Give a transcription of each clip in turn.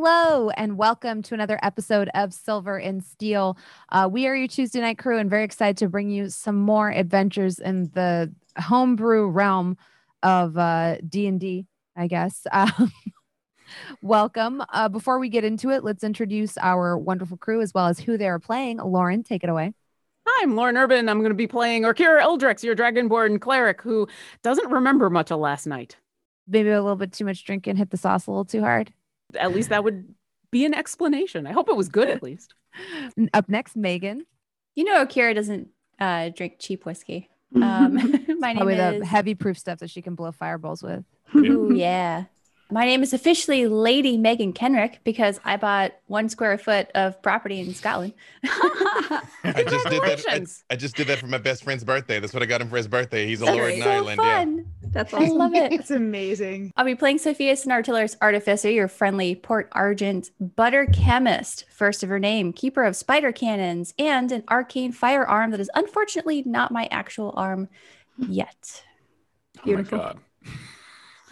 Hello, and welcome to another episode of Silver and Steel. Uh, we are your Tuesday night crew, and very excited to bring you some more adventures in the homebrew realm of uh, D and D. I guess. Um, welcome. Uh, before we get into it, let's introduce our wonderful crew as well as who they are playing. Lauren, take it away. Hi, I'm Lauren Urban. I'm going to be playing Orkira Eldrex, your Dragonborn cleric who doesn't remember much of last night. Maybe a little bit too much drinking, hit the sauce a little too hard. At least that would be an explanation. I hope it was good at least. Up next, Megan. You know, Akira doesn't uh, drink cheap whiskey. Um, my name Probably is. the heavy proof stuff that she can blow fireballs with. Ooh, yeah. My name is officially Lady Megan Kenrick because I bought one square foot of property in Scotland. I just did that. I, I just did that for my best friend's birthday. That's what I got him for his birthday. He's a That's lord in so Ireland. Yeah. Fun. That's I love it. It's amazing. I'll be playing Sophia Snartiller's Artificer, your friendly Port Argent butter chemist, first of her name, keeper of spider cannons, and an arcane firearm that is unfortunately not my actual arm yet. Beautiful. Oh my god.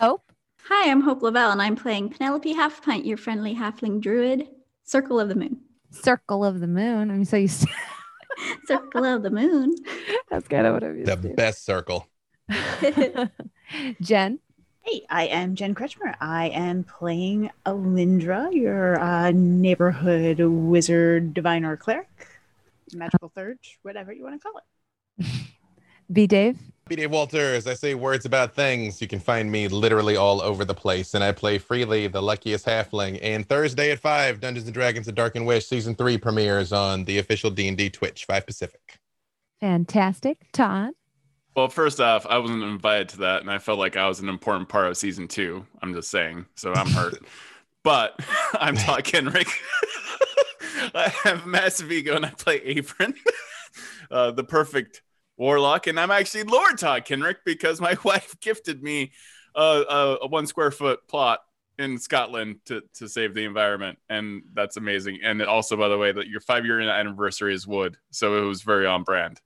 Hope. Hi, I'm Hope Lavelle, and I'm playing Penelope Halfpint, your friendly halfling druid. Circle of the Moon. Circle of the Moon. I mean, so you. Circle of the Moon. That's kind of what I'm used The best circle. to. Jen. Hey, I am Jen Kretchmer. I am playing Alindra, your uh, neighborhood wizard, diviner, cleric, magical third, whatever you want to call it. B. Dave. B. Dave Walters. I say words about things. You can find me literally all over the place, and I play freely, the luckiest halfling. And Thursday at five, Dungeons and Dragons: The Dark and Wish season three premieres on the official D and D Twitch, five Pacific. Fantastic. Todd. Well, first off, I wasn't invited to that, and I felt like I was an important part of season two. I'm just saying, so I'm hurt. but I'm Todd Kenrick. I have massive ego, and I play Apron, uh, the perfect warlock, and I'm actually Lord Todd Kenrick because my wife gifted me uh, a, a one square foot plot in Scotland to to save the environment, and that's amazing. And it also, by the way, that your five year anniversary is wood, so it was very on brand.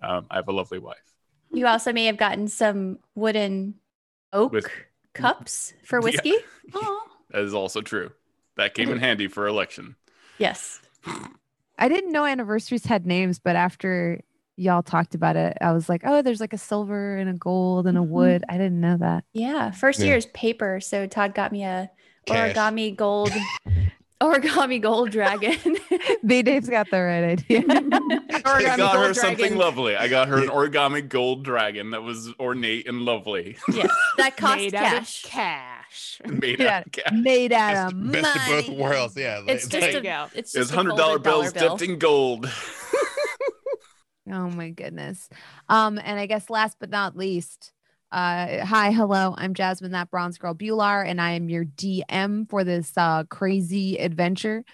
Um, I have a lovely wife. You also may have gotten some wooden oak With- cups for Yeah. whiskey. That is also true. That came in handy for election. Yes. I didn't know anniversaries had names, but after y'all talked about it, I was like, oh, there's like a silver and a gold and a Mhm. wood. I didn't know that. Yeah. First Yeah. year is paper. So Todd got me a Cash. origami gold origami gold dragon. B. Dave's got the right idea. I got her gold something lovely. I got her an origami gold dragon that was ornate and lovely. yes. That cost Made cash. cash. Made Yeah. out of cash. Made out of Best, best of both worlds. Yeah. It's like- just There a, it's It's just a hundred dollar bills bill. dipped in gold. Oh my goodness. Um, and I guess last but not least, uh, hi, hello, I'm Jasmine, that bronze girl Bhullar, and I am your DM for this uh crazy adventure.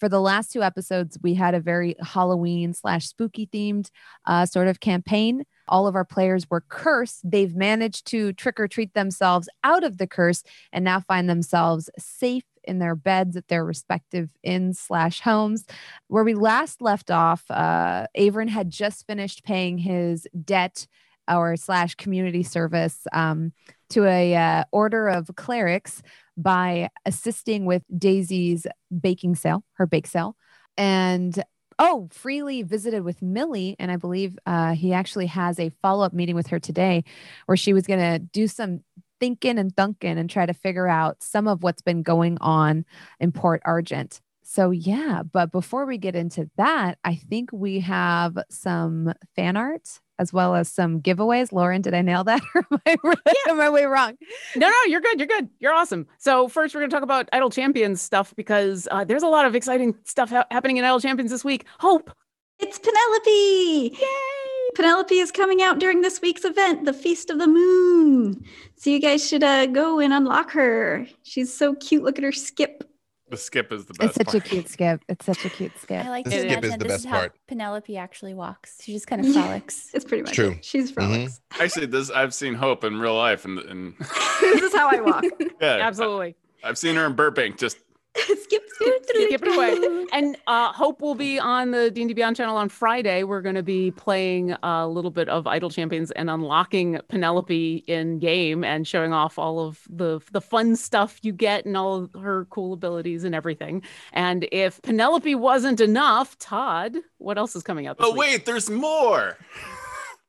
For the last two episodes, we had a very Halloween slash spooky themed uh, sort of campaign. All of our players were cursed. They've managed to trick or treat themselves out of the curse and now find themselves safe in their beds at their respective inns slash homes where we last left off, uh, Avron had just finished paying his debt or slash community service um, to a uh, order of clerics by assisting with Daisy's baking sale, her bake sale, and oh, freely visited with Millie, and I believe uh, he actually has a follow up meeting with her today, where she was going to do some thinking and thunking and try to figure out some of what's been going on in Port Argent. So yeah, but before we get into that, I think we have some fan art as well as some giveaways. Lauren, did I nail that or am I, am I way wrong? No, no, you're good. You're good. You're awesome. So first, we're going to talk about Idle Champions stuff because uh, there's a lot of exciting stuff ha- happening in Idle Champions this week. Hope. It's Penelope! Yay! Penelope is coming out during this week's event, the Feast of the Moon. So you guys should uh, go and unlock her. She's so cute. Look at her skip. The skip is the best. It's best. such a cute skip. It's such a cute skip. I like The skip is the this best is how part. Penelope actually walks. She just kind of Yeah. frolics. It's pretty much True. it. She's mm-hmm. frolics. Actually, this I've seen Hope in real life, and, and this is how I walk. yeah, Absolutely. I, have seen her in Burbank. Just skip, Skip it away. And uh, Hope will be on the D&D Beyond channel on Friday. We're going to be playing a little bit of Idle Champions and unlocking Penelope in game and showing off all of the the fun stuff you get and all of her cool abilities and everything. And if Penelope wasn't enough, Todd, what else is coming out this Oh week? wait, there's more.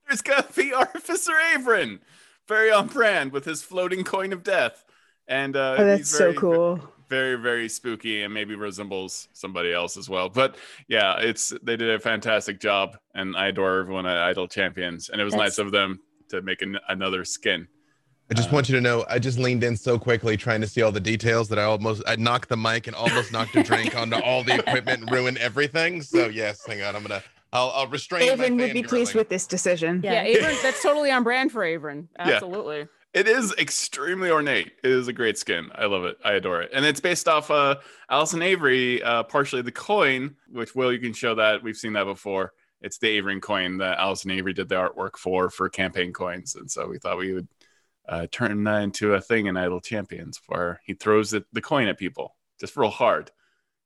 There's gonna be Artificer Avron, very on brand with his floating coin of death, and uh, Oh, that's he's so very, cool. Very very spooky and maybe resembles somebody else as well. But yeah, it's they did a fantastic job, and I adore everyone at Idle Champions, and it was That's- nice of them to make an, another skin. I just Uh, want you to know, I just leaned in so quickly trying to see all the details that I almost I knocked the mic and almost knocked a drink onto all the equipment and ruined everything. So yes, hang on, I'm gonna I'll, I'll restrain. my Avon would be pleased with this decision. Yeah, Avron, that's totally on brand for Avron. Yeah. Absolutely. It is extremely ornate. It is a great skin. I love it. I adore it. And it's based off uh Allison Avery, uh partially the coin, which Will you can show that. We've seen that before. It's the Avery coin that Allison Avery did the artwork for for campaign coins. And so we thought we would uh, turn that into a thing in Idle Champions where he throws it, the coin at people just real hard,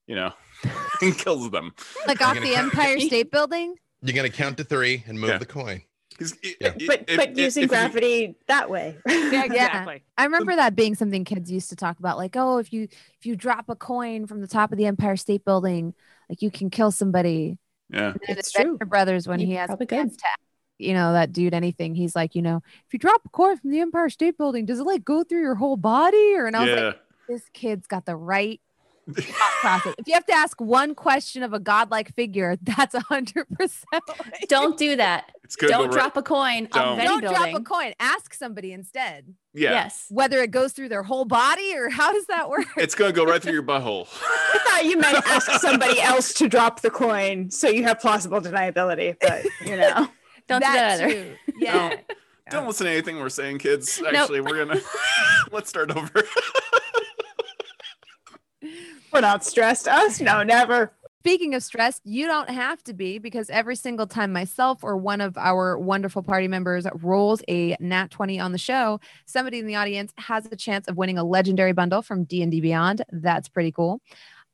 you know, and kills them. Like off the Empire State Building. You're gonna count to three and move Yeah. the coin. 'Cause it- Yeah. it- But if- but if- using if you- gravity that way. Yeah, exactly. I remember that being something kids used to talk about, like, oh, if you if you drop a coin from the top of the Empire State Building, like you can kill somebody. yeah. And It's Adventure true. Brothers, when You he has a chance to, you know, that dude, anything, he's like, you know, if you drop a coin from the Empire State Building, does it like go through your whole body? Or and I was Yeah. like, this kid's got the right thought process. If you have to ask one question of a godlike figure, that's a hundred percent. Don't do that. It's good. Don't go drop a coin Don't. off Don't drop a coin. Ask somebody instead. Yeah. Yes. Whether it goes through their whole body or how does that work? It's going to go right through your butthole. I thought you meant ask somebody else to drop the coin so you have plausible deniability, but you know. Don't do that either. too. Yeah. Don't listen to anything we're saying, kids. Actually, we're gonna let's start over. We're not stressed. Us? No, never. Speaking of stress, you don't have to be because every single time myself or one of our wonderful party members rolls a nat 20 on the show, somebody in the audience has a chance of winning a legendary bundle from D&D Beyond. That's pretty cool.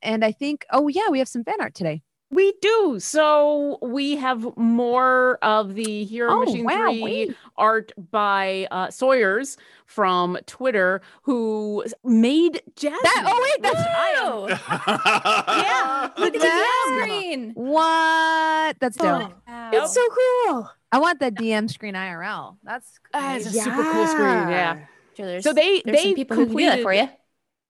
And I think, oh yeah, we have some fan art today. We do. So we have more of the Hero Oh, Machine wow, 3 wait. art by uh, Sawyers from Twitter, who made Jasmine. That, oh wait, that's which I am- yeah. Look at that. the screen. what? That's dope. Wow. It's so cool. I want that DM screen IRL. That's That is a crazy. super cool screen. Yeah. Sure, there's, So they there's they some people who can do that for you.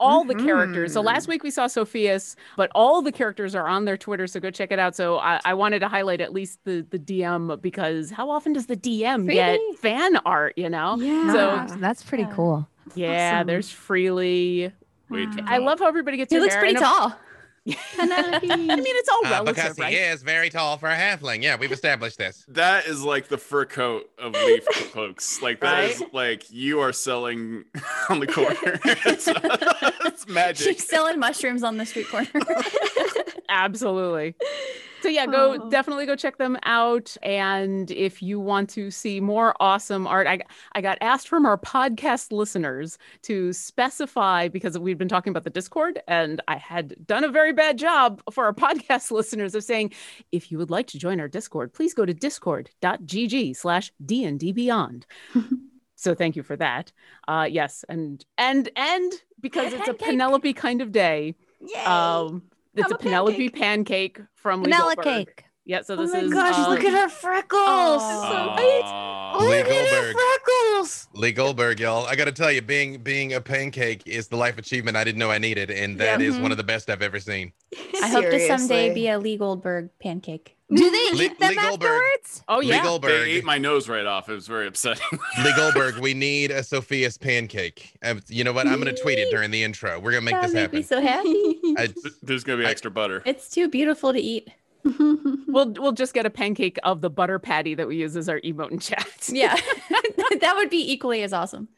All the characters. So last mm-hmm. week we saw Sophia's, but all the characters are on their Twitter. So go check it out. So I, I wanted to highlight at least the the DM because how often does the DM get fan art? You know? Yeah. So- that's pretty cool. Yeah, Awesome. there's freely. Wait. Wow. I love how everybody gets. He their looks hair pretty in a- tall. I mean, it's all Uh, relative, because he right? is very tall for a halfling. Yeah, we've established this. That is like the fur coat of leaf cloaks. Like that is Right? like you are selling on the corner. it's, it's magic. She's selling mushrooms on the street corner. Absolutely. So yeah, go Oh. definitely go check them out. And if you want to see more awesome art, I I got asked from our podcast listeners to specify because we've been talking about the Discord, and I had done a very bad job for our podcast listeners of saying, if you would like to join our Discord, please go to discord.gg slash DND Beyond. So thank you for that. Uh yes, and and and because it's a Penelope kind of day. Yay. Um, it's I'm a a Penelope pancake, from Lee Vanilla Goldberg. cake. Yeah, so this is oh my is gosh, um, look at her freckles. Aw. Lee Look at her Goldberg. freckles. Lee Goldberg, y'all. I gotta tell you, being being a pancake is the life achievement I didn't know I needed, and that is Yeah. one of the best I've ever seen. I hope to someday be a Lee Goldberg pancake. Do they Lee- eat them Lee afterwards? Oh Lee yeah, They Goldberg, ate my nose right off. It was very upsetting. Lee Goldberg, we need a Sophia's pancake. Uh, you know what? I'm gonna tweet it during the intro. We're gonna make That this make me happen. so happy. I, There's gonna be I- extra butter. it's too beautiful to eat. we'll we'll just get a pancake of the butter patty that we use as our emote in chat. Yeah, that would be equally as awesome.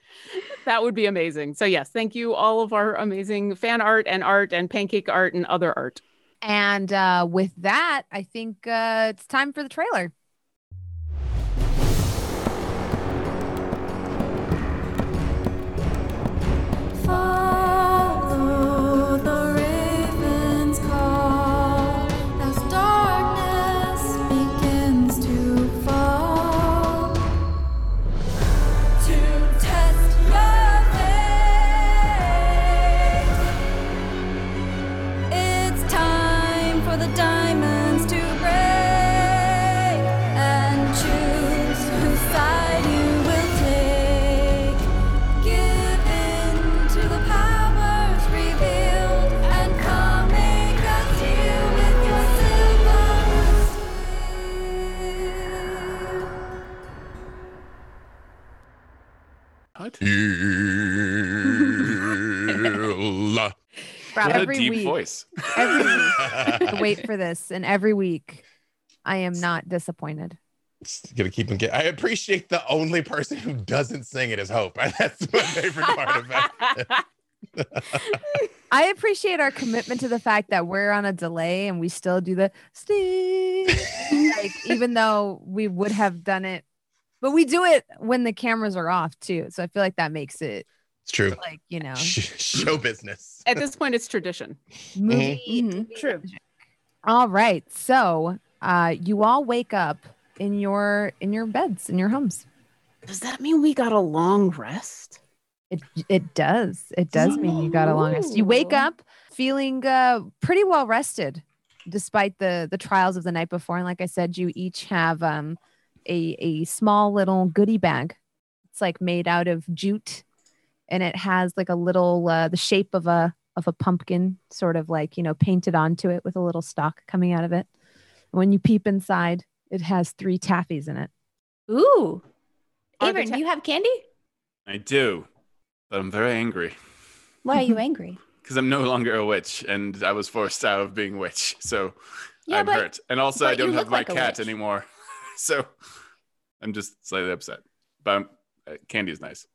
that would be amazing. So yes, thank you all of our amazing fan art and art and pancake art and other art. And uh, with that, I think uh, it's time for the trailer. What? Hila. Bravo. What a Every deep week. voice. Every week. Wait for this, and every week, I am not disappointed. Gonna keep him get. I appreciate the only person who doesn't sing it is Hope. That's my favorite part of it. I appreciate our commitment to the fact that we're on a delay and we still do the sting, like even though we would have done it, but we do it when the cameras are off too. So I feel like that makes it It's true. like you know show business. At this point, it's tradition. movie. Mhm. True. All right, so uh, you all wake up in your in your beds in your homes. Does that mean we got a long rest? It it does. It does mean you got a long rest. You wake up feeling uh, pretty well rested, despite the the trials of the night before. And like I said, you each have um a a small little goodie bag. It's like made out of jute, and it has like a little uh, the shape of a of a pumpkin, sort of like you know painted onto it with a little stalk coming out of it. When you peep inside, it has three taffies in it. Ooh. Are Avery, ta- do you have candy? I do, but I'm very angry Why are you angry? because I'm no longer a witch, and I was forced out of being witch. So Yeah, I'm but hurt, and also I don't have my like cat anymore. So I'm just slightly upset. But I'm, uh, candy is nice.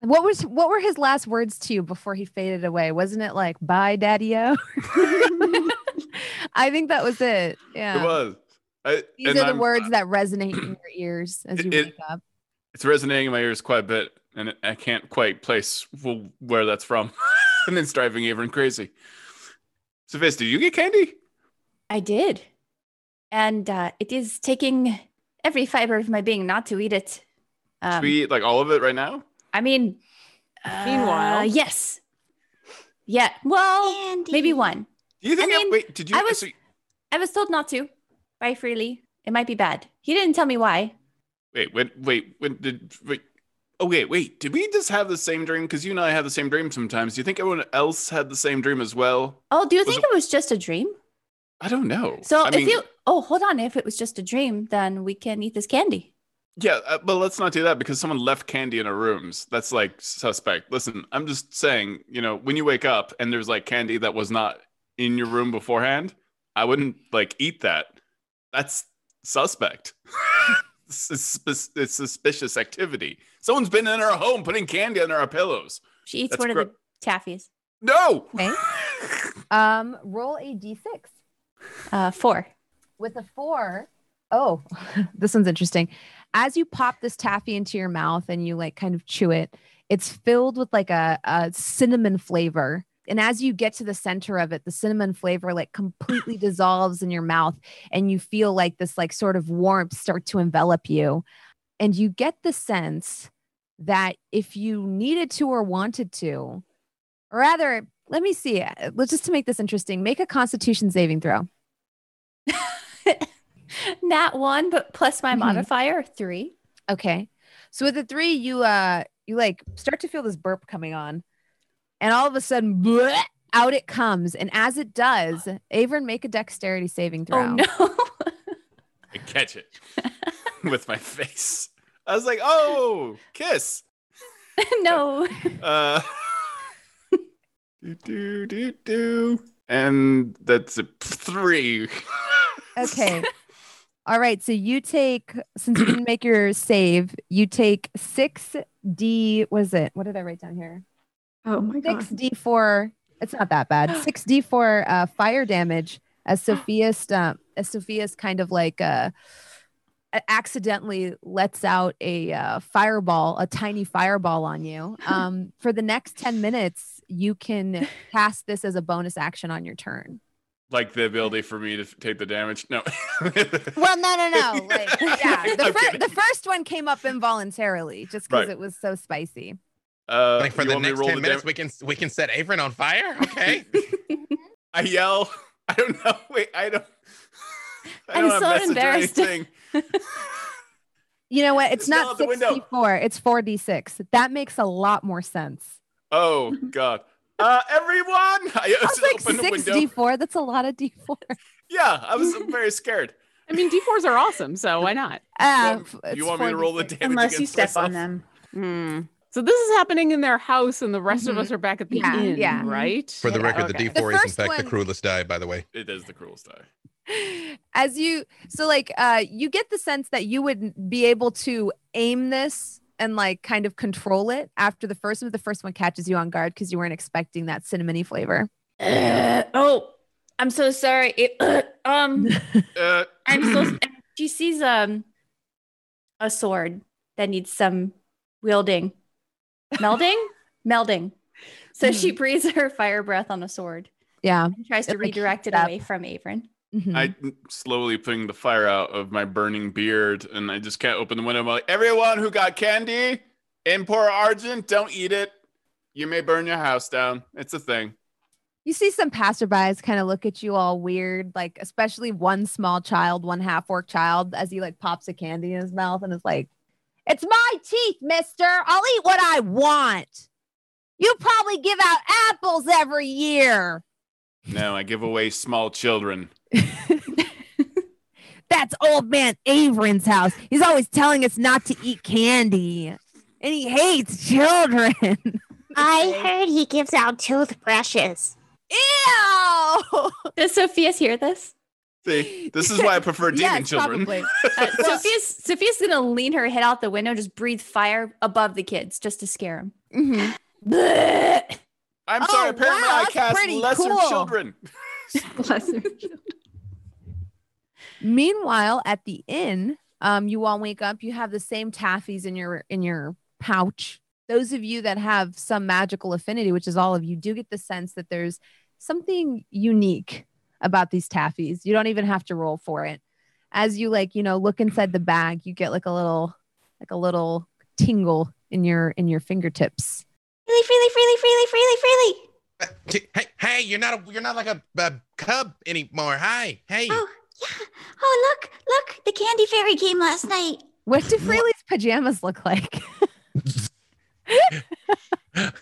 What was what were his last words to you before he faded away? Wasn't it like "Bye, Daddy-O"? I think that was it. Yeah, It was. I, these are the I'm- words that resonate in your ears as you It- wake up. It's resonating in my ears quite a bit, and I can't quite place wh- where that's from. and it's driving Averin crazy. Sophis, did you get candy? I did. And uh, it is taking every fiber of my being not to eat it. Um, Should we eat like all of it right now? I mean, uh, Meanwhile- yes. Yeah. Well, maybe one. Do you think? I mean, wait, did you? I was- so- I was told not to by Freely. It might be bad. He didn't tell me why. wait, wait, wait. When did? Wait. Oh wait, wait. Did we just have the same dream? Because you and I have the same dream sometimes. Do you think everyone else had the same dream as well? Oh, do you Was think it was just a dream? I don't know. So I if mean, you, oh, hold on. If it was just a dream, then we can eat this candy. Yeah, uh, but let's not do that because someone left candy in our rooms. That's like suspect. Listen, I'm just saying, you know, when you wake up and there's like candy that was not in your room beforehand, I wouldn't like eat that. That's suspect. it's, it's suspicious activity. Someone's been in our home putting candy under our pillows. She eats That's one of the taffies. No. Okay. Um, roll a d6 Uh, four. with a four. Oh, this one's interesting. As you pop this taffy into your mouth and you like kind of chew it, it's filled with like a, a cinnamon flavor. And as you get to the center of it, the cinnamon flavor like completely dissolves in your mouth, and you feel like this like sort of warmth start to envelop you. And you get the sense that if you needed to or wanted to, or rather, let me see, uh, let's just to make this interesting, make a constitution saving throw. Nat one, but plus my Mhm. modifier three. Okay. So with the three, you uh you like start to feel this burp coming on, and all of a sudden, bleh, out it comes. And as it does, Avern make a dexterity saving throw. Oh no. I catch it with my face. I was like, oh, kiss. no. Uh, do, do, do, do. And that's a three. Okay. All right. So you take since you didn't make your save, you take six D. What is it? What did I write down here? Oh my god. 6D4. It's not that bad. Six D four uh, fire damage as Sophia's uh, as Sophia's kind of like uh accidentally lets out a uh, fireball, a tiny fireball on you. Um, for the next ten minutes, you can cast this as a bonus action on your turn. Like the ability for me to take the damage. No. Well, no, no, no. Like, yeah, the, fir- the first one came up involuntarily just because Right. it was so spicy. Uh, like for the want me to next 10 the minutes, dam- we can we can set Averin on fire. Okay. I yell, I don't know. Wait, I don't. I I'm don't so message embarrassed. You know what? It's Smell not out the window. 64. It's 4d6. That makes a lot more sense. Oh God. Uh, everyone, I, I was like six d4. That's a lot of d4. Yeah, I was very scared. I mean, D4s are awesome, so why not? Uh, Well, f- you want me to roll the damage Unless you step myself? on them. Hmm. So this is happening in their house, and the rest of Mhm. us are back at the Yeah, inn, yeah. right? For the Yeah, record, okay. the D4 is in first fact the cruelest die, by the way. It is the cruelest die. As you, so like, uh, you get the sense that you would be able to aim this and like kind of control it after the first one. The first one catches you on guard because you weren't expecting that cinnamony flavor. Uh, oh, I'm so sorry. It, um, Uh, I'm so. She sees um a sword that needs some wielding, melding, melding. So she breathes her fire breath on the sword Yeah. and tries to It, like, redirect it up. away from Avron. Mhm. I slowly putting the fire out of my burning beard, and I just can't open the window. I'm like, everyone who got candy in Port Argent, don't eat it. You may burn your house down. It's a thing. You see some passerbys kind of look at you all weird, like especially one small child, one half orc child, as he like pops a candy in his mouth and is like, It's my teeth, mister. I'll eat what I want. You probably give out apples every year. No, I give away small children. That's old man Averin's house. He's always telling us not to eat candy. And he hates children. I heard he gives out toothbrushes. Ew. Does Sophia's hear this? See, this is why I prefer demon yes, children. probably. Uh, Sophia's Sophia's gonna lean her head out the window, just breathe fire above the kids, just to scare them. Mhm. I'm Oh, sorry, apparently wow, I cast lesser cool. children. lesser her. Meanwhile, at the inn, um, you all wake up. You have the same taffies in your in your pouch. Those of you that have some magical affinity, which is all of you, do get the sense that there's something unique about these taffies. You don't even have to roll for it. As you like, you know, look inside the bag, you get like a little, like a little tingle in your in your fingertips. Freely, freely, freely, freely, freely, freely. Uh, Hey, hey, you're not a, you're not like a, a cub anymore. Hi, hey. Oh, yeah. Oh, look, look. The candy fairy came last night. What do Freely's pajamas look like?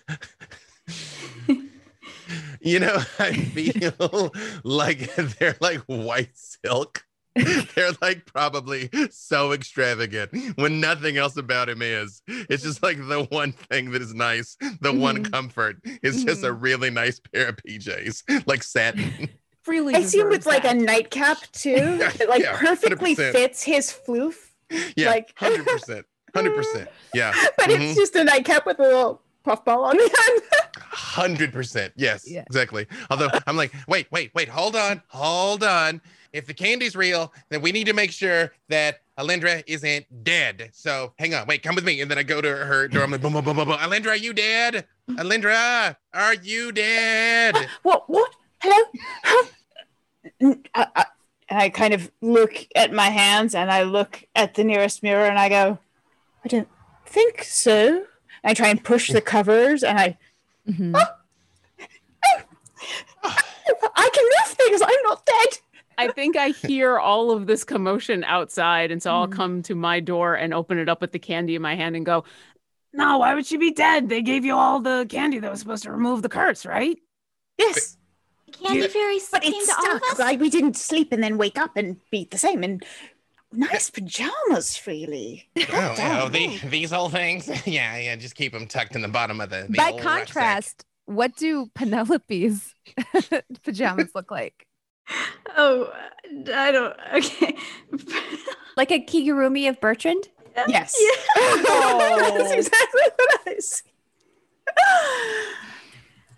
You know, I feel like they're like white silk. They're like probably so extravagant when nothing else about him is. It's just like the one thing that is nice, the one Mhm. comfort is just a really nice pair of PJs, like satin. Freely, I see him with deserves like a nightcap too, that like yeah, perfectly 100%. fits his floof. Yeah, Like- hundred percent, hundred percent. Yeah, But Mhm. it's just a nightcap with a little puffball on the end. hundred percent. Yes, Yeah. exactly. Although I'm like, wait, wait, wait, hold on, hold on. If the candy's real, then we need to make sure that Alindra isn't dead. So hang on, wait, come with me. And then I go to her door. I'm like, boom, boom, boom, boom, boom. Alindra, are you dead? Alindra, are you dead? What? What? Hello? Huh? N- I, I, and I kind of look at my hands and I look at the nearest mirror and I go, I don't think so. I try and push the covers and I, Mhm. I can move things. I'm not dead. I think I hear all of this commotion outside, and so I'll Mhm. come to my door and open it up with the candy in my hand and go, "No, why would she be dead? They gave you all the candy that was supposed to remove the curse, right?" Yes, The candy Yeah. fairies but came it's to all of us. Like we didn't sleep and then wake up and be the same. And nice pajamas, freely. Oh, oh the, these old things. yeah, yeah. Just keep them tucked in the bottom of the. the By old rucksack. contrast, what do Penelope's pajamas look like? Oh, I don't. Okay. Like a Kigurumi of Bertrand? Yes. Yeah. That's exactly what I see.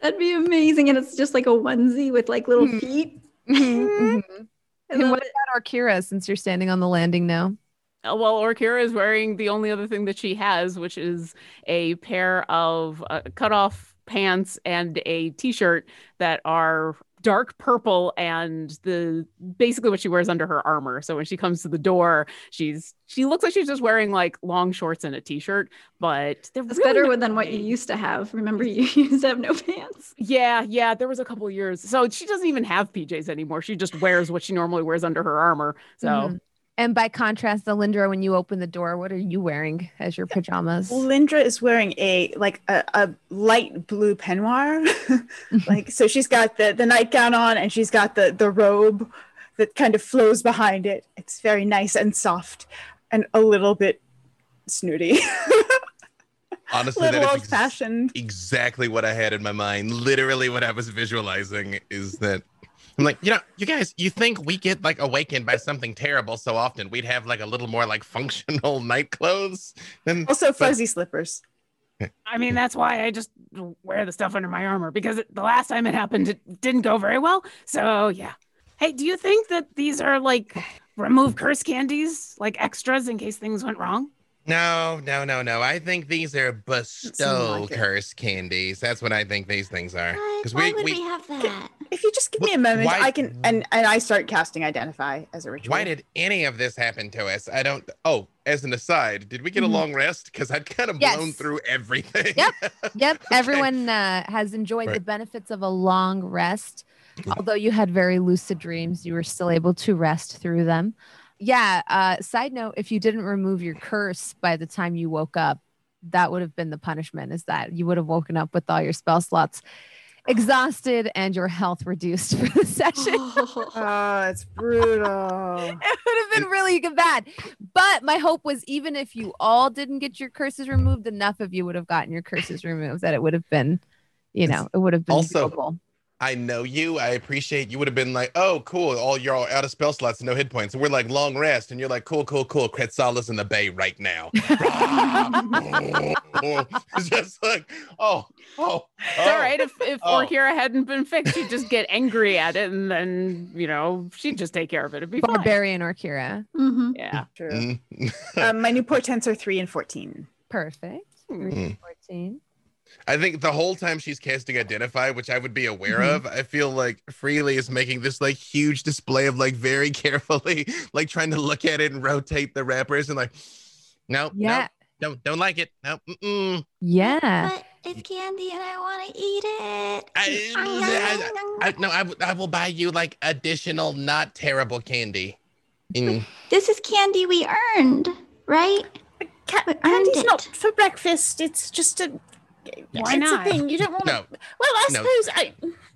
That'd be amazing. And it's just like a onesie with like little Mhm. feet. Mhm, mhm. And what it. about Orkira since you're standing on the landing now? Uh, Well, Orkira is wearing the only other thing that she has, which is a pair of uh, cut-off pants and a t-shirt that are dark purple and the basically what she wears under her armor. So when she comes to the door, she's she looks like she's just wearing like long shorts and a t-shirt, but they're It's really better not than what you used to have. Remember, you used to have no pants. Yeah, yeah, there was a couple years. So she doesn't even have PJs anymore. She just wears what she normally wears under her armor. So Mhm. And by contrast, Alindra, when you open the door, what are you wearing as your pajamas? Lindra is wearing a like a, a light blue peignoir. like so she's got the the nightgown on and she's got the the robe that kind of flows behind it. It's very nice and soft and a little bit snooty. Honestly, little that is old ex- exactly what I had in my mind. Literally, what I was visualizing is that I'm like, you know, you guys, you think we get like awakened by something terrible so often? We'd have like a little more like functional night clothes. Then Also fuzzy slippers. I mean, that's why I just wear the stuff under my armor because it, the last time it happened, it didn't go very well. So, yeah. Hey, do you think that these are like remove curse candies, like extras in case things went wrong? No, no, no, no. I think these are bestow like it. curse candies. That's what I think these things are. Because Why we, would we, we, have that? If you just give me a moment, why- I can and and I start casting identify as a ritual. why did any of this happen to us? I don't. Oh, as an aside, did we get a Mhm. long rest? Because I'd kind of Yes. blown through everything. Yep. Yep. Okay. Everyone uh, has enjoyed the benefits of a long rest. Although you had very lucid dreams, you were still able to rest through them. Yeah. Uh, side note if you didn't remove your curse by the time you woke up, that would have been the punishment is that you would have woken up with all your spell slots exhausted and your health reduced for the session. Oh, it's brutal. it would have been really bad. But my hope was even if you all didn't get your curses removed, enough of you would have gotten your curses removed that it would have been, you know, it would have been Also- doable. I know you. I appreciate you would have been like, oh, cool. All you're all out of spell slots and no hit points. And we're like long rest. And you're like, cool, cool, cool. Quetzal's in the bay right now. it's just like, oh, oh. It's all right. If if Oh. Orkira hadn't been fixed, she'd just get angry at it, and then you know she'd just take care of it. It'd be fine. Barbarian or Kira. hmm Yeah. True. Mm. um, my new portents are three and fourteen. Perfect. Three, Mm. 14. I think the whole time she's casting Identify, which I would be aware Mhm. of, I feel like Freely is making this like huge display of like very carefully, like trying to look at it and rotate the wrappers and like, no, Yeah. no, don't don't like it. No, mm-mm. Yeah. But it's candy and I want to eat it. I, I, I, no, I, w- I will buy you like additional not terrible candy. Mm. this is candy we earned, right? Ca- We earned candy's not for breakfast. It's just a. Why it's not? a thing. You don't want. No. Well, I No. suppose I.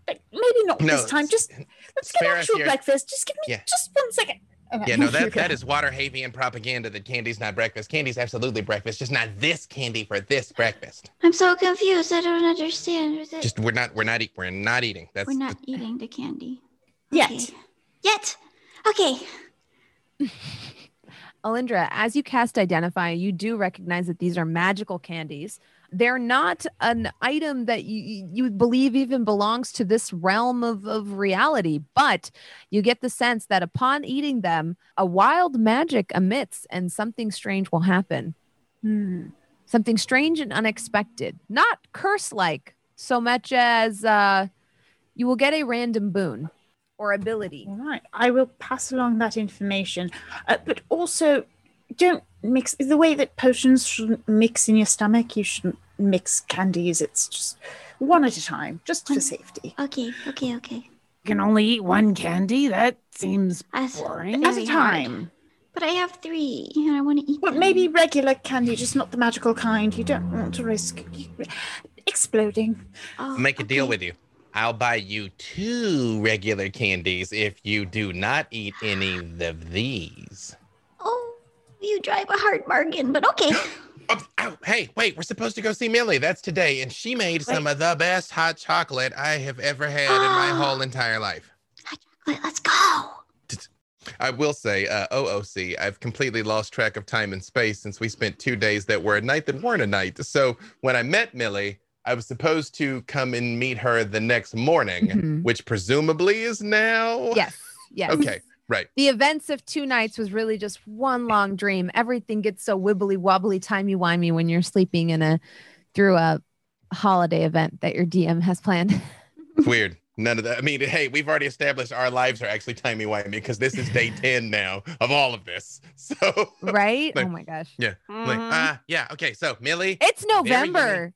but Maybe not No, this time. Just let's get Spare us actual your- breakfast. Just give me Yeah. just one second. Okay. Yeah, no, Here we that go. that is Waterdhavian propaganda that candy's not breakfast. Candy's absolutely breakfast, just not this candy for this breakfast. I'm so confused. I don't understand. Is it- Just we're not we're not eat we're not eating. That's we're not eating the candy Yet. Okay. Yet. Okay. Alindra, as you cast Identify, you do recognize that these are magical candies. They're not an item that you, you believe even belongs to this realm of, of reality, but you get the sense that upon eating them, a wild magic emits and something strange will happen. Hmm. Something strange and unexpected, not curse like so much as uh, you will get a random boon or ability. All right. I will pass along that information, uh, but also don't mix the way that potions shouldn't mix in your stomach. You shouldn't mix candies. It's just one at a time, just for safety. Okay. Okay. Okay. You can only eat one candy. That seems As- boring. At a Very hard. time. But I have three, and I want to eat Well, them. maybe regular candy, just not the magical kind. You don't want to risk exploding. Oh, make a deal with you. I'll buy you two regular candies if you do not eat any of these. Oh, you drive a hard bargain, but okay. Oh, ow, hey, wait, we're supposed to go see Millie. That's today. And she made some of the best hot chocolate I have ever had in my whole entire life. Wait, let's go. I will say, uh, OOC, I've completely lost track of time and space since we spent two days that were a night that weren't a night. So when I met Millie, I was supposed to come and meet her the next morning, Mhm. which presumably is now. Yes. Yes. Okay, right. the events of two nights was really just one long dream. Everything gets so wibbly wobbly, timey wimey when you're sleeping in a through a holiday event that your DM has planned. Weird. None of that. I mean, hey, we've already established our lives are actually timey wimey because this is day 10 now of all of this. So, Right? Like- oh my gosh. yeah. Like, Mhm. ah, yeah. Okay. So, Millie, It's Very November.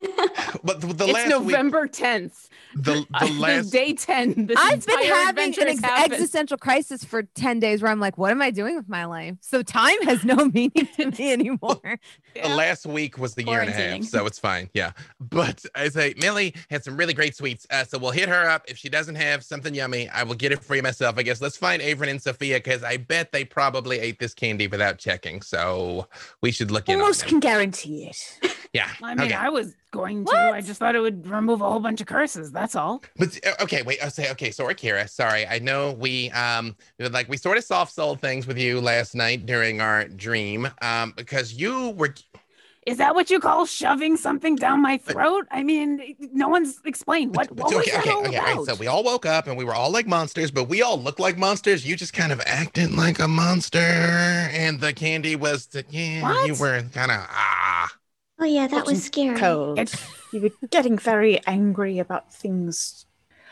but the, the it's last November 10th. week, the, the last, day 10. This I've been having an ex- existential crisis for 10 days where I'm like, what am I doing with my life? So time has no meaning to me anymore. the Yeah. last week was the year and a half. So it's fine. Yeah. But I say, Millie had some really great sweets. Uh, so we'll hit her up. If she doesn't have something yummy, I will get it for you myself. I guess let's find Averin and Sophia because I bet they probably ate this candy without checking. So we should look in. on Almost them. can guarantee it. Yeah. I mean, okay. I was going to. I just thought it would remove a whole bunch of curses. That's all. But uh, okay, wait. I'll say okay. So Akira, sorry. I know we um like we sort of soft sold things with you last night during our dream um because you were Is that what you call shoving something down my throat? I mean, no one's explained what, but- what was okay that okay all okay. all right, about. so we all woke up and we were all like monsters, but we all looked like monsters. You just kind of acted like a monster, and the candy was the, yeah. You were kind of ah. Oh yeah, that was scary. Cold. It- You were getting very angry about things.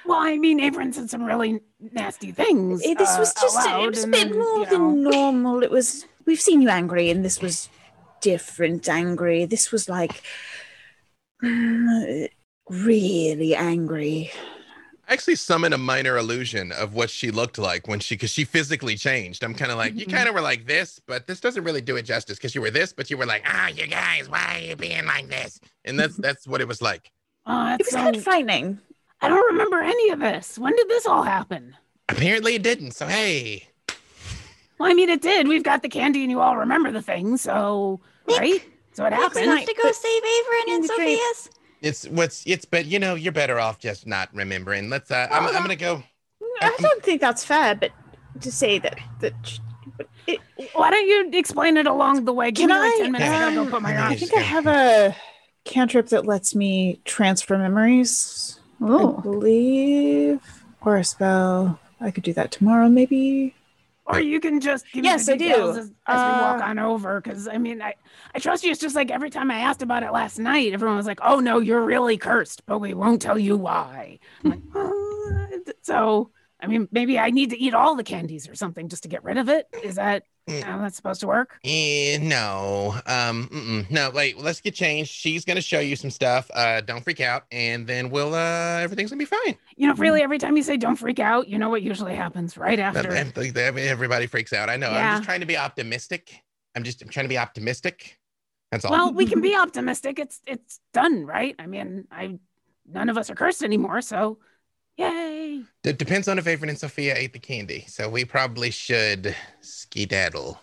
well, I mean, Averin said some really nasty things. Eh, this uh, was just out it was a bit then, more you than know, normal. It was we've seen you angry, and this was different angry. This was like really angry. I actually summoned a minor illusion of what she looked like when she because she physically changed. I'm kind of like, you Mhm. kind of were like this, but this doesn't really do it justice because you were this, but you were like, ah, you guys, why are you being like this? And that's that's what it was like. uh, It was so- kind of frightening. I don't remember any of this. When did this all happen? Apparently it didn't. So hey, Well, I mean, it did. We've got the candy, and you all remember the thing. So, Nick, right? So it Nick, we happened. have to go save Averin and the dream. Sophia's. It's what's it's but you know you're better off just not remembering. Let's uh, I'm, I'm gonna go. I don't think that's fair, but to say that that it, Why don't you explain it along the way? Give Can me like I, 10 minutes. I gotta go put my I I arms. think I have a cantrip that lets me transfer memories. I Oh, believe, or a spell. I could do that tomorrow, maybe. Or you can just give me Yes, the I do. details as, as we walk Uh, on over. Because I mean, I, I trust you. It's just like every time I asked about it last night, everyone was like, "Oh no, you're really cursed," but we won't tell you why. I'm like, "Uh," so I mean, maybe I need to eat all the candies or something just to get rid of it. Is that Mm. how that's supposed to work? Eh, no, um, mm-mm. no. Wait, let's get changed. She's gonna show you some stuff. Uh, don't freak out, and then we'll uh, everything's gonna be fine. You know, really, every time you say "don't freak out," you know what usually happens right after. Ev- ev- Everybody freaks out. I know. I'm just trying to be optimistic. I'm just I'm trying to be optimistic. That's all. Well, we can be optimistic. It's it's done, right? I mean, I none of us are cursed anymore, so yay. it depends on if Averin and Sophia ate the candy, so we probably should skedaddle.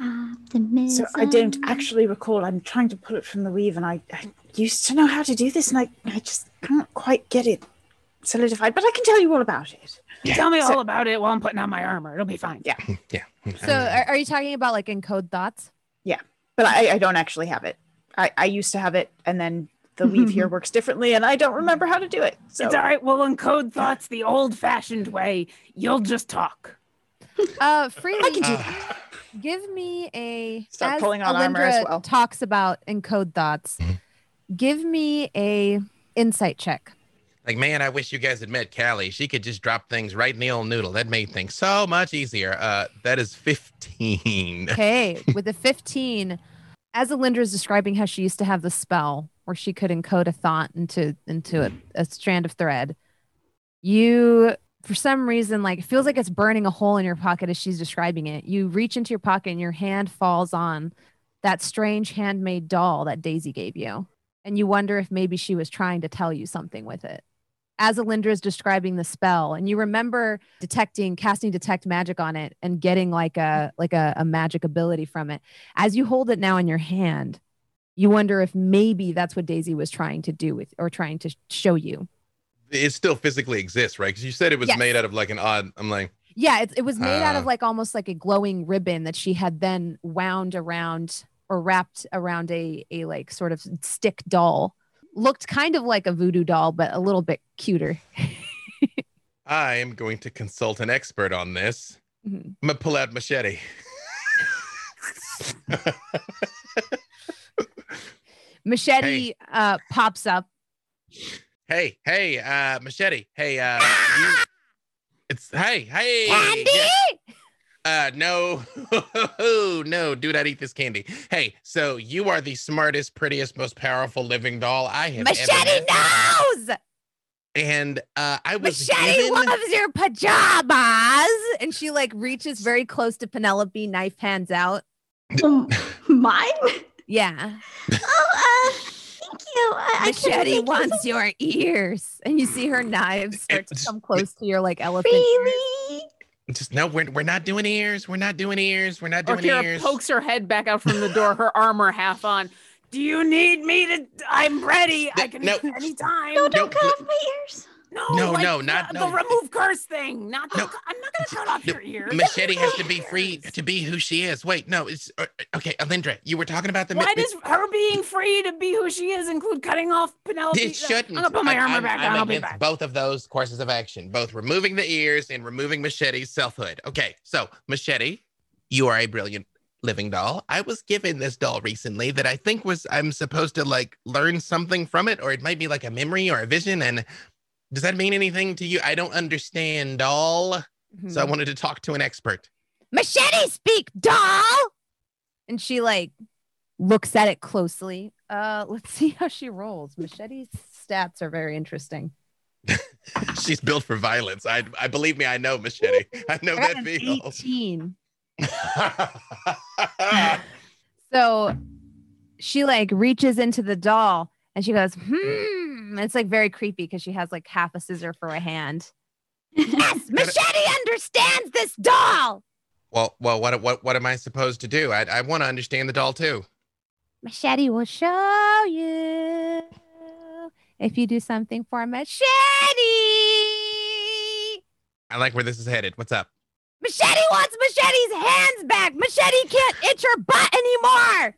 Uh, Optimism. So I don't actually recall. I'm trying to pull it from the weave, and I, I used to know how to do this, and I, I just can't quite get it solidified. But I can tell you all about it. Yeah. Tell me So- all about it while I'm putting on my armor. It'll be fine. Yeah. Yeah. So are, are you talking about like encode thoughts? Yeah, but I, I don't actually have it. I, I used to have it, and then the weave here works differently, and I don't remember how to do it. So It's all right. We'll encode thoughts the old-fashioned way. You'll just talk. Uh, freely, I can do Uh, that. give me a Start as pulling on armor as Alindra well. talks about encode thoughts. Give me a insight check. Like, man, I wish you guys had met Callie. She could just drop things right in the old noodle. That made things so much easier. Uh, that is 15. Okay, with a 15, as Alindra is describing how she used to have the spell where she could encode a thought into into a, mm-hmm. a strand of thread, you for some reason like it feels like it's burning a hole in your pocket as she's describing it. You reach into your pocket and your hand falls on that strange handmade doll that Daisy gave you. And you wonder if maybe she was trying to tell you something with it. As Alindra is describing the spell, and you remember detecting, casting detect magic on it and getting like a like a, a magic ability from it. As you hold it now in your hand, you wonder if maybe that's what Daisy was trying to do with or trying to show you. It still physically exists, right? Because you said it was Yes. made out of like an odd. I'm like, Yeah, it, it was made out of Ah. like almost like a glowing ribbon that she had then wound around or wrapped around a a like sort of stick doll. Looked kind of like a voodoo doll, but a little bit cuter. I am going to consult an expert on this. Mhm. I'm gonna pull out machete. Machete uh, pops up hey, hey, uh, machete. Hey, uh, you, it's hey, hey. Candy? yeah. Uh, no, no, do not eat this candy. Hey, so you are the smartest, prettiest, most powerful living doll I have ever Machete met. knows. And uh, I was Machete given. loves your pajamas. And she like reaches very close to Penelope, knife hands out. Um, mine? Yeah. Oh, uh, thank you. I, I couldn't Machete think of wants your ears. And you see her knives start to come close to your like elephant. ears. Just no, we're, we're not doing ears. We're not doing ears. We're not doing Kira ears. pokes her head back out from the door, her armor half on. Do you need me to? I'm ready. I Th- can no. anytime. No, don't No, cut off my ears. No, No, like no, not- the, no. the remove curse thing. Not the, No. I'm not gonna cut off No, your ears. Machete has to be free to be who she is. Wait, no, it's uh, okay. Alindra, you were talking about the. Why mi- does her being free to be who she is include cutting off Penelope? It shouldn't. I'm gonna put my armor I'm- back I'm on. I'll be back. both of those courses of action, both removing the ears and removing Machete's selfhood. Okay, so Machete, you are a brilliant living doll. I was given this doll recently that I think was I'm supposed to like learn something from it, or it might be like a memory or a vision. And does that mean anything to you? I don't understand doll, so I Mhm. wanted to talk to an expert. Machete speak, doll. And she like looks at it closely. Uh, let's see how she rolls. Machete's stats are very interesting. She's built for violence. I I believe me, I know Machete. I know At that feel. 18. So she like reaches into the doll and she goes, hmm. Mm, it's like very creepy because she has like half a scissor for a hand. Yes, Machete understands this doll. well, well, what what what am I supposed to do? I I want to understand the doll too. Machete will show you if you do something for Machete. I like where this is headed. What's up? Machete wants Machete's hands back. Machete can't itch her butt anymore.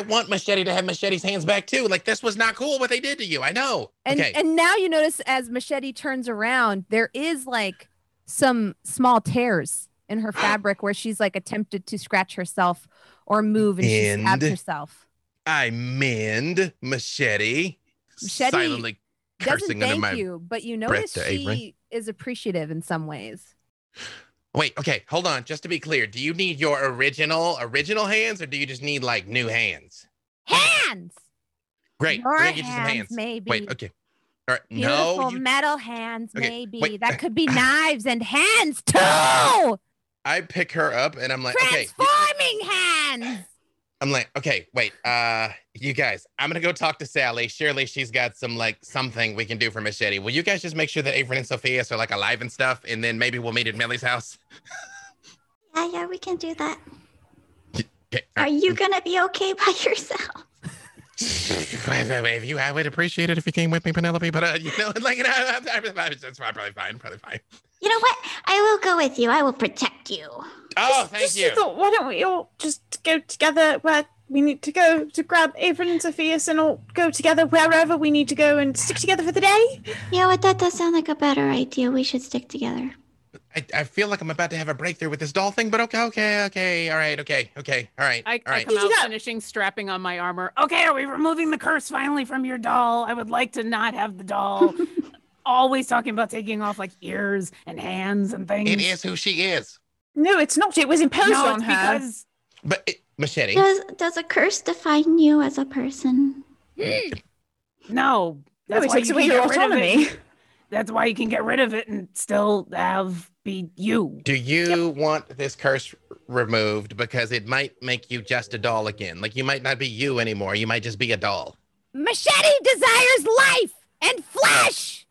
I want Machete to have Machete's hands back too. Like this was not cool what they did to you. I know. And okay. and now you notice as Machete turns around, there is like some small tears in her fabric where she's like attempted to scratch herself or move and she stabs herself. I mend Machete. Machete silently Doesn't cursing under thank you, but you notice she Avery. is appreciative in some ways. Wait, okay, hold on. Just to be clear, do you need your original original hands, or do you just need like new hands? Hands. Great. Your We're get you some hands, hands. maybe. Wait, okay. All right. Beautiful No, you, metal hands, Okay, maybe. wait. That could be knives and hands too. I pick her up and I'm like, okay. Transforming hands. I'm like, okay, wait. Uh, you guys, I'm gonna go talk to Sally. Surely she's got some like something we can do for Machete. Will you guys just make sure that Avery and Sophia are like alive and stuff, and then maybe we'll meet at Millie's house? Yeah, yeah, we can do that. Okay. Are you gonna be okay by yourself? if you, I would appreciate it if you came with me, Penelope. But uh, you know, like, you know, I'm, I'm, I'm, it's probably fine, probably fine. You know what? I will go with you. I will protect you. Oh, thank just you. thought, why don't we all just go together where we need to go to grab Avron and Sophia's and all go together wherever we need to go and stick together for the day? Yeah, what that does sound like a better idea. We should stick together. I, I feel like I'm about to have a breakthrough with this doll thing, but okay, okay, okay, all right, okay, okay, all right, I, all I come out Yeah. finishing strapping on my armor. Okay, are we removing the curse finally from your doll? I would like to not have the doll. Always talking about taking off like ears and hands and things. It is who she is. No, it's not. It was imposed no, on it's her. because But it, machete. Does does a curse define you as a person? Mm. no. No, That's it why takes you away your get rid of it. autonomy. That's why you can get rid of it and still have be you. Do you want this curse removed because it might make you just a doll again? Like you might not be you anymore. You might just be a doll. Machete desires life and flesh.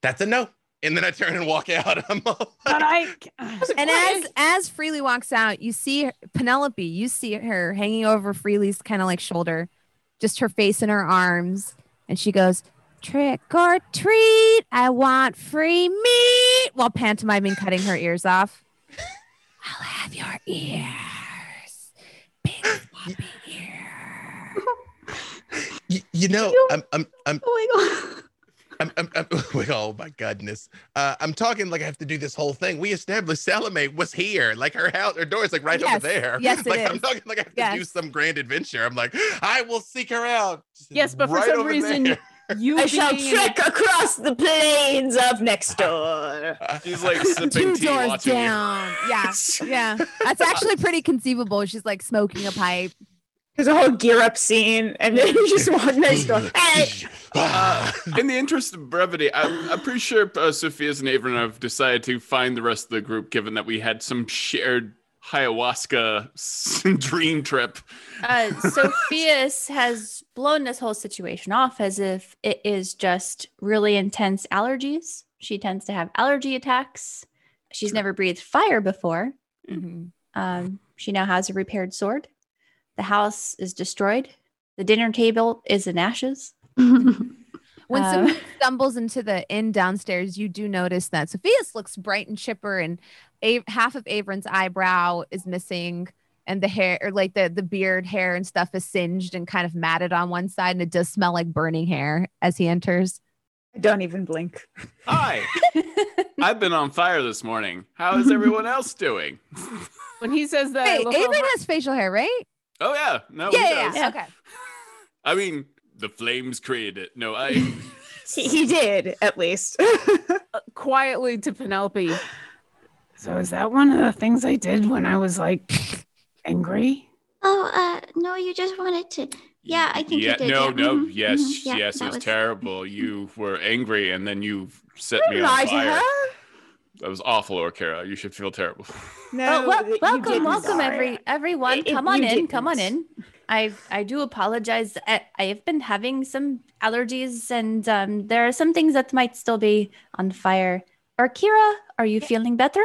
That's a no. And then I turn and walk out. I'm all, But I And as as Freely walks out, you see Penelope. You see her hanging over Freely's kind of like shoulder, just her face in her arms, and she goes, "Trick or treat! I want free meat!" While pantomiming cutting her ears off. I'll have your ears, big floppy ear. you, you know, I'm, I'm, I'm, Oh my god. I'm, I'm, I'm oh my goodness. Uh, I'm talking like I have to do this whole thing. We established Salome was here. Like her house, her door is like right Yes. over there. Yes, it like I'm is. talking like I have to do some grand adventure. I'm like, I will seek her out. Yes, but for some reason there. You I shall being an- trek across the plains of next door. She's like sipping Two tea, doors watching you. down. Yeah, yeah. That's actually pretty conceivable. She's like smoking a pipe. There's a whole gear up scene, and then you just walk next door. Hey, Uh, in the interest of brevity, I'm, I'm pretty sure uh, Sophia's and Avron have decided to find the rest of the group, given that we had some shared ayahuasca dream trip. Uh, Sophia's has blown this whole situation off as if it is just really intense allergies. She tends to have allergy attacks. She's never breathed fire before. Mhm. Um, she now has a repaired sword. The house is destroyed. The dinner table is in ashes. When Um, Sophia stumbles into the inn downstairs, you do notice that Sophia's looks bright and chipper, and a- half of Avron's eyebrow is missing, and the hair, or like the the beard hair and stuff, is singed and kind of matted on one side, and it does smell like burning hair as he enters. don't even blink. Hi, I've been on fire this morning. How is everyone else doing? when he says that, I Hey, Avron has facial hair, right? Oh yeah, no, he yeah, yeah, does. yeah. Okay. I mean, the flames created it. No, I. He, he did, at least. uh, quietly to Penelope. So is that one of the things I did when I was like angry? Oh, uh, no, you just wanted to. Yeah, I think yeah, you did. no, yeah. no, mhm, yes, mhm, yeah, yes, it that was, terrible. You were angry, and then you set me Don't on lie to fire. her. That was awful, Orkira. You should feel terrible. No, Oh, well, that welcome, didn't. welcome, every everyone. It- it- come on you in, come on in. I I do apologize. I, I have been having some allergies, and um, there are some things that might still be on fire. Orkira, are you feeling better?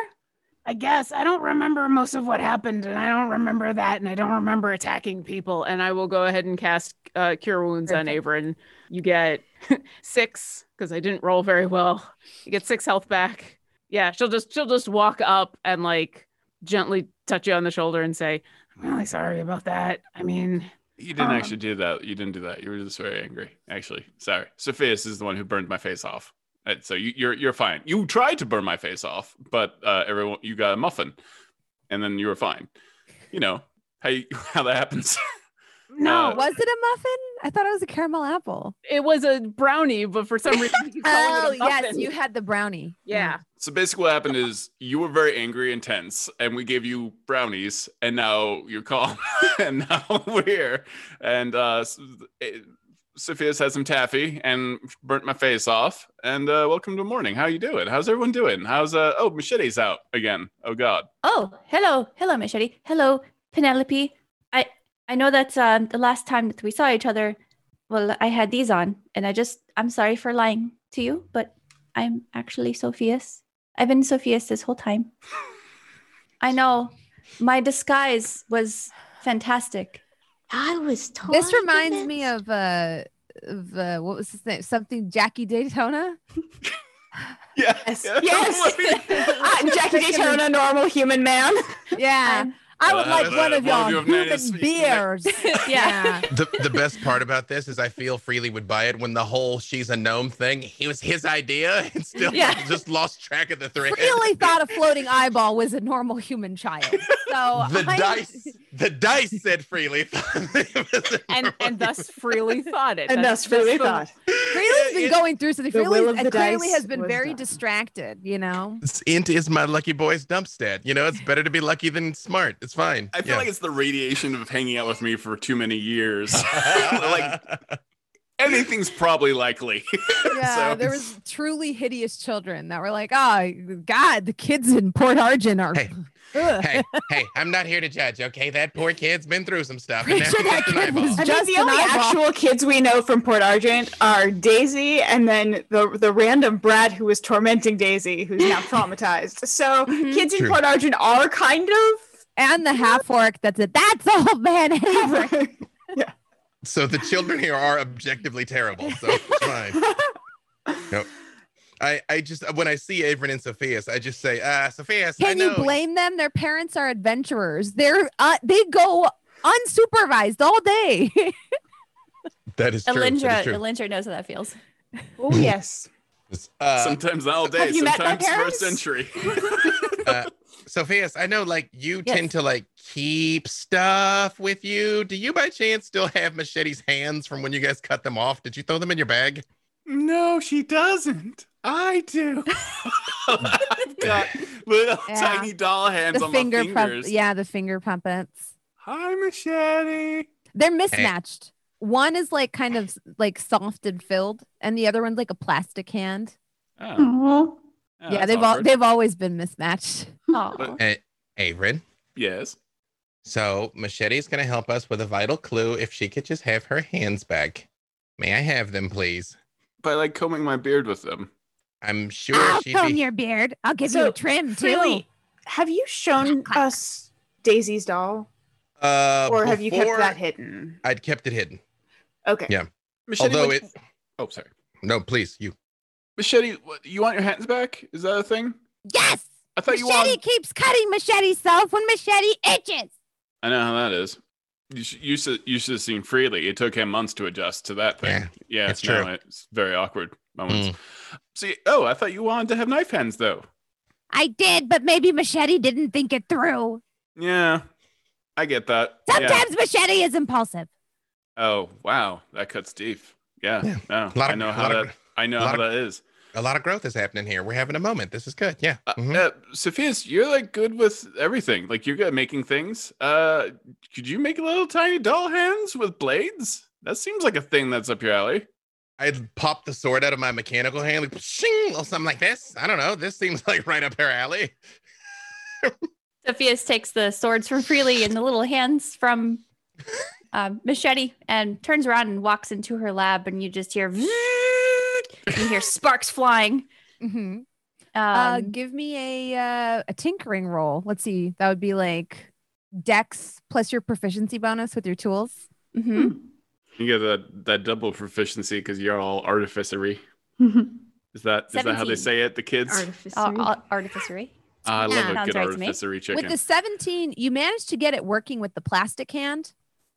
I guess I don't remember most of what happened, and I don't remember that, and I don't remember attacking people. And I will go ahead and cast uh, Cure Wounds on Perfect. Averin. You get six because I didn't roll very well. You get six health back. Yeah, she'll just she'll just walk up and like gently touch you on the shoulder and say, "I'm really sorry about that. I mean, You didn't Um, actually do that. You didn't do that. You were just very angry. Actually, sorry. Sophia's is the one who burned my face off. Uh, So you, you're you're fine. You tried to burn my face off, but uh, everyone you got a muffin, and then you were fine. You know how you, how that happens. no, Uh, Was it a muffin? I thought it was a caramel apple. it was a brownie, but for some reason he's calling Oh it a yes, you had the brownie. yeah." So basically, what happened is you were very angry and tense, and we gave you brownies, and now you're calm, and now we're here. And uh, S- eh, Sophia's had some taffy and burnt my face off. And uh, welcome to morning. How you doing? How's everyone doing? How's uh? Oh, machete's out again. Oh God. Oh, hello, hello, Machete. Hello, Penelope. I I know that um, the last time that we saw each other, well, I had these on, and I just I'm sorry for lying to you, but I'm actually Sophia's. I've been Sophia's this whole time. I know, my disguise was fantastic. I was totally. This reminds me of uh of uh, what was his name? Something Jackie Daytona. Yes. Yes. Ah, Jackie Daytona, normal human man. Yeah. I would Uh, like one of one of your you have made us human beers. Yeah. The the best part about this is I feel Freely would buy it when the whole she's a gnome thing. It was his idea and still Yeah. just lost track of the thread. Really thought a floating eyeball was a normal human child. So the I- dice the dice said Freely. and and thus freely thought it. And thus freely that's thought. Freely's been It- going through something. the will Freely of the clearly dice has been very done. distracted, you know? Int is my lucky boy's dump stat. You know, it's better to be lucky than smart. It's fine. I feel Yeah. like it's the radiation of hanging out with me for too many years. like anything's probably likely. Yeah, So- there was truly hideous children that were like, oh, God, the kids in Port Argent are. Hey, Ugh." Hey, hey, I'm not here to judge, okay? That poor kid's been through some stuff. and Pretty now sure he's that just an kid was eyeball. I Just mean, the only eyeball. actual kids we know from Port Argent are Daisy and then the the random Brad who was tormenting Daisy, who's now traumatized. So Mhm. kids in True. Port Argent are kind of and the half orc that's it. That's all, man. Avery. So the children here are objectively terrible. So it's fine. Nope. I, I just when I see Averin and Sophia's, I just say, ah, Sophia's. I Can you blame them? Their parents are adventurers. They're uh, they go unsupervised all day. That is true. that is Elindra, true. Elindra knows how that feels. oh yes. Uh, sometimes all day, Have you met my sometimes for a parents? century. Uh, Sophias, I know like you Yes. tend to like keep stuff with you. Do you by chance still have Machete's hands from when you guys cut them off? Did you throw them in your bag? No, she doesn't. I do. I've got little Yeah. tiny doll hands the on finger my pump. fingers. Yeah, the finger puppets. Hi, machete. They're mismatched. One is like kind of like soft and filled, and the other one's like a plastic hand. Oh, Aw. oh, yeah, they've all, they've always been mismatched. Aw. But- Uh, Avrin. Yes. So Machete's gonna help us with a vital clue if she could just have her hands back. May I have them, please? By like combing my beard with them. I'm sure I'll she'd comb be. your beard. I'll give you a trim too. Really, have you shown Clack. us Daisy's doll, Uh, or have you kept before- that hidden? I'd kept it hidden. Okay. Yeah. Machete, Although what- it, Oh, sorry. no, please, you. Machete, what, you want your hands back? Is that a thing? Yes. I thought you Machete wanted. keeps cutting Machete's self when Machete itches. I know how that is. You should, you should, you should have seen freely. It took him months to adjust to that thing. Yeah, Yeah, it's no, true. It's very awkward moments. Mm. See, oh, I thought you wanted to have knife hands though. I did, but maybe Machete didn't think it through. Yeah, I get that. Yeah. Sometimes Machete is impulsive. Oh wow, that cuts deep. Yeah, Yeah. no, I know a how that. of- I know how of- that is. A lot of growth is happening here. We're having a moment. This is good. Yeah. Uh, Mhm. uh, Sophia's, you're like good with everything. Like you're good at making things. Uh, could you make little tiny doll hands with blades? That seems like a thing that's up your alley. I'd pop the sword out of my mechanical hand, like shing, or something like this. I don't know. This seems like right up her alley. Sophia's takes the swords from Freely and the little hands from um, Machete and turns around and walks into her lab, and you just hear you hear sparks flying. hmm Um, uh, give me a uh, a tinkering roll. Let's see. That would be like Dex plus your proficiency bonus with your tools. mhm. You get that that double proficiency because you're all artificery. Is that is that how they say it? The kids. Artificer. Uh, uh, artificery. Ah, I love Yeah. a good right artificery chicken. With the 17, you managed to get it working with the plastic hand,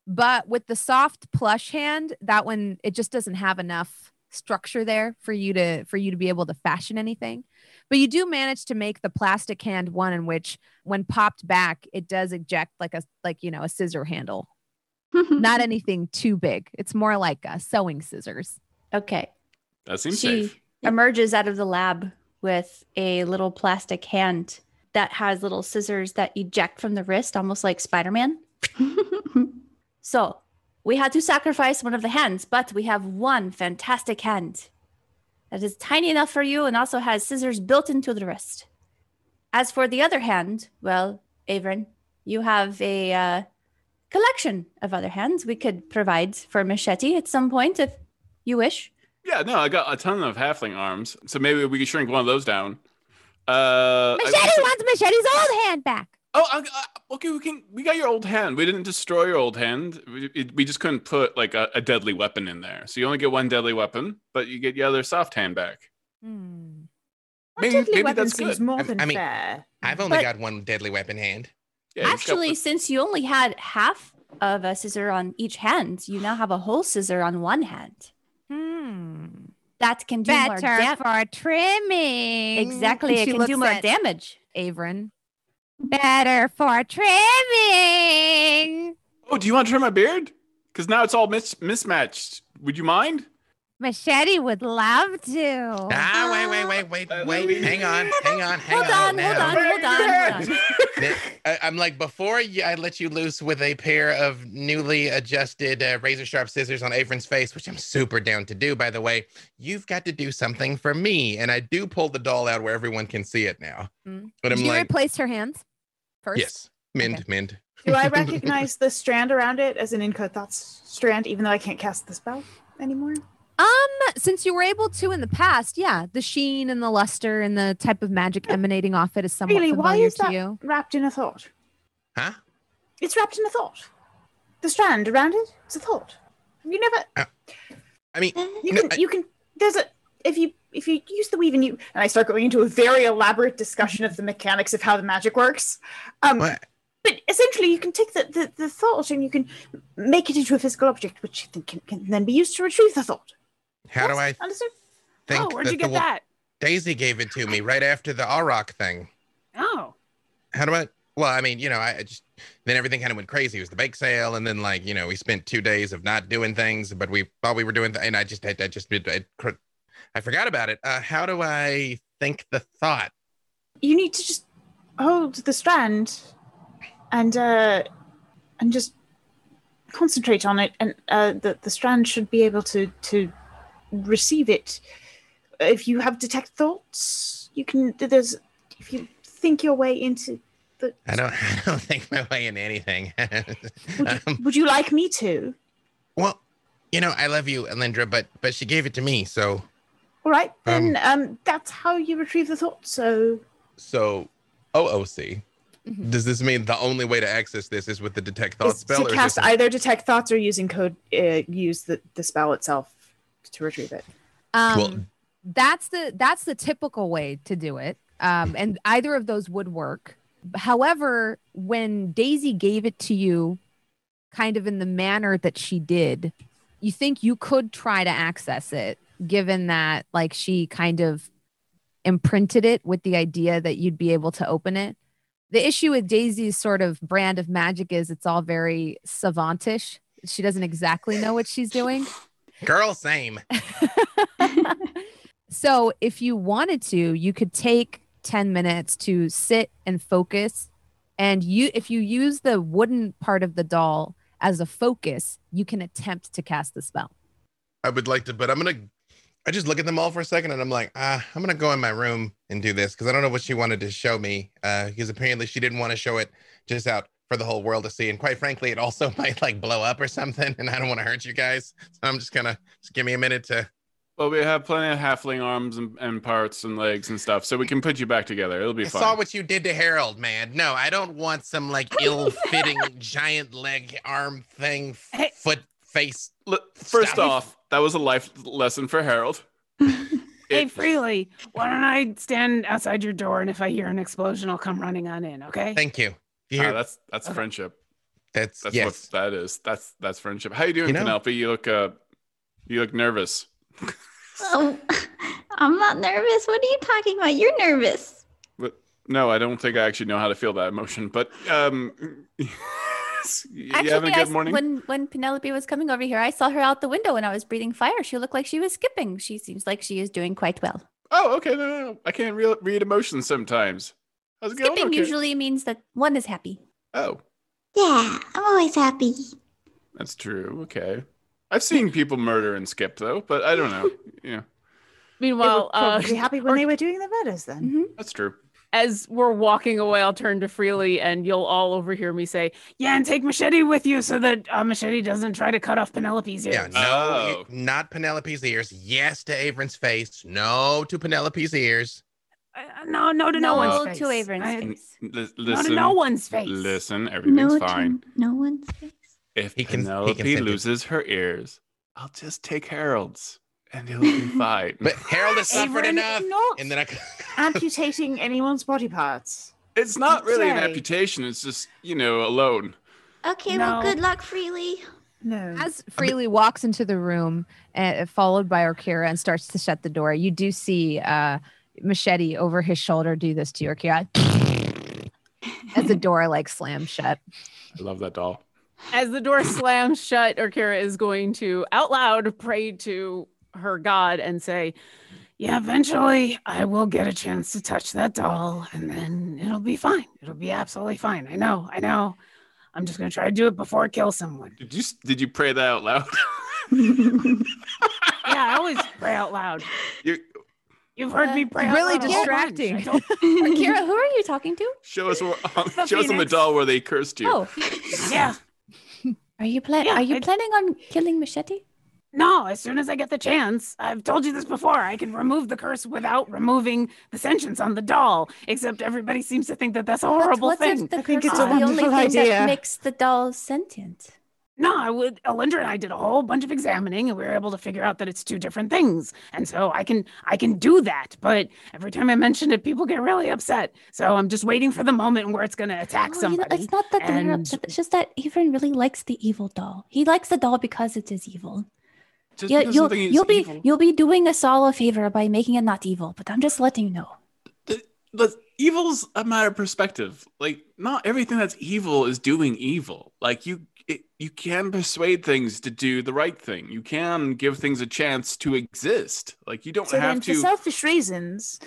but with the soft plush hand, that one it just doesn't have enough structure there for you to for you to be able to fashion anything. But you do manage to make the plastic hand one in which when popped back, it does eject like a like you know a scissor handle. Not anything too big. It's more like uh, sewing scissors. Okay. that seems she safe. emerges out of the lab with a little plastic hand that has little scissors that eject from the wrist, almost like Spider Man. So we had to sacrifice one of the hands, but we have one fantastic hand that is tiny enough for you and also has scissors built into the wrist. As for the other hand, well, Avron, you have a uh, collection of other hands we could provide for Machete at some point if you wish. Yeah, no, I got a ton of halfling arms, so maybe we could shrink one of those down. Uh, I- wants Machete's old hand back. Oh, I, I- okay. We can. We got your old hand. We didn't destroy your old hand. We, it, we just couldn't put like a, a deadly weapon in there. So you only get one deadly weapon, but you get your other soft hand back. Hmm. Maybe- deadly maybe weapon that's seems good. more I- than I mean- fair. I've only But- got one deadly weapon hand. Yeah, Actually, the- since you only had half of a scissor on each hand, you now have a whole scissor on one hand. Hmm. That can do more Better for trimming. Exactly, it can do more at damage. Avron. Better for trimming. oh, do you want to trim my beard? Because now it's all mis- mismatched. Would you mind? Machete would love to. Ah, wait, wait, wait, wait, wait. Hang on, hang on, hang Hold on, hold on, hold on, hold on. I, I'm like, before I let you loose with a pair of newly adjusted uh, razor sharp scissors on Avron's face, which I'm super down to do, by the way. You've got to do something for me. And I do pull the doll out where everyone can see it now. Mm. But I'm you like, replace her hands first? yes, mind, Okay. mind. Do I recognize the strand around it as an Inca Thoughts strand, even though I can't cast the spell anymore? Um, since you were able to in the past, yeah, the sheen and the luster and the type of magic emanating off it is somewhat Really, why familiar is to that you. wrapped in a thought? Huh? It's wrapped in a thought. The strand around it is a thought. You never. I mean, You no, can. I- you can. There's a. If you if you use the weave and you and I start going into a very elaborate discussion of the mechanics of how the magic works. Um, what? but essentially, you can take the, the, the thought and you can make it into a physical object, which then can, can then be used to retrieve the thought. How do I Understood? think oh, where'd you get that? Daisy gave it to me right after the Auroch thing. Oh, how do I? Well, I mean, you know, I I just then everything kind of went crazy. It was the bake sale, and then like you know, we spent two days of not doing things, but we thought we were doing, th- and I just I, I just I, I forgot about it. Uh, how do I think the thought? You need to just hold the strand and uh and just concentrate on it and uh the, the strand should be able to to receive it. If you have detect thoughts, you can there's if you think your way into the I don't I don't think my way into anything. would you, Um, would you like me to? well, you know, I love you, Alindra, but but she gave it to me, so All right, then um that's how you retrieve the thoughts. So so OOC. Mhm. Does this mean the only way to access this is with the detect thoughts spell? to or is cast either detect thoughts or using code uh, use the, the spell itself to retrieve it. Um, Well- that's the that's the typical way to do it. Um, and either of those would work. However, when Daisy gave it to you, kind of in the manner that she did, you think you could try to access it, given that like she kind of imprinted it with the idea that you'd be able to open it. The issue with Daisy's sort of brand of magic is it's all very savantish. She doesn't exactly know what she's doing. Girl, same. So if you wanted to, you could take 10 minutes to sit and focus. And you if you use the wooden part of the doll as a focus, you can attempt to cast the spell. I would like to, but I'm gonna. I just look at them all for a second, and I'm like, ah, I'm gonna go in my room and do this because I don't know what she wanted to show me. Uh, because apparently she didn't want to show it just out for the whole world to see, and quite frankly, it also might like blow up or something, and I don't want to hurt you guys. So I'm just gonna just give me a minute to. Well, we have plenty of halfling arms and, and parts and legs and stuff, so we can put you back together. It'll be I fine. saw what you did to Harold, man. No, I don't want some like ill-fitting giant leg, arm thing, f- Hey. foot, face. L- First Stop. off, that was a life lesson for Harold. Hey, Freely, why don't I stand outside your door and if I hear an explosion, I'll come running on in, okay? Thank you. You hear? that's that's Okay. friendship. that's That's yes. what that is. That's that's friendship. How you doing, You know- Penelope? You look uh, you look nervous. Oh, I'm not nervous. What are you talking about? You're nervous. But no, I don't think I actually know how to feel that emotion. But um, you Actually, having a I good s- morning? when when Penelope was coming over here, I saw her out the window when I was breathing fire. She looked like she was skipping. She seems like she is doing quite well. Oh, okay. No, no, no. I can't re- read emotions sometimes. How's it going? Skipping Okay. usually means that one is happy. Oh, Yeah, I'm always happy. that's true. Okay. I've seen people murder and skip though, but I don't know. Yeah, Meanwhile, they were uh, probably happy when they were doing the murders then. Mhm. that's true. as we're walking away, I'll turn to Freely and you'll all overhear me say, Yeah, and take Machete with you so that uh, Machete doesn't try to cut off Penelope's ears. Yeah, no, Oh. not Penelope's ears. Yes to Avron's face. No to Penelope's ears. Uh, no, no to no, No one's to face. Avron's I- face. L- No listen, to no one's face. listen. Everything's No, fine. to no one's face. If He can- he Penelope consented. loses her ears, I'll just take Harold's, and he'll be fine. But Harold has suffered Avron, enough. not And then I amputating anyone's body parts. it's not really an amputation. It's just you know alone. Okay, No. well, good luck, Freely. No. As Freely walks into the room, uh, followed by Orkira, and starts to shut the door, you do see uh, Machete over his shoulder do this to your Orkira as the door like slams shut. I love that doll. As the door slams shut, Orkira is going to out loud pray to her god and say, Yeah, eventually I will get a chance to touch that doll and then it'll be fine. It'll be absolutely fine. I know, I know. I'm just going to try to do it before it kills someone. Did you did you pray that out loud? Yeah, I always pray out loud. you You've heard me pray Really loud a whole bunch. distracting. I don't- Kira, who are you talking to? show us where, um, The show us on the doll where they cursed you. Oh, yeah. are you plan? Yeah, are you I- planning on killing Machete? No, as soon as I get the chance, I've told you this before, I can remove the curse without removing the sentience on the doll. Except everybody seems to think that that's a horrible What's thing. it- the I think it's is a the only wonderful thing idea. that makes the doll sentient. No, I would. Alindra and I did a whole bunch of examining, and we were able to figure out that it's two different things. And so I can I can do that. But every time I mention it, people get really upset. So I'm just waiting for the moment where it's going to attack Oh, you know, somebody. it's not that they're and- upset. It's just that Avron really likes the evil doll. He likes the doll because it is evil. Just Yeah, you'll something is you'll be evil. you'll be doing us all a favor by making it not evil. But I'm just letting you know. Th- let's- evil's a matter of perspective. Like, not everything that's evil is doing evil. Like, you it, you can persuade things to do the right thing. You can give things a chance to exist. Like, you don't So have then, for to. selfish reasons,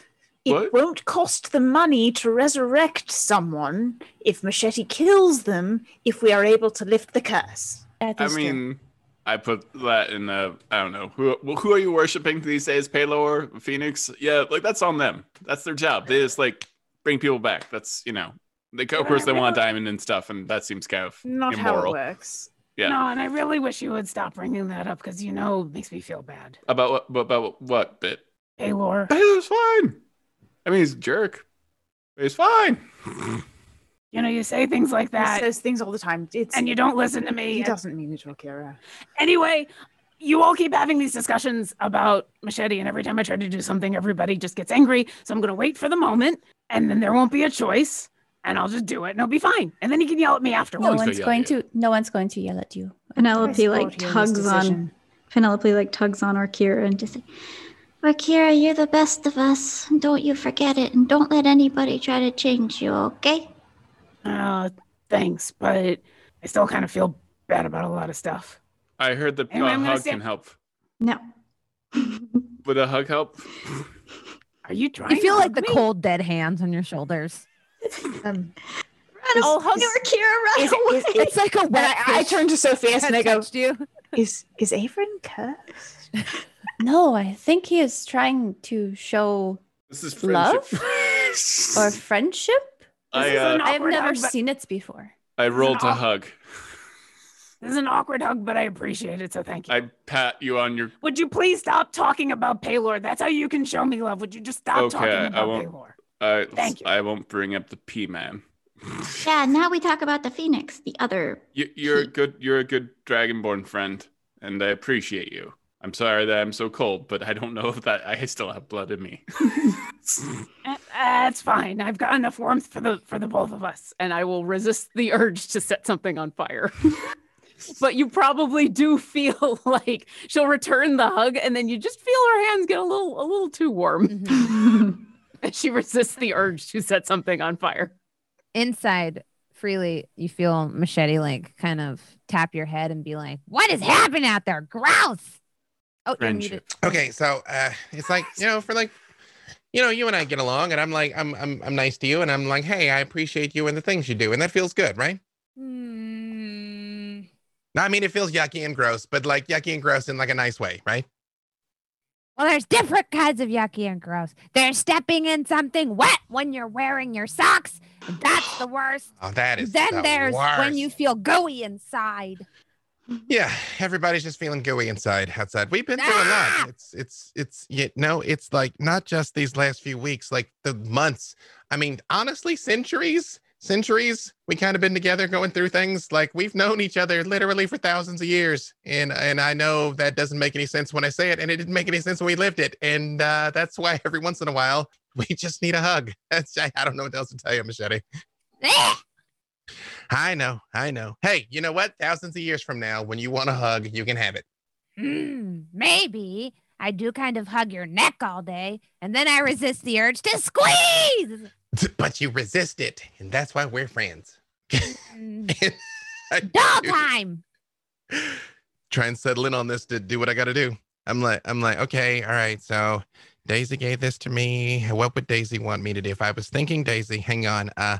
it What? won't cost the money to resurrect someone if Machete kills them. If we are able to lift the curse. That I is true. mean, I put that in the I don't know who who are you worshiping these days? Palor, Phoenix? Yeah, like that's on them. That's their job. They just like bring people back. That's you know. They of course they want diamond and stuff, and that seems kind of Not how it works. Yeah. No, and I really wish you would stop bringing that up because you know it makes me feel bad. About what? About, about what bit? Paylor, Taylor's fine. I mean, he's a jerk. But he's fine. you know, you say things like He that says things all the time. It's and you don't listen to me. he and- doesn't mean it, Akira. Anyway, you all keep having these discussions about machete, and every time I try to do something, everybody just gets angry. So I'm going to wait for the moment, and then there won't be a choice, and I'll just do it, and it'll be fine. And then you can yell at me afterwards. gonna one's going to. No one's going to yell at you. Penelope like support you in this tugs on. Penelope like tugs on Orkira and just like, Akira, you're the best of us. Don't you forget it, and don't let anybody try to change you, okay? Uh, thanks, but I still kind of feel bad about a lot of stuff. I heard that Anyway, a I'm gonna hug say- can help. no. Would a hug help? Are you trying? You feel to like hug the me? cold, dead hands on your shoulders. Um, Run, I'll hug Orkira, run is, away. is, is, It's like a and wet I, I turn to Sophia and I go, touched you. "Is is Avron cursed?" No, I think he is trying to show This is Love? or friendship. I This is uh, an I've never hug, seen it before. I rolled to an hug. This is an awkward hug, but I appreciate it, so thank you. I pat you on your. Would you please stop talking about Paylor? That's how you can show me love. Would you just stop Okay, talking I about won't. Paylor? I, Thank you. I won't bring up the P man. Yeah, now we talk about the Phoenix, the other. You, you're a good. You're a good dragonborn friend, and I appreciate you. I'm sorry that I'm so cold, but I don't know if that I still have blood in me. Uh, That's fine. I've got enough warmth for the for the both of us, and I will resist the urge to set something on fire. but you probably do feel like she'll return the hug, and then you just feel her hands get a little a little too warm. Mhm. And she resists the urge to set something on fire. Inside, freely, you feel machete like kind of tap your head and be like, "What is happening out there? Gross!" Oh. Friendship. Okay, so uh, it's like you know, for like, you know, you and I get along, and I'm like, I'm I'm I'm nice to you, and I'm like, hey, I appreciate you and the things you do, and that feels good, right? Hmm. No, I mean, it feels yucky and gross, but like yucky and gross in like a nice way, right? Well, there's different kinds of yucky and gross. There's stepping in something wet when you're wearing your socks. That's the worst. Oh, that is then the there's when you feel gooey inside. Yeah, everybody's just feeling gooey inside outside. We've been through a Ah! lot. It's it's it's you know, it's like not just these last few weeks, like the months. I mean, honestly, centuries, centuries. We kind of been together going through things. Like we've known each other literally for thousands of years. And and I know that doesn't make any sense when I say it, and it didn't make any sense when we lived it. And uh, that's why every once in a while we just need a hug. That's I, I don't know what else to tell you, Machete. I know, I know. Hey, you know what? Thousands of years from now, when you want a hug, you can have it. Hmm, maybe I do kind of hug your neck all day, and then I resist the urge to squeeze. But you resist it, and that's why we're friends. I Dog time. Try and settle in on this to do what I got to do. I'm like, I'm like, okay, all right. So Daisy gave this to me. What would Daisy want me to do? If I was thinking Daisy, hang on. Uh,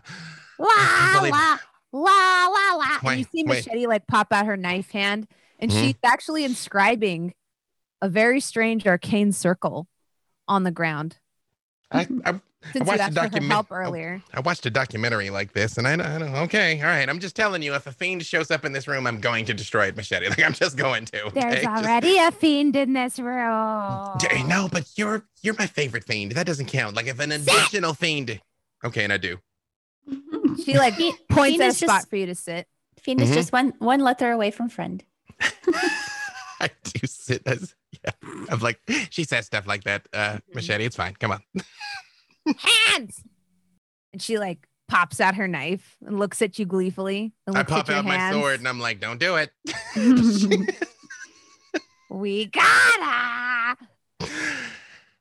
La la la la la. And you Wait, see wait. Machete like pop out her knife hand, and Mhm. she's actually inscribing a very strange arcane circle on the ground. I, I, Since watched you the asked for her document- help oh, earlier. I watched a documentary like this, and I, I don't. Okay, all right. I'm just telling you, if a fiend shows up in this room, I'm going to destroy it, Machete. Like I'm just going to. There's okay? Just- already a fiend in this room. No, but you're you're my favorite fiend. That doesn't count. Like if an additional fiend. Okay, and I do. She like points Fiend at a is spot just- for you to sit. Fiend is Mhm. just one one letter away from friend. I do sit as yeah. I'm like she says stuff like that. Uh machete, it's fine. Come on. Hands. And she like pops out her knife and looks at you gleefully. And I pop at your out my sword and I'm like, don't do it. We gotta.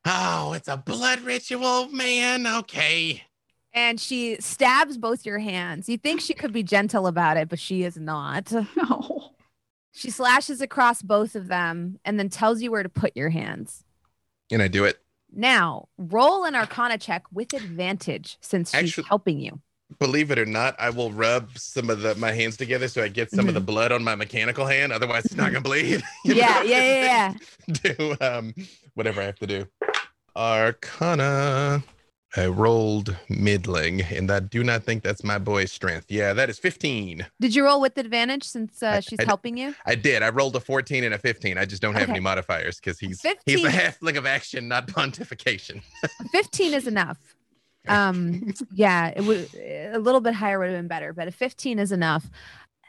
oh, it's a blood ritual, man. Okay. and she stabs both your hands. You think she could be gentle about it, but she is not. No. She slashes across both of them and then tells you where to put your hands. And I do it. Now, roll an arcana check with advantage since she's Actually- helping you. Believe it or not, I will rub some of the my hands together so I get some of the blood on my mechanical hand. Otherwise, it's not gonna bleed. Yeah, yeah, yeah, yeah. do um whatever I have to do. Arcana. I rolled middling, and I do not think that's my boy's strength. Yeah, that is 15. Did you roll with advantage since uh, she's I helping you? I did. I rolled a 14 and a 15. I just don't have Okay. any modifiers because he's he's 15. a halfling of action, not pontification. 15 is enough. Um, yeah, it would a little bit higher would have been better, but a 15 is enough.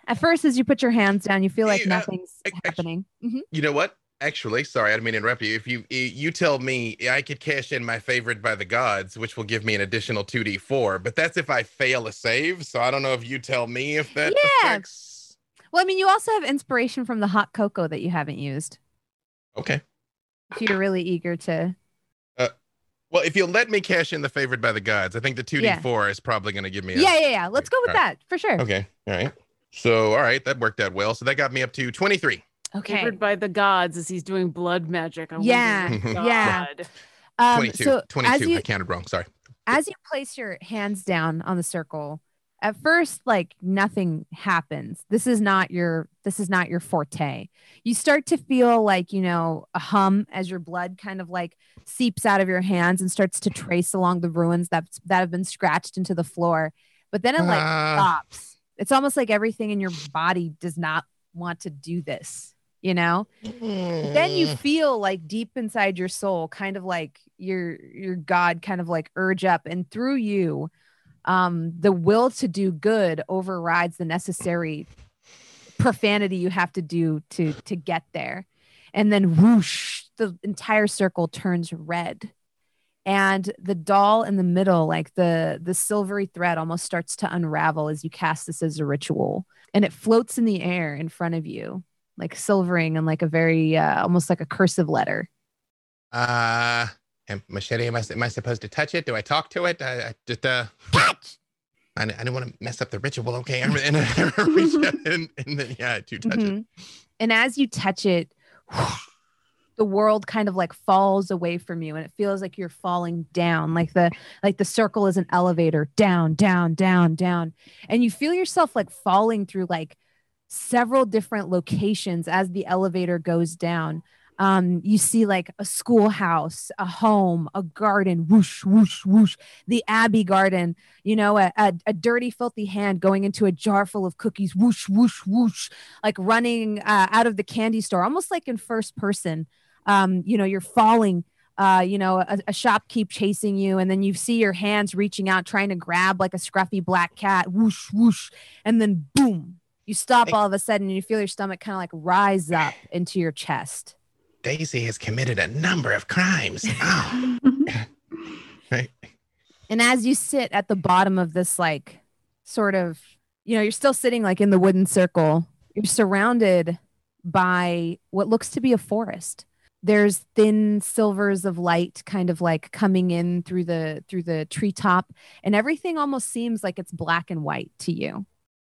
At first, as you put your hands down, you feel like Yeah, nothing's I- I- happening. Mhm. You know what? Actually, sorry, I didn't mean to interrupt you. If you eh, you tell me eh, I could cash in my favored by the gods, which will give me an additional 2d4, but that's if I fail a save. So I don't know if you tell me if that Yeah. affects. Well, I mean, you also have inspiration from the hot cocoa that you haven't used. Okay. If you're really eager to. Uh, well, if you'll let me cash in the favored by the gods, I think the 2d4 is probably going to give me a Yeah, yeah, yeah. Let's go with All right. that for sure. Okay. All right. So, all right, that worked out well. So that got me up to 23. Okay. Favored by the gods as he's doing blood magic. I wonder Yeah, which yeah. Um, 22. so 22. as you I counted wrong. Sorry. as you place your hands down on the circle at first like nothing happens this is not your this is not your forte you start to feel like you know a hum as your blood kind of like seeps out of your hands and starts to trace along the ruins that that have been scratched into the floor but then it like Ah. stops it's almost like everything in your body does not want to do this you know? Then you Mm. feel like deep inside your soul kind of like your your god kind of like urge up and through you um the will to do good overrides the necessary profanity you have to do to to get there. And then whoosh the entire circle turns red. And the doll in the middle like the the silvery thread almost starts to unravel as you cast this as a ritual. And it floats in the air in front of you like silvering and like a very uh, almost like a cursive letter Uh, machete, am I, am I supposed to touch it? Do I talk to it? I, I just, uh, I, I didn't want to mess up the ritual. Okay. And, and, I reach out and, and then, yeah, I do touch it. Mhm. and as you touch it the world kind of like falls away from you and it feels like you're falling down like the like the circle is an elevator down down down down and you feel yourself like falling through like several different locations as the elevator goes down. Um you see like a schoolhouse a home a garden whoosh whoosh whoosh the abbey garden you know a, a, a dirty filthy hand going into a jar full of cookies whoosh whoosh whoosh like running uh, out of the candy store almost like in first person. Um you know you're falling uh you know a, a shopkeep chasing you and then you see your hands reaching out trying to grab like a scruffy black cat whoosh whoosh and then boom you stop all of a sudden and you feel your stomach kind of like rise up into your chest Daisy has committed a number of crimes. Oh, right. And as you sit at the bottom of this, like, sort of, you know, you're still sitting like in the wooden circle, you're surrounded by what looks to be a forest. There's thin silvers of light kind of like coming in through the through the treetop and everything almost seems like it's black and white to you.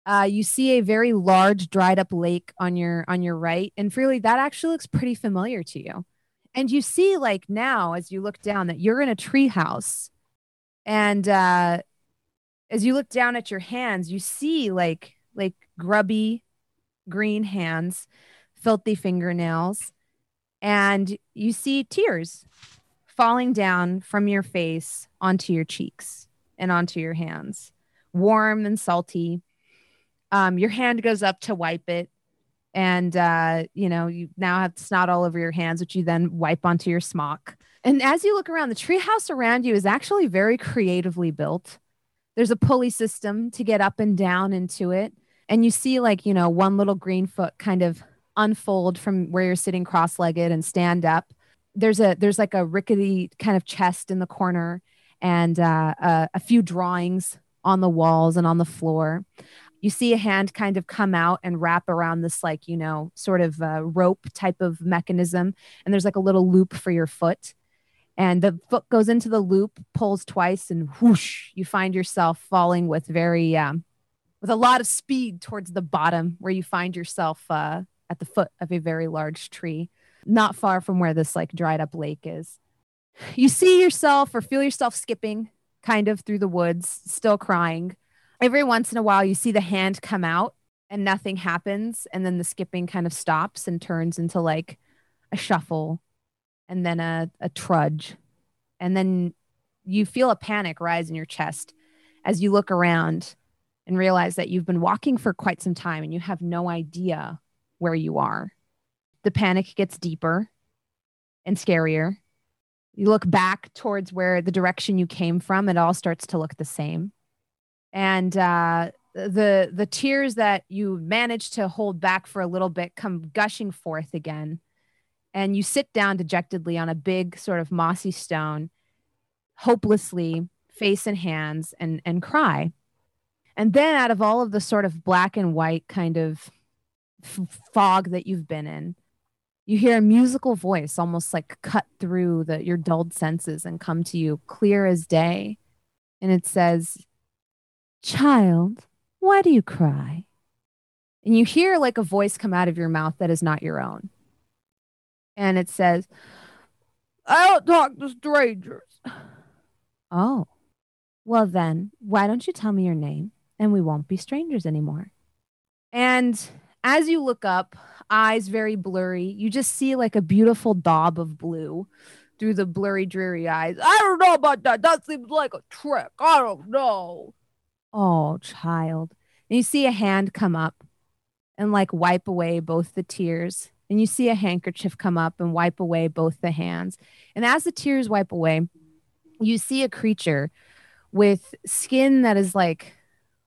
Uh, you see a very large dried up lake on your on your right and freely that actually looks pretty familiar to you. And you see like now as you look down that you're in a tree house and uh as you look down at your hands you see like like grubby green hands filthy fingernails and you see tears falling down from your face onto your cheeks and onto your hands warm and salty um your hand goes up to wipe it and uh you know you now have snot all over your hands which you then wipe onto your smock and as you look around, the treehouse around you is actually very creatively built. There's a pulley system to get up and down into it. And you see, like, you know, one little green foot kind of unfold from where you're sitting cross-legged and stand up. There's a there's like a rickety kind of chest in the corner and uh, a, a few drawings on the walls and on the floor. You see a hand kind of come out and wrap around this, like, you know, sort of uh, rope type of mechanism. And there's like a little loop for your foot And the foot goes into the loop, pulls twice, and whoosh, you find yourself falling with very, um, with a lot of speed towards the bottom, where you find yourself uh, at the foot of a very large tree, not far from where this like dried up lake is. You see yourself or feel yourself skipping kind of through the woods, still crying. Every once in a while, you see the hand come out and nothing happens. And then the skipping kind of stops and turns into like a shuffle and then a, a trudge. And then you feel a panic rise in your chest as you look around and realize that you've been walking for quite some time and you have no idea where you are. The panic gets deeper and scarier. You look back towards where the direction you came from, it all starts to look the same. And uh, the the tears that you managed to hold back for a little bit come gushing forth again. And you sit down dejectedly on a big sort of mossy stone, hopelessly, face in hands, and and cry. And then out of all of the sort of black and white kind of f- fog that you've been in, you hear a musical voice almost like cut through the your dulled senses and come to you clear as day. And it says, Child, why do you cry? And you hear like a voice come out of your mouth that is not your own. And it says, I don't talk to strangers. Oh, well, then, why don't you tell me your name and we won't be strangers anymore? And as you look up, eyes very blurry, you just see like a beautiful daub of blue through the blurry, dreary eyes. I don't know about that. That seems like a trick. I don't know. Oh, child. And you see a hand come up and like wipe away both the tears. And you see a handkerchief come up and wipe away both the hands. And as the tears wipe away, you see a creature with skin that is like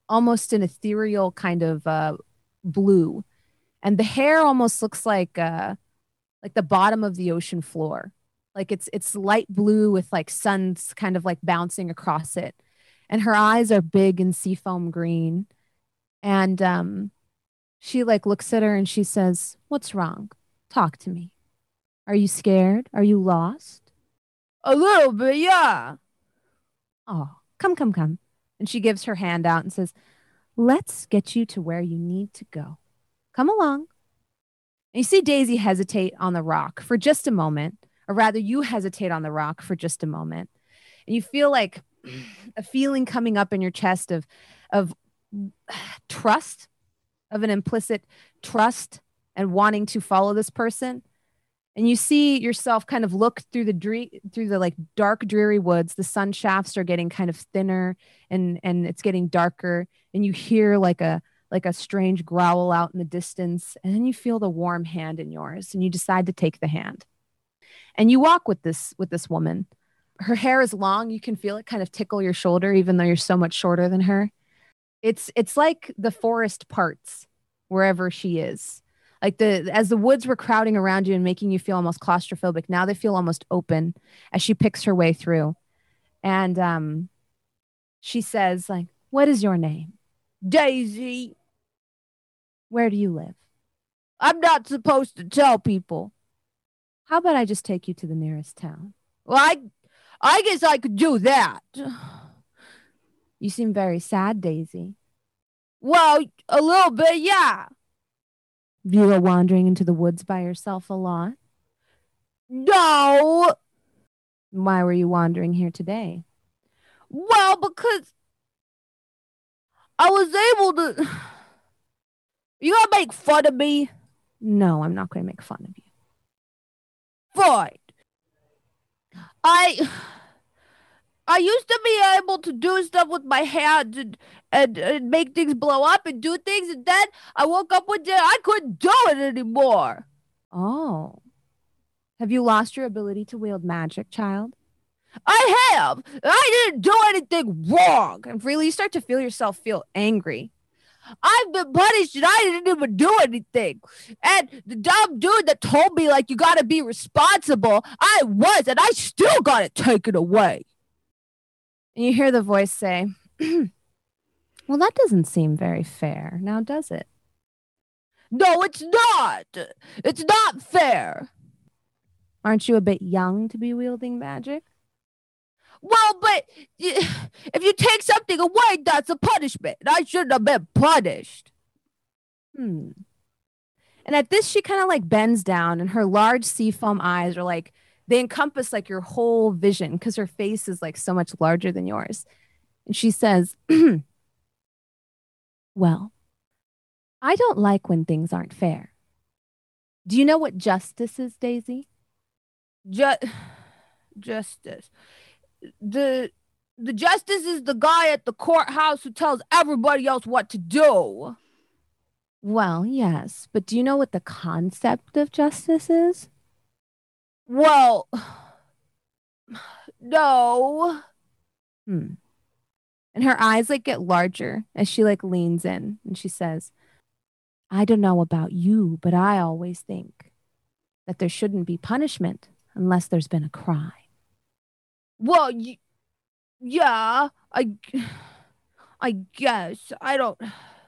almost an ethereal kind of uh, blue. And the hair almost looks like uh, like the bottom of the ocean floor. Like it's it's light blue with like suns kind of like bouncing across it. And her eyes are big and seafoam green. And um she like looks at her and she says, What's wrong? Talk to me. Are you scared? Are you lost? A little bit, yeah. Oh, come, come, come. And she gives her hand out and says, Let's get you to where you need to go. Come along. And you see Daisy hesitate on the rock for just a moment, or rather, you hesitate on the rock for just a moment. And you feel like a feeling coming up in your chest of, of trust, of an implicit trust and wanting to follow this person. And you see yourself kind of look through the dre- through the like dark dreary woods. The sun shafts are getting kind of thinner and and it's getting darker. And you hear like a like a strange growl out in the distance. And then you feel the warm hand in yours and you decide to take the hand. And you walk with this with this woman her hair is long you can feel it kind of tickle your shoulder even though you're so much shorter than her. It's it's like the forest parts wherever she is. Like the as the woods were crowding around you and making you feel almost claustrophobic now they feel almost open as she picks her way through. And um she says like what is your name? Daisy. Where do you live? I'm not supposed to tell people. How about i just take you to the nearest town? Well i i guess i could do that you seem very sad daisy well a little bit yeah you go wandering into the woods by yourself a lot? No. Why were you wandering here today? Well, because I was able to. You gonna make fun of me? No, I'm not gonna make fun of you. Fine. I. I used to be able to do stuff with my hands and, and, and make things blow up and do things, and then I woke up one day I couldn't do it anymore. Oh. Have you lost your ability to wield magic, child? I have. I didn't do anything wrong. And really, you start to feel yourself feel angry. I've been punished and I didn't even do anything. And the dumb dude that told me, like, you got to be responsible, I was, and I still got it taken away. And you hear the voice say, Well, that doesn't seem very fair, now does it? No, it's not. It's not fair. Aren't you a bit young to be wielding magic? Well, but if you take something away, that's a punishment. I shouldn't have been punished. Hmm. And at this, she kind of like bends down, and her large seafoam eyes are like they encompass like your whole vision because her face is like so much larger than yours. And she says, Well, I don't like when things aren't fair. Do you know what justice is, Daisy? Ju- justice. The the justice is the guy at the courthouse who tells everybody else what to do. Well, yes, but do you know what the concept of justice is? Well, no. Hmm. And her eyes like get larger as she like leans in and she says, I don't know about you, but I always think that there shouldn't be punishment unless there's been a crime. Well, yeah, I guess I don't,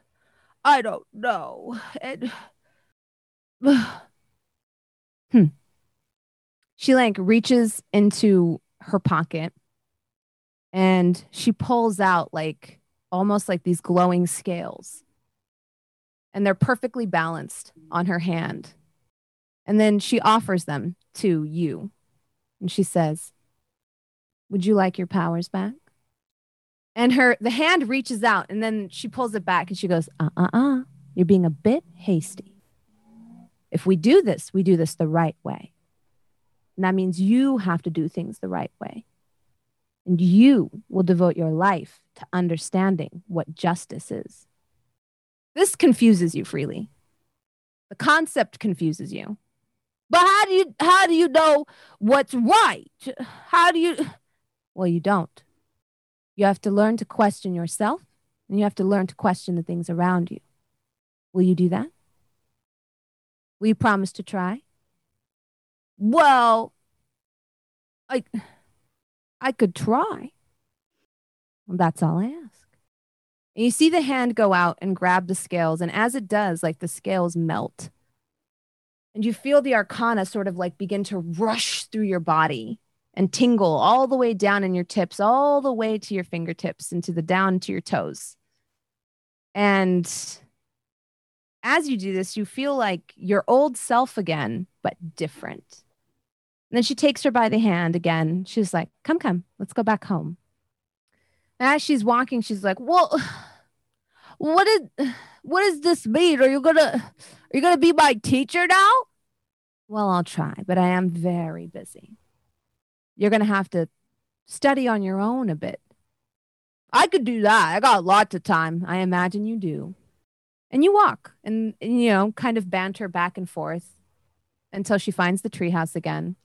I don't know. And, hmm. She like reaches into her pocket and she pulls out like almost like these glowing scales and they're perfectly balanced on her hand. And then she offers them to you. And she says, Would you like your powers back? And her the hand reaches out and then she pulls it back and she goes, uh uh uh. You're being a bit hasty. If we do this, we do this the right way. And that means you have to do things the right way. And you will devote your life to understanding what justice is. This confuses you freely. The concept confuses you. But how do you how do you know what's right? How do you Well, you don't. You have to learn to question yourself and you have to learn to question the things around you. Will you do that? Will you promise to try? Well, I I could try. Well, that's all I ask. And you see the hand go out and grab the scales, and as it does, like the scales melt. And you feel the arcana sort of like begin to rush through your body and tingle all the way down in your tips, all the way to your fingertips and to the down to your toes. And as you do this, you feel like your old self again, but different. And then she takes her by the hand again. She's like, Come, come, let's go back home. And as she's walking, she's like, Well, what is what does this mean? Are you gonna are you gonna be my teacher now? Well, I'll try, but I am very busy. You're gonna have to study on your own a bit. I could do that. I got lots of time. I imagine you do. And you walk and, and you know, kind of banter back and forth until she finds the treehouse again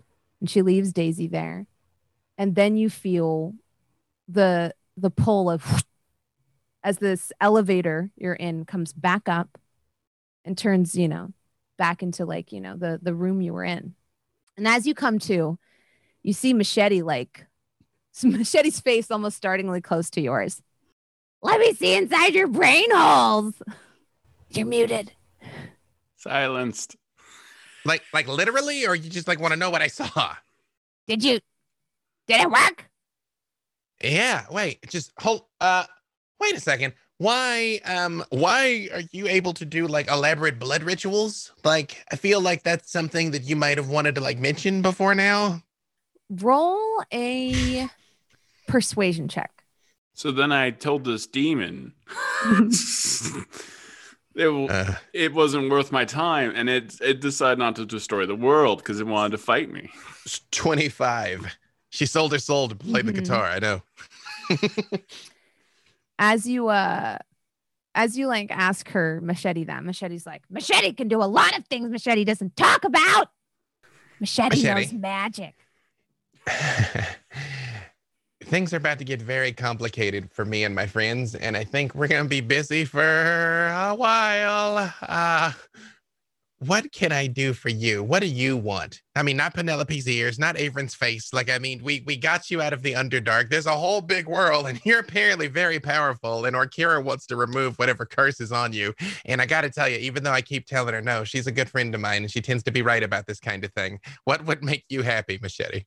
and she leaves Daisy there. And then you feel the the pull of as this elevator you're in comes back up and turns, you know, back into like, you know, the the room you were in. And as you come to, you see Machete like Machete's face almost startlingly close to yours. Let me see inside your brain holes. You're muted. Silenced. Like, like literally, or you just like want to know what I saw? Did you did it work? Yeah. Wait. Just hold. Uh. Wait a second. Why? Um. Why are you able to do like elaborate blood rituals? Like, I feel like that's something that you might have wanted to like mention before now. Roll a persuasion check. So then I told this demon it, Uh, it wasn't worth my time, and it it decided not to destroy the world because it wanted to fight me. it's Twenty-five. She sold her soul to play the Mhm. guitar. I know. As you uh as you like ask her machete that, machete's like, Machete can do a lot of things machete doesn't talk about. Machete, Machete. knows magic. Things are about to get very complicated for me and my friends, and I think we're gonna be busy for a while. Uh, what can I do for you? What do you want? I mean, not Penelope's ears, not Avron's face. Like, I mean, we we got you out of the Underdark. There's a whole big world, and you're apparently very powerful. And Orkira wants to remove whatever curse is on you. And I got to tell you, even though I keep telling her no, she's a good friend of mine, and she tends to be right about this kind of thing. What would make you happy, Machete?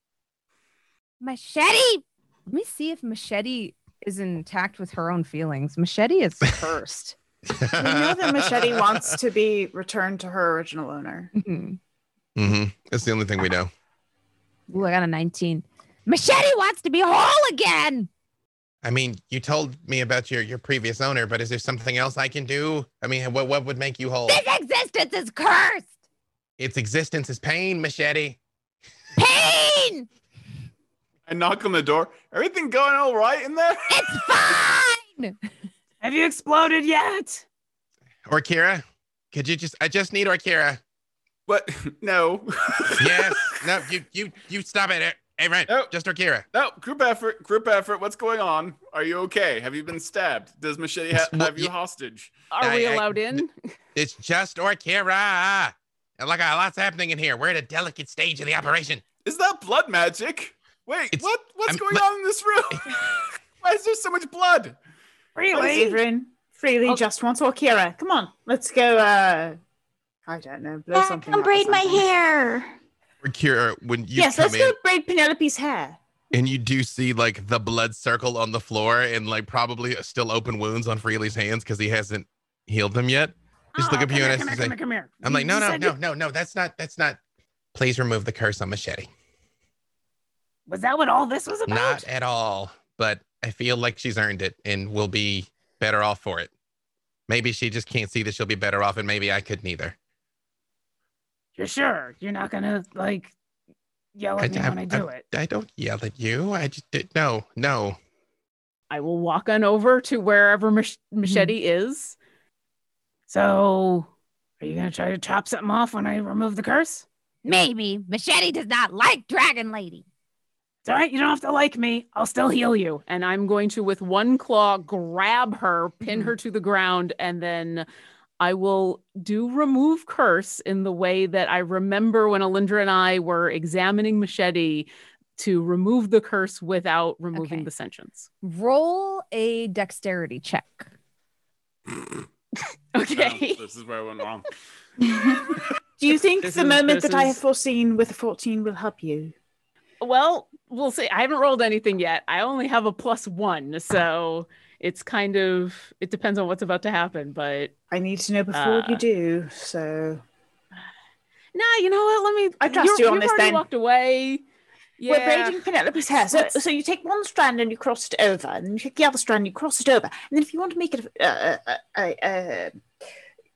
Machete. Let me see if Machete is intact with her own feelings. Machete is cursed. We know that Machete wants to be returned to her original owner. Mhm. hmm That's the only thing we know. Ooh, I got a 19. Machete wants to be whole again. I mean, you told me about your your previous owner, but is there something else I can do? I mean, what what would make you whole? This existence is cursed. Its existence is pain, Machete. Pain. I knock on the door. Everything going all right in there? It's fine. Have you exploded yet? Orkira, could you just? I just need Orkira. What? No. Yes. no. You you you stop it. Hey, right. No. Just Orkira. No, group effort, group effort. What's going on? Are you okay? Have you been stabbed? Does Machete ha- have you hostage? Are I- we I- allowed in? It's just Orkira. And like a lot's happening in here. We're at a delicate stage of the operation. Is that blood magic? Wait, It's- what? What's I'm- going but- on in this room? Why is there so much blood? Really? Adrian, freely Oh. just wants Orkira. Come on, let's go. Uh, I don't know. Blow Dad, something. come up or braid my hair. Orkira, when you yes, come let's in go braid Penelope's hair. and you do see like the blood circle on the floor and like probably still open wounds on Freely's hands because he hasn't healed them yet. Just look Oh, up you come and here, I come say, here, come here, come here. I'm like, no, no, no, no, no. That's not. That's not. Please remove the curse on Machete. Was that what all this was about? Not at all. But I feel like she's earned it and will be better off for it. Maybe she just can't see that she'll be better off, and maybe I could neither. You're sure you're not gonna like yell at me when I do it? I don't yell at you. I just did no, no. I will walk on over to wherever Mach- mm-hmm. Machete is. So, are you gonna try to chop something off when I remove the curse? Maybe Machete does not like Dragon Lady. It's all right. You don't have to like me. I'll still heal you. And I'm going to, with one claw, grab her, pin her to the ground, and then I will do remove curse in the way that I remember when Alindra and I were examining Machete to remove the curse without removing Okay. the sentience. Roll a dexterity check. Oh, okay. No, this is where I went wrong. Do you think This the is- moment this that I have foreseen with a 14 will help you? Well, we'll see. I haven't rolled anything yet. I only have a plus one, so it's kind of it depends on what's about to happen. But I need to know before you Uh, do. So nah, you know what? Let me. I trust you on this then. Walked away. Yeah. we're braiding Penelope's hair. So, so you take one strand and you cross it over, and then you take the other strand and you cross it over, and then if you want to make it a, a, a, a,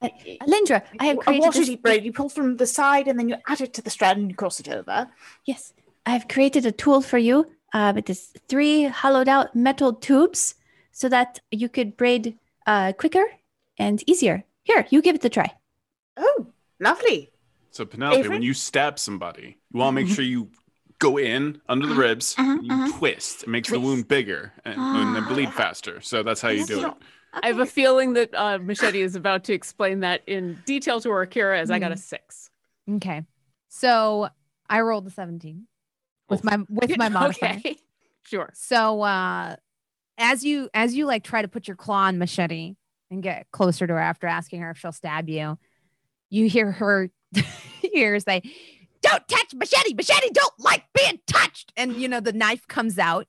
a, Alindra, I have a created water this- deep braid, you pull from the side and then you add it to the strand and you cross it over. Yes, I have created a tool for you. Uh, it is three hollowed out metal tubes so that you could braid uh, quicker and easier. Here, you give it a try. Oh, lovely. So Penelope, Avery? when you stab somebody, you want to make sure you go in under the ribs, Uh-huh, you uh-huh. twist. It makes the wound bigger and, and they Ah. bleed faster. So that's how you do it. I have a feeling that uh, Machete is about to explain that in detail to Orkira as I got a six. Okay. So I rolled a 17 with my with my modifier. Okay. Sure. So uh as you as you like try to put your claw on machete and get closer to her after asking her if she'll stab you, you hear her hear say, Don't touch machete, machete don't like being touched. And you know, the knife comes out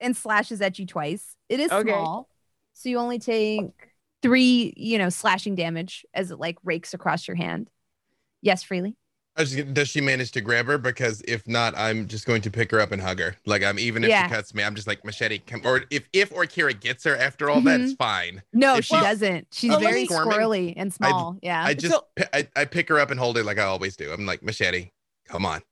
and slashes at you twice. It is Okay. small. So you only take three, you know, slashing damage as it like rakes across your hand. Yes, freely. I was just gonna- does she manage to grab her? Because if not, I'm just going to pick her up and hug her. Like I'm even if Yeah. she cuts me, I'm just like machete. Come, or if if Orkira gets her after all that, it's fine. No, If she she's- doesn't. She's Oh, very squirming? squirrely and small. yeah. I just So- I, I pick her up and hold her like I always do. I'm like machete. Come on.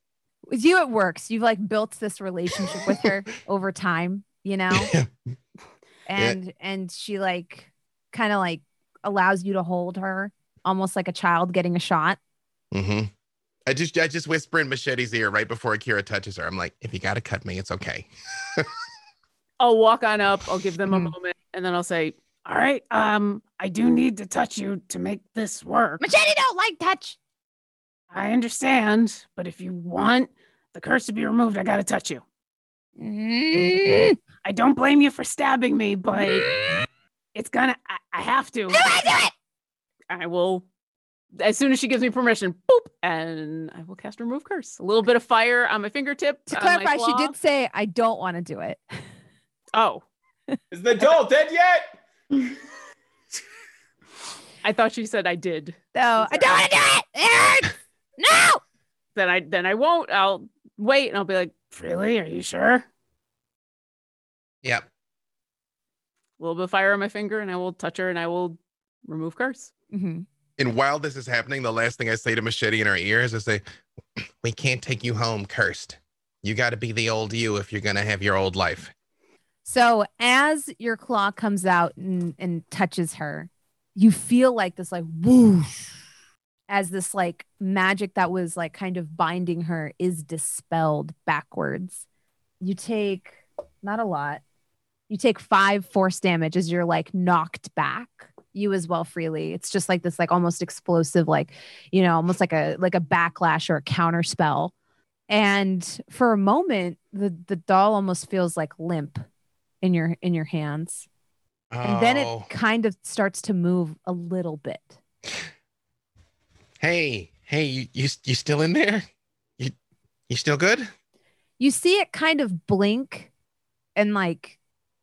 with you it works you've like built this relationship with her over time you know and and she like kind of like allows you to hold her almost like a child getting a shot Mm hmm I just I just whisper in machete's ear right before Orkira touches her. I'm like, if you gotta cut me, it's okay. I'll walk on up, I'll give them a Mhm. moment, and then I'll say, All right, um, I do need to touch you to make this work. machete don't like touch I understand, but if you want the curse to be removed, I gotta touch you. Mm. I don't blame you for stabbing me, but it's gonna. I, I have to. I will. As soon as she gives me permission, boop, and I will cast remove curse. A little bit of fire on my fingertip. To clarify, she did say, I don't want to do it. Oh, Is the doll dead yet? I thought she said I did. So I don't want to do it. It hurts. No. Then I then I won't. I'll wait, and I'll be like, really? Are you sure? Yep. A little bit of fire on my finger, and I will touch her, and I will remove curse. hmm And while this is happening, the last thing I say to Machete in her ear is I say, We can't take you home cursed. You got to be the old you if you're going to have your old life. So as your claw comes out and, and touches her, you feel like this like whoosh as this like magic that was like kind of binding her is dispelled backwards. You take not a lot. You take five force damage as you're like knocked back. You as well freely. It's just like this like almost explosive, like, you know, almost like a like a backlash or a counter spell. And for a moment, the the doll almost feels like limp in your in your hands and then it Oh. kind of starts to move a little bit Hey, hey, you, you you still in there? You you still good? you see it kind of blink and like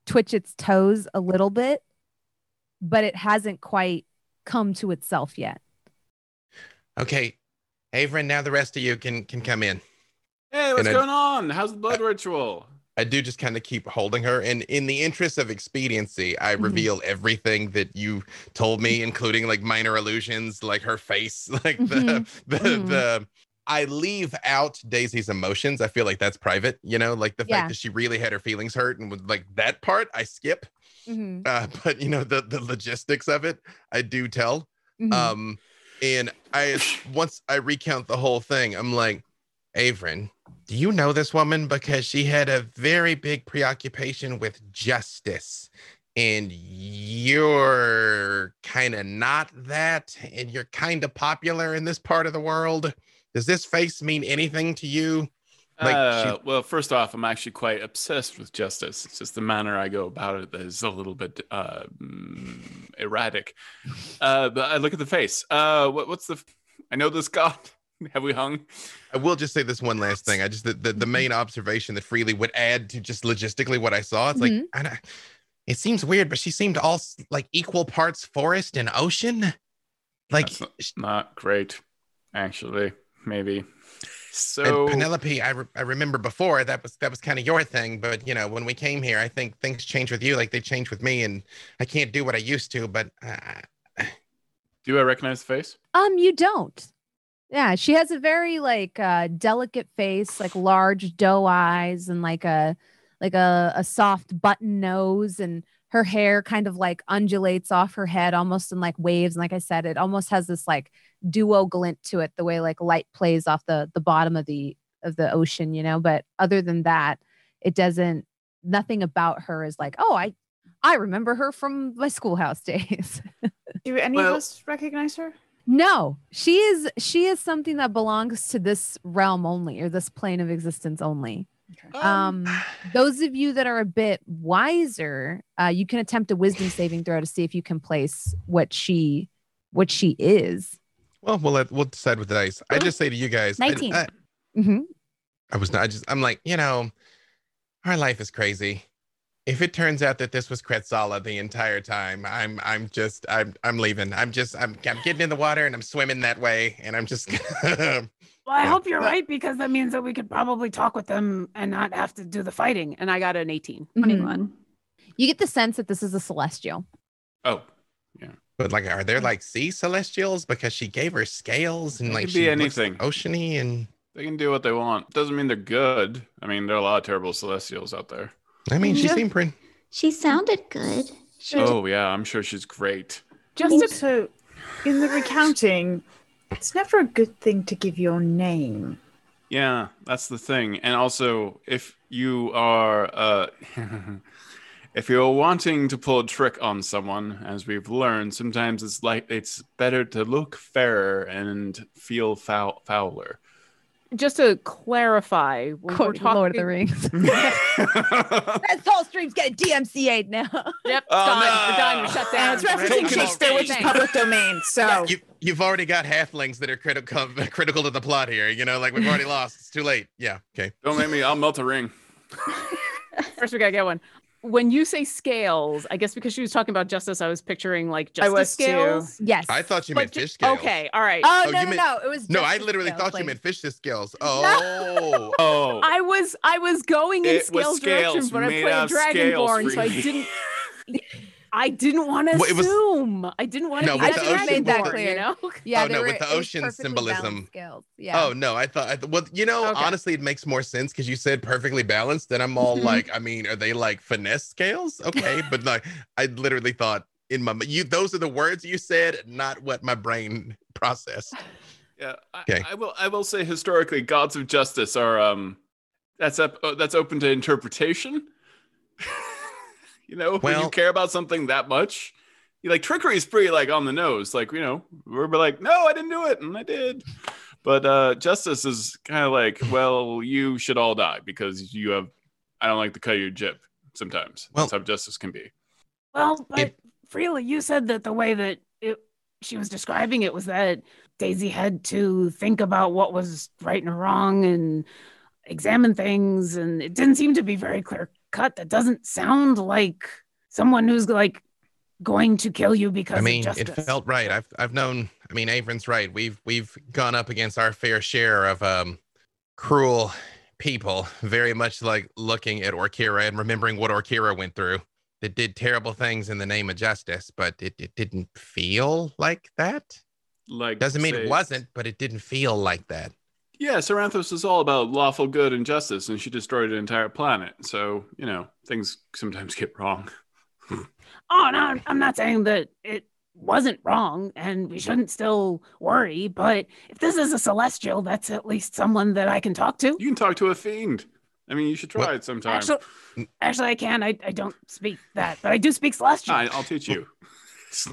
twitch its toes a little bit but it hasn't quite come to itself yet Okay. Avron, now the rest of you can can come in. Hey, what's And I- going on? How's the blood ritual? I do just kind of keep holding her. And in the interest of expediency, I Mhm. reveal everything that you told me, including like minor illusions, like her face, like the Mhm. the Mhm. the I leave out Daisy's emotions. I feel like that's private, you know, like the Yeah. fact that she really had her feelings hurt and would like that part I skip. Mhm, Uh, but you know, the the logistics of it, I do tell. mhm. Um, and I once I recount the whole thing, I'm like, Avron, do you know this woman? Because she had a very big preoccupation with justice. And you're kind of not that, and you're kind of popular in this part of the world. Does this face mean anything to you? Like, uh, she- well, first off, I'm actually quite obsessed with justice. It's just the manner I go about it that is a little bit uh, mm, erratic. Uh, but I look at the face. Uh, what, what's the? I know this god. Have we hung? I will just say this one last thing. I just the, the, the main observation that Freely would add to just logistically what I saw. It's like Mhm. I don't- it seems weird, but she seemed all like equal parts forest and ocean. Like That's not great, actually. Maybe. and So Penelope, I, re- I remember before that was that was kind of your thing, but you know when we came here, I think things changed with you like they changed with me, and I can't do what I used to. But uh, do I recognize the face? um you don't yeah she has a very like uh delicate face like large doe eyes and like a like a, a soft button nose and her hair kind of like undulates off her head almost in like waves and like i said it almost has this like duo glint to it the way like light plays off the the bottom of the of the ocean you know? But other than that it doesn't nothing about her is like oh i i remember her from my schoolhouse days. Do any Well- of us recognize her? no. She is she is something that belongs to this realm only or this plane of existence only. Um those of you that are a bit wiser uh you can attempt a wisdom saving throw to see if you can place what she what she is well, we'll let, we'll decide with the dice. I just say to you guys, I- 19. I, Mhm. I was not. I just. I'm like, you know, our life is crazy. If it turns out that this was Kretzala the entire time, I'm. I'm just. I'm. I'm leaving. I'm just. I'm. I'm getting in the water and I'm swimming that way, and I'm just. Well, I hope you're right because that means that we could probably talk with them and not have to do the fighting. And I got an 18. Mhm. 21. you get the sense that this is a celestial Oh, but like, are there like sea celestials? Because she gave her scales and like could she be looks anything. oceany and. they can do what they want. Doesn't mean they're good. I mean, there are a lot of terrible celestials out there. I mean, she Yeah. seemed pretty. She sounded good. She Oh yeah, I'm sure she's great. Just also, in the recounting, it's never a good thing to give your name. Yeah, that's the thing. And also, if you are, uh, if you're wanting to pull a trick on someone, as we've learned, sometimes it's like it's better to look fairer and feel foul- fouler. Just to clarify, when we're talking, Lord of the Rings. That whole stream's getting DMCA'd now. Yep, it's Oh, gone. no. We're done. We're shut And down. it's referencing Shakespeare, which is public domain. So You, you've already got halflings that are critical critical to the plot here. You know, like we've already lost. It's too late. Yeah. Okay. Don't make me. I'll melt a ring. First, we gotta get one. When you say scales, I guess because she was talking about justice, I was picturing like I justice was too. scales. Yes. I thought you But meant ju- fish scales. Okay, all right. Oh, Oh, no, you no, meant- no. It was No, I literally scales, thought like- you meant fish scales. Oh. Oh, I was I was going in It scales, scales direction, but I made played out of scales, Dragonborn, so I didn't. I didn't want to Well, it was- assume. I didn't want to. No, with the ocean- should made that clear. You know. Yeah, Oh, no, were, with the ocean symbolism. Yeah. Oh no, I thought, I th- well, you know, Okay. honestly, it makes more sense because you said perfectly balanced, and I'm all Mhm. like, I mean, are they like finesse scales? Okay, but like, I literally thought in my you, those are the words you said, not what my brain processed. yeah. I, Okay. I will. I will say historically, gods of justice are um, that's up. uh, That's open to interpretation. You know, when you care about something that much, you like trickery is pretty like on the nose. Like you know, we're like, no, I didn't do it, and I did. But uh, justice is kind of like, well, you should all die because you have. I don't like to cut of your jib. Sometimes Well- that's how justice can be. Well, but It- Freely, you said that the way that it, she was describing it was that Daisy had to think about what was right and wrong and examine things, and it didn't seem to be very clear cut. That doesn't sound like someone who's like going to kill you because I mean, of it felt right. I've I've known. I mean, Avron's right. We've we've gone up against our fair share of um cruel people. Very much like looking at Orkira and remembering what Orkira went through. That did terrible things in the name of justice, but it, it didn't feel like that. Like Doesn't mean say- it wasn't, but it didn't feel like that. Yeah, Saranthos is all about lawful good and justice, and she destroyed an entire planet. So, you know, things sometimes get wrong. Oh no, I'm- I'm not saying that it wasn't wrong and we shouldn't still worry, but if this is a celestial, that's at least someone that I can talk to. You can talk to a fiend. I mean, you should try What? it sometime. Actually, actually, I can. I, I don't speak that, but I do speak celestial. I, I'll teach you.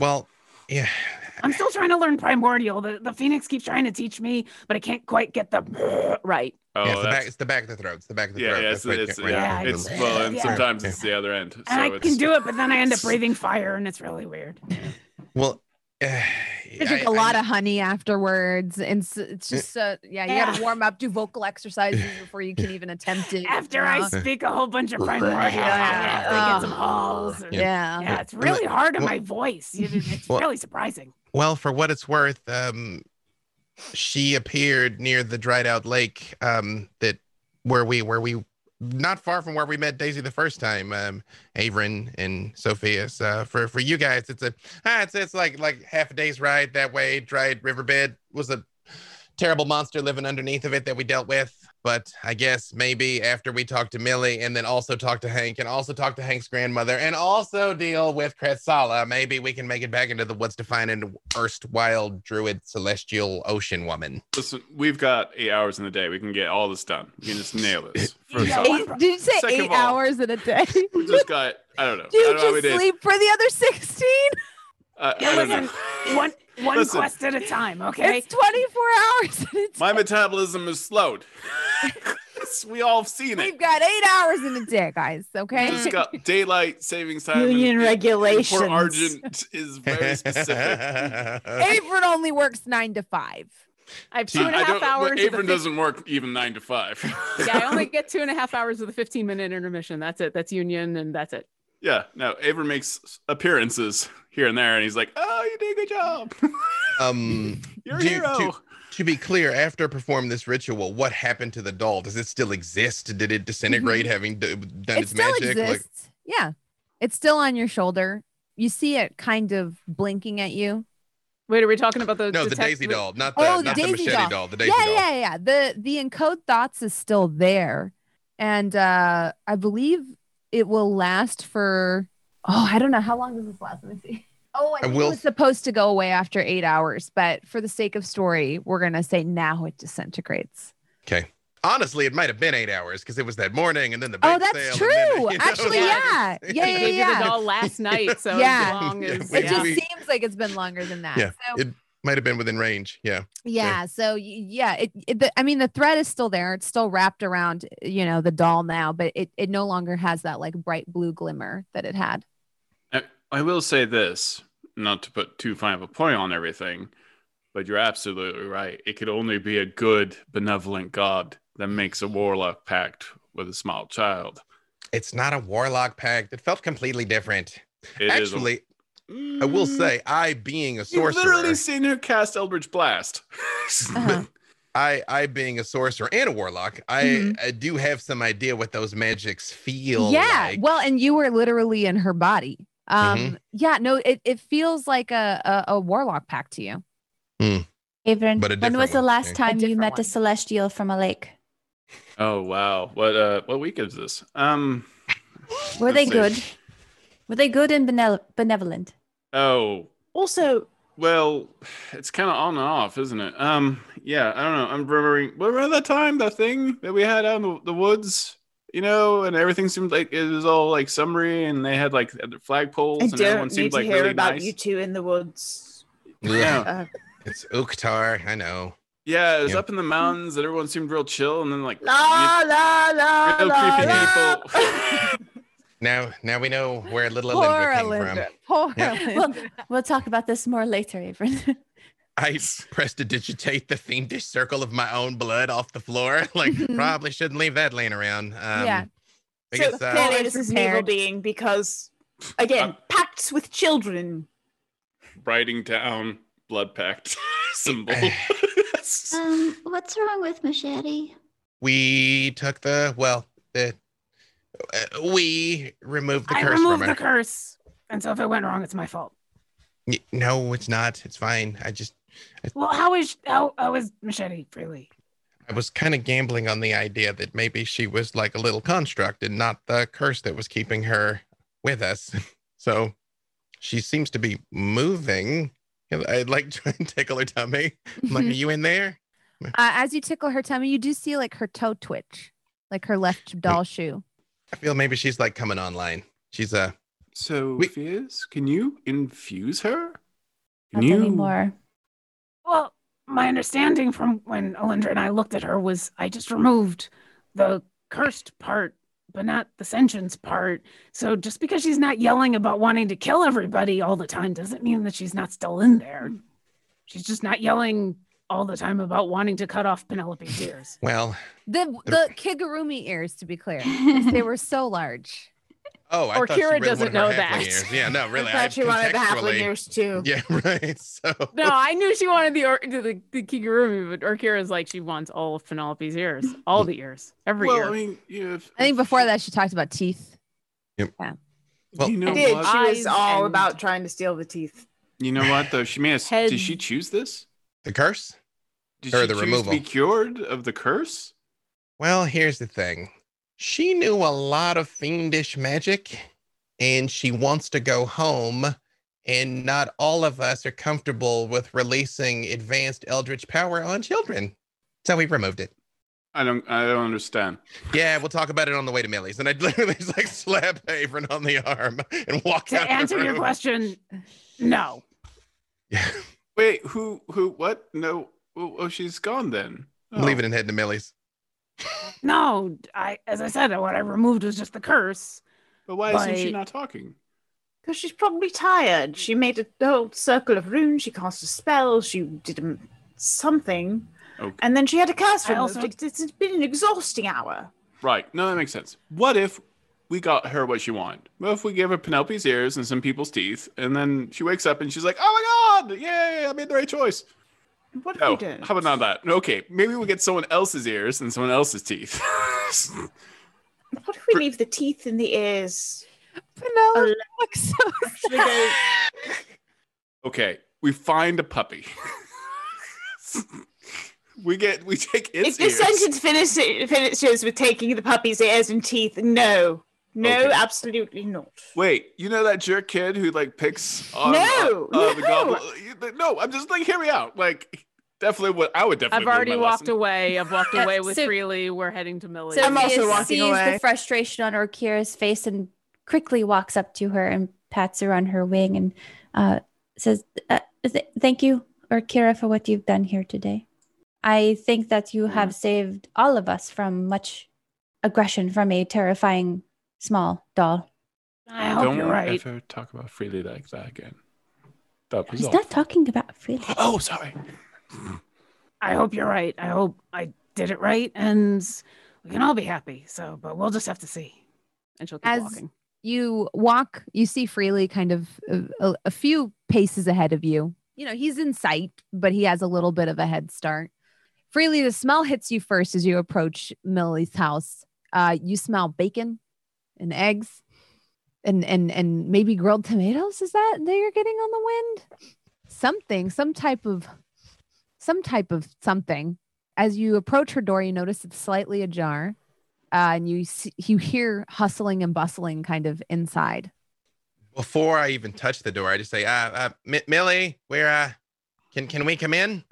Well, yeah. I'm still trying to learn primordial. The, the phoenix keeps trying to teach me, but I can't quite get the right. Oh, yeah, it's the back. It's the back of the throat. It's the back of the yeah, throat. yeah, That's it's, it's, right yeah, there. it's well, and Yeah. sometimes Yeah. it's the other end. So And I it's, can do it, but then I end up breathing fire, and it's really weird. Well, uh, You drink a a lot of honey afterwards, and s- it's just uh, yeah, you got to warm up, do vocal exercises before you can even attempt it. After you I speak a whole bunch of primordial, I have to get some halls. and- yeah. Yeah, it's really hard on Well- my voice. It's Well- really surprising. Well, for what it's worth, um, she appeared near the dried out lake um, that where we where we not far from where we met Daisy the first time. Um, Avron and Sophia. So for for you guys, it's a ah, it's it's like like half a day's ride that way. Dried riverbed was a terrible monster living underneath of it that we dealt with. But I guess maybe after we talk to Millie and then also talk to Hank and also talk to Hank's grandmother and also deal with Kretsala, maybe we can make it back into the what's to find an erstwhile druid celestial ocean woman. Listen, we've got eight hours in the day. We can get all this done. We can just nail this. First Yeah. off, Eight, did you say Second eight all- hours in a day? we just got. I don't know. Do I you don't know how many just days. sleep for the other 16? Uh, I, I Yeah, don't listen, know. one one Listen. quest at a time, okay? It's 24 hours in a day. My metabolism is slowed. we all have seen it. We've got eight hours in a day, guys. Okay. Just got daylight savings time. Union and regulations. Port Argent is very specific. Avron only works nine to five. I have See, two and a I half don't. hours. But of the Avron fif- doesn't work even nine to five. yeah, I only get two and a half hours of the 15 minute intermission. That's it. That's union, and that's it. yeah. No, Avron makes appearances here and there, and he's like, "Oh, you did a good job. um, You're a Do- hero." do- to be clear, after perform this ritual, what happened to the doll? Does it still exist? Did it disintegrate having d- done Mm-hmm. It its still magic? Like, exists. Yeah. It's still on your shoulder. You see it kind of blinking at you. Wait, are we talking about the no, the Daisy doll, not the, Oh, the not the Daisy machete doll. doll. The Daisy yeah, doll. yeah, yeah. The the encode thoughts is still there. And uh I believe it will last for oh, I don't know. How long does this last? Let me see. Oh, I I will- it was supposed to go away after eight hours, but for the sake of story, we're gonna say now it disintegrates. Okay. honestly, it might have been eight hours because it was that morning and then the bake Oh, that's sale. true. Then, you know, Actually, like- yeah. Yeah, They yeah, did it yeah. all last night, so Yeah. as long Yeah, as wait It till just we- seems like it's been longer than that. Yeah, So, it might have been within range. Yeah. yeah. So yeah, it, it the, I mean the thread is still there. It's still wrapped around, you know, the doll now, but it, it no longer has that like bright blue glimmer that it had. I, I will say this, not to put too fine of a point on everything, but you're absolutely right. It could only be a good, benevolent God that makes a warlock pact with a small child. It's not a warlock pact. It felt completely different. It is a- Actually, I will Mm, say, I being a sorcerer, You've literally seen her cast Eldritch Blast. Uh-huh. I I being a sorcerer and a warlock, I, Mhm. I do have some idea what those magics feel yeah. like. Well, and you were literally in her body. Um, Mhm. yeah, no, it, it feels like a, a, a warlock pack to you. Avron, But a when was different the last time you different met a celestial from a lake? oh wow. What uh what week is this? Um Were they see. good? Were they good and benevolent? Oh, Also, Well, it's kind of on and off, isn't it? Um, yeah, I don't know. I'm remembering. What around that time, that thing that we had out in the, the woods, you know, and everything seemed like it was all like summery, and they had like flagpoles, I and everyone don't seemed need to like hear really about nice. you two in the woods. Yeah, Uh, it's Uktar. I know. Yeah, it was Yeah. up in the mountains, and everyone seemed real chill, and then like la la la real la creepy la. people. Now, now we know where little Poor Alindra came Alindra. from. Poor Yeah. Alindra. We'll talk about this more later, Avron. I prestidigitate the fiendish circle of my own blood off the floor. Like, Mhm. probably shouldn't leave that laying around. Um, Yeah. I So guess, uh, clearly, this is an evil being because, again, Uh, pacts with children. writing down blood pact symbol. Um, what's wrong with Machete? we took the well, the we removed the I curse removed from the her. curse, and so if it went wrong, it's my fault. Y- No, it's not. It's fine. I just Well, how is how, how is Machete really? I was kind of gambling on the idea that maybe she was like a little construct and not the curse that was keeping her with us. So she seems to be moving. I'd like to tickle her tummy. I'm like, are you in there? Uh, as you tickle her tummy, you do see like her toe twitch, like her left doll shoe. I feel maybe she's like coming online. She's uh so, We- Fizz, can you infuse her? Not Can you? anymore. Well, my understanding from when Alindra and I looked at her was I just removed the cursed part, but not the sentience part. So just because she's not yelling about wanting to kill everybody all the time doesn't mean that she's not still in there. She's just not yelling all the time about wanting to cut off Penelope's ears. well. The the Kigurumi ears, to be clear, they were so large. Oh, I Or thought she Kira really doesn't wanted her know that. ears. Yeah, no, really. I thought you wanted the halfling contextually- ears too. Yeah, right. So No, I knew she wanted the or- the, the Kigurumi, but Orkira's like she wants all of Penelope's ears, all the ears, every well, ear. I mean, you know, if, I think before that, she talked about teeth. Yep. Well, you know I did. what? She was all and- about trying to steal the teeth. You know what though? She may have. Did she choose this? the curse? Did Or she the choose removal. to be cured of the curse? Well, here's the thing. She knew a lot of fiendish magic, and she wants to go home. And not all of us are comfortable with releasing advanced eldritch power on children. So we removed it. I don't. I don't understand. Yeah, we'll talk about it on the way to Millie's. And I'd literally just like slap Avron on the arm and walk to out. the answer your question, no. Yeah, Wait, who? Who? What? No. Oh, oh, she's gone then. I'm Oh. leaving and heading to Millie's. No, I as I said, what I removed was just the curse. But why isn't she not talking? Because she's probably tired. She made a whole circle of runes. She cast a spell. She did um, something. Okay. And then she had a curse I removed. also- It's, it's it's been an exhausting hour. Right. No, that makes sense. What if we got her what she wanted? What if we gave her Penelope's ears and some people's teeth, and then she wakes up and she's like, "Oh my god, yay! I made the right choice." What if No, we don't? how about not that? Okay, maybe we get someone else's ears and someone else's teeth. What if we leave the teeth and the ears? Penelope looks so Should okay, we find a puppy. we get we take its if the ears. sentence finishes, finishes with taking the puppy's ears and teeth, no. No, Okay. absolutely not. Wait, you know that jerk kid who like picks on No, uh, uh, the no. goblin? No, I'm just like hear me out. Like definitely would. I would definitely. I've already walked lesson. away. I've walked away with so- freely. We're heading to Millie. So I'm also Sophia walking sees away. the frustration on Orkira's face and quickly walks up to her and pats her on her wing and uh, says, uh, th- "Thank you, Orkira, for what you've done here today. I think that you have saved all of us from much aggression from a terrifying small doll." I hope Don't you're right. ever talk about freely like that again. That was He's all. not talking about freely. Oh, sorry. I hope you're right. I hope I did it right, and we can all be happy. So, but we'll just have to see. And she'll keep As- walking. you walk you see freely kind of a, a, a few paces ahead of you you know he's in sight but he has a little bit of a head start freely the smell hits you first as you approach millie's house uh you smell bacon and eggs and and and maybe grilled tomatoes is that that you're getting on the wind something some type of some type of something as you approach her door you notice it's slightly ajar uh, and you see, you hear hustling and bustling kind of inside. Before I even touch the door, I just say, uh, uh M- Millie, where, uh, can, can we come in?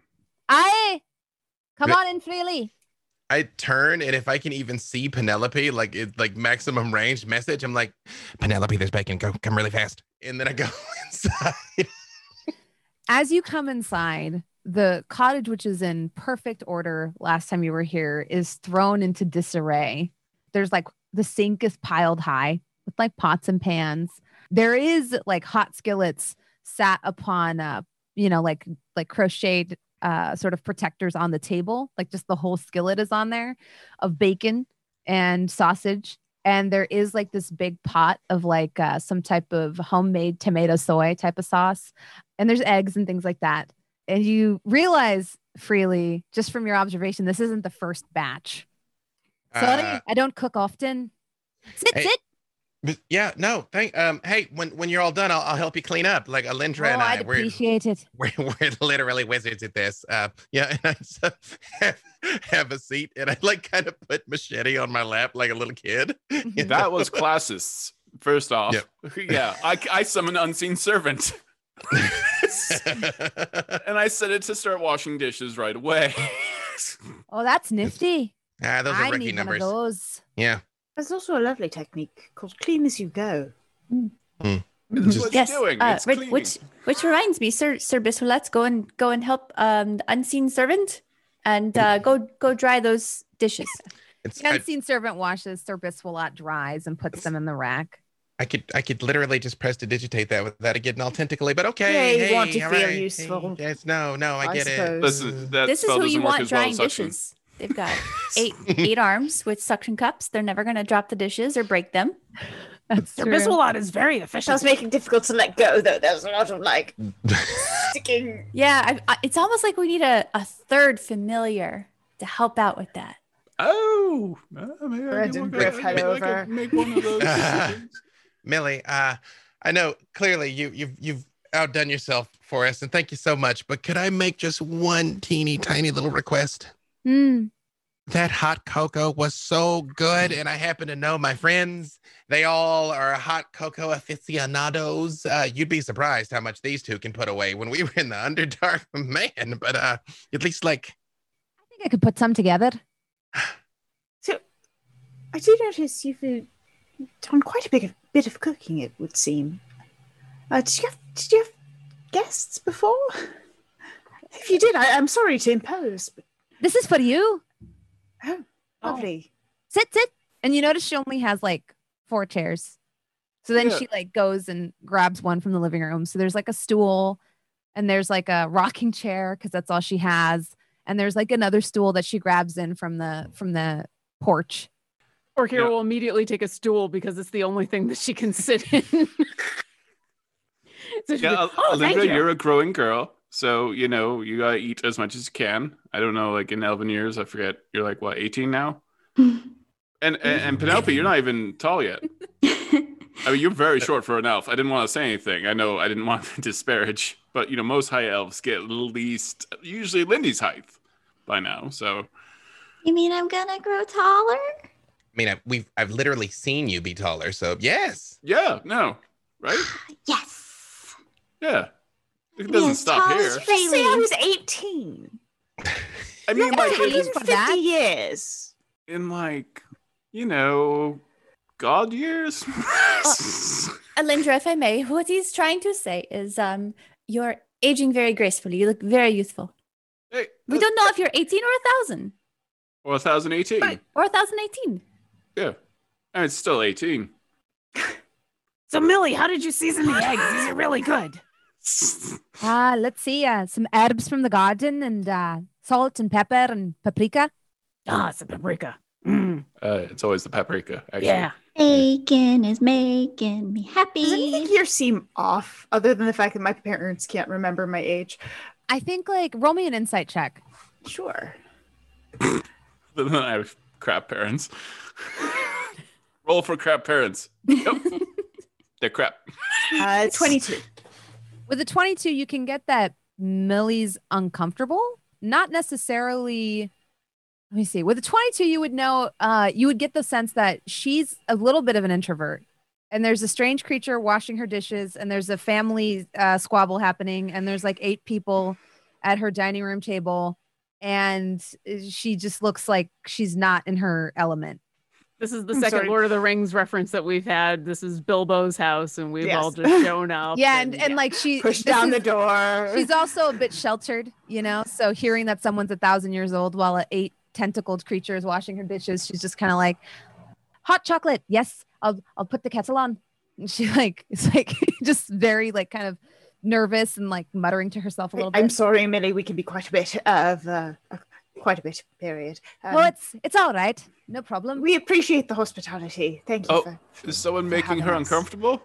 I come on in freely. I turn, and if I can even see Penelope, like it, like maximum range message, I'm like, Penelope, there's bacon. Go, come really fast. And then I go inside. As you come inside, the cottage, which is in perfect order last time you were here, is thrown into disarray. There's like the sink is piled high with like pots and pans. There is like hot skillets sat upon uh, you know, like like crocheted uh sort of protectors on the table. Like just the whole skillet is on there of bacon and sausage. And there is like this big pot of like uh, some type of homemade tomato soy type of sauce. And there's eggs and things like that and you realize freely just from your observation this isn't the first batch sorry Uh, i don't cook often sit Hey, sit but yeah, no, thank. Um, hey, when when you're all done, I'll, I'll help you clean up. Like Alindra oh, and I, i'd we're, appreciate it we're we're literally wizards at this. Uh, yeah, and I just have, have a seat, and I like kind of put machete on my lap like a little kid. you That know? was classists. First off, yeah, I, I summoned unseen servant, and I set it to start washing dishes right away. oh that's nifty ah, those are i rookie need numbers. one of those Yeah. There's also a lovely technique called clean as you go. That's what Just- yes, doing. uh, it's which which reminds me, Sir Sir Bissell, let's go and go and help um the unseen servant and uh, go go dry those dishes. It's, the I, unseen servant washes sir biswalat dries and puts them in the rack I could I could literally just prestidigitate that without it getting all tentacly, but okay. Yeah, you hey, want to feel right, hey, useful. yes, no, no, I, I get suppose. This it. is, that this is spell who you want as well drying dishes. They've got eight eight arms with suction cups. They're never gonna drop the dishes or break them. that's Sir true. Biswalot is very That efficient. was making it difficult to let go, though. There's a lot of like sticking. Yeah, I, I, it's almost like we need a, a third familiar to help out with that. Oh, uh, maybe I Bread can and work out- Griff head I over. could Make one of those. decisions. Millie, uh, I know clearly you you've you've outdone yourself for us, and thank you so much. But could I make just one teeny tiny little request? Hmm. That hot cocoa was so good, and I happen to know my friends. They all are hot cocoa aficionados. Uh, you'd be surprised how much these two can put away when we were in the Underdark, man. But uh, at least like i think i could put some together So, I do notice you've uh, done quite a big of, bit of cooking. It would seem. Uh, did you have Did you have guests before? If you did, I, I'm sorry to impose, but this is for you oh, oh, lovely. sit sit and you notice she only has like four chairs so then Yeah. she like goes and grabs one from the living room so there's like a stool and there's like a rocking chair because that's all she has and there's like another stool that she grabs in from the from the porch Orkira Yeah. will immediately take a stool because it's the only thing that she can sit in. so she'll Yeah, oh, Al- thank you. you're a growing girl, so you know you gotta eat as much as you can. I don't know, like in elven years, I forget. You're like what, 18 now? And and, and Penelope, you're not even tall yet. I mean, you're very short for an elf. I didn't want to say anything. I know I didn't want to disparage, but you know, most high elves get at least usually Lindy's height by now. So You mean I'm gonna grow taller? I mean, I've, we've I've literally seen you be taller, so yes. yeah, no, right? Yes. Yeah, it doesn't as stop tall here. as say I was 18? I mean, like Fifty in, for that? 50 years. in like you know, God years. Alindra, if I may, what he's trying to say is um you're aging very gracefully. You look very youthful. hey, We don't know if you're 18 or a thousand or 1018. or a thousand eighteen. Yeah, and it's still 18. So Millie, how did you season the eggs? These are really good. Uh, let's see. Uh, some herbs from the garden and uh, salt and pepper and paprika. Ah, some paprika. Mm, Uh, it's always the paprika. Actually. yeah. Bacon is making me happy. Does anything here seem off other than the fact that my parents can't remember my age? I think like roll me an insight check. Sure. Then I have crap parents. Roll for crap parents. Nope. They're crap. Uh, 22. With a 22, you can get that Millie's uncomfortable. Not necessarily. Let me see. With a 22, you would know, uh, you would get the sense that she's a little bit of an introvert. And there's a strange creature washing her dishes, and there's a family uh, squabble happening, and there's like eight people at her dining room table. And she just looks like she's not in her element. This is the I'm second sorry. Lord of the Rings reference that we've had. This is Bilbo's house, and we've Yes. all just shown up. Yeah. And, and like she pushed this down the door. she's also a bit sheltered, you know. So hearing that someone's a thousand years old while an eight tentacled creature is washing her dishes, she's just kind of like, "Hot chocolate, yes, I'll I'll put the kettle on." And she like it's like just very like kind of nervous and like muttering to herself a little bit. I'm sorry, Millie. We can be quite a bit of uh, uh, quite a bit. Period. Um, oh, it's it's all right, no problem. we appreciate the hospitality. Thank you. Oh. For, Is someone making her us. uncomfortable?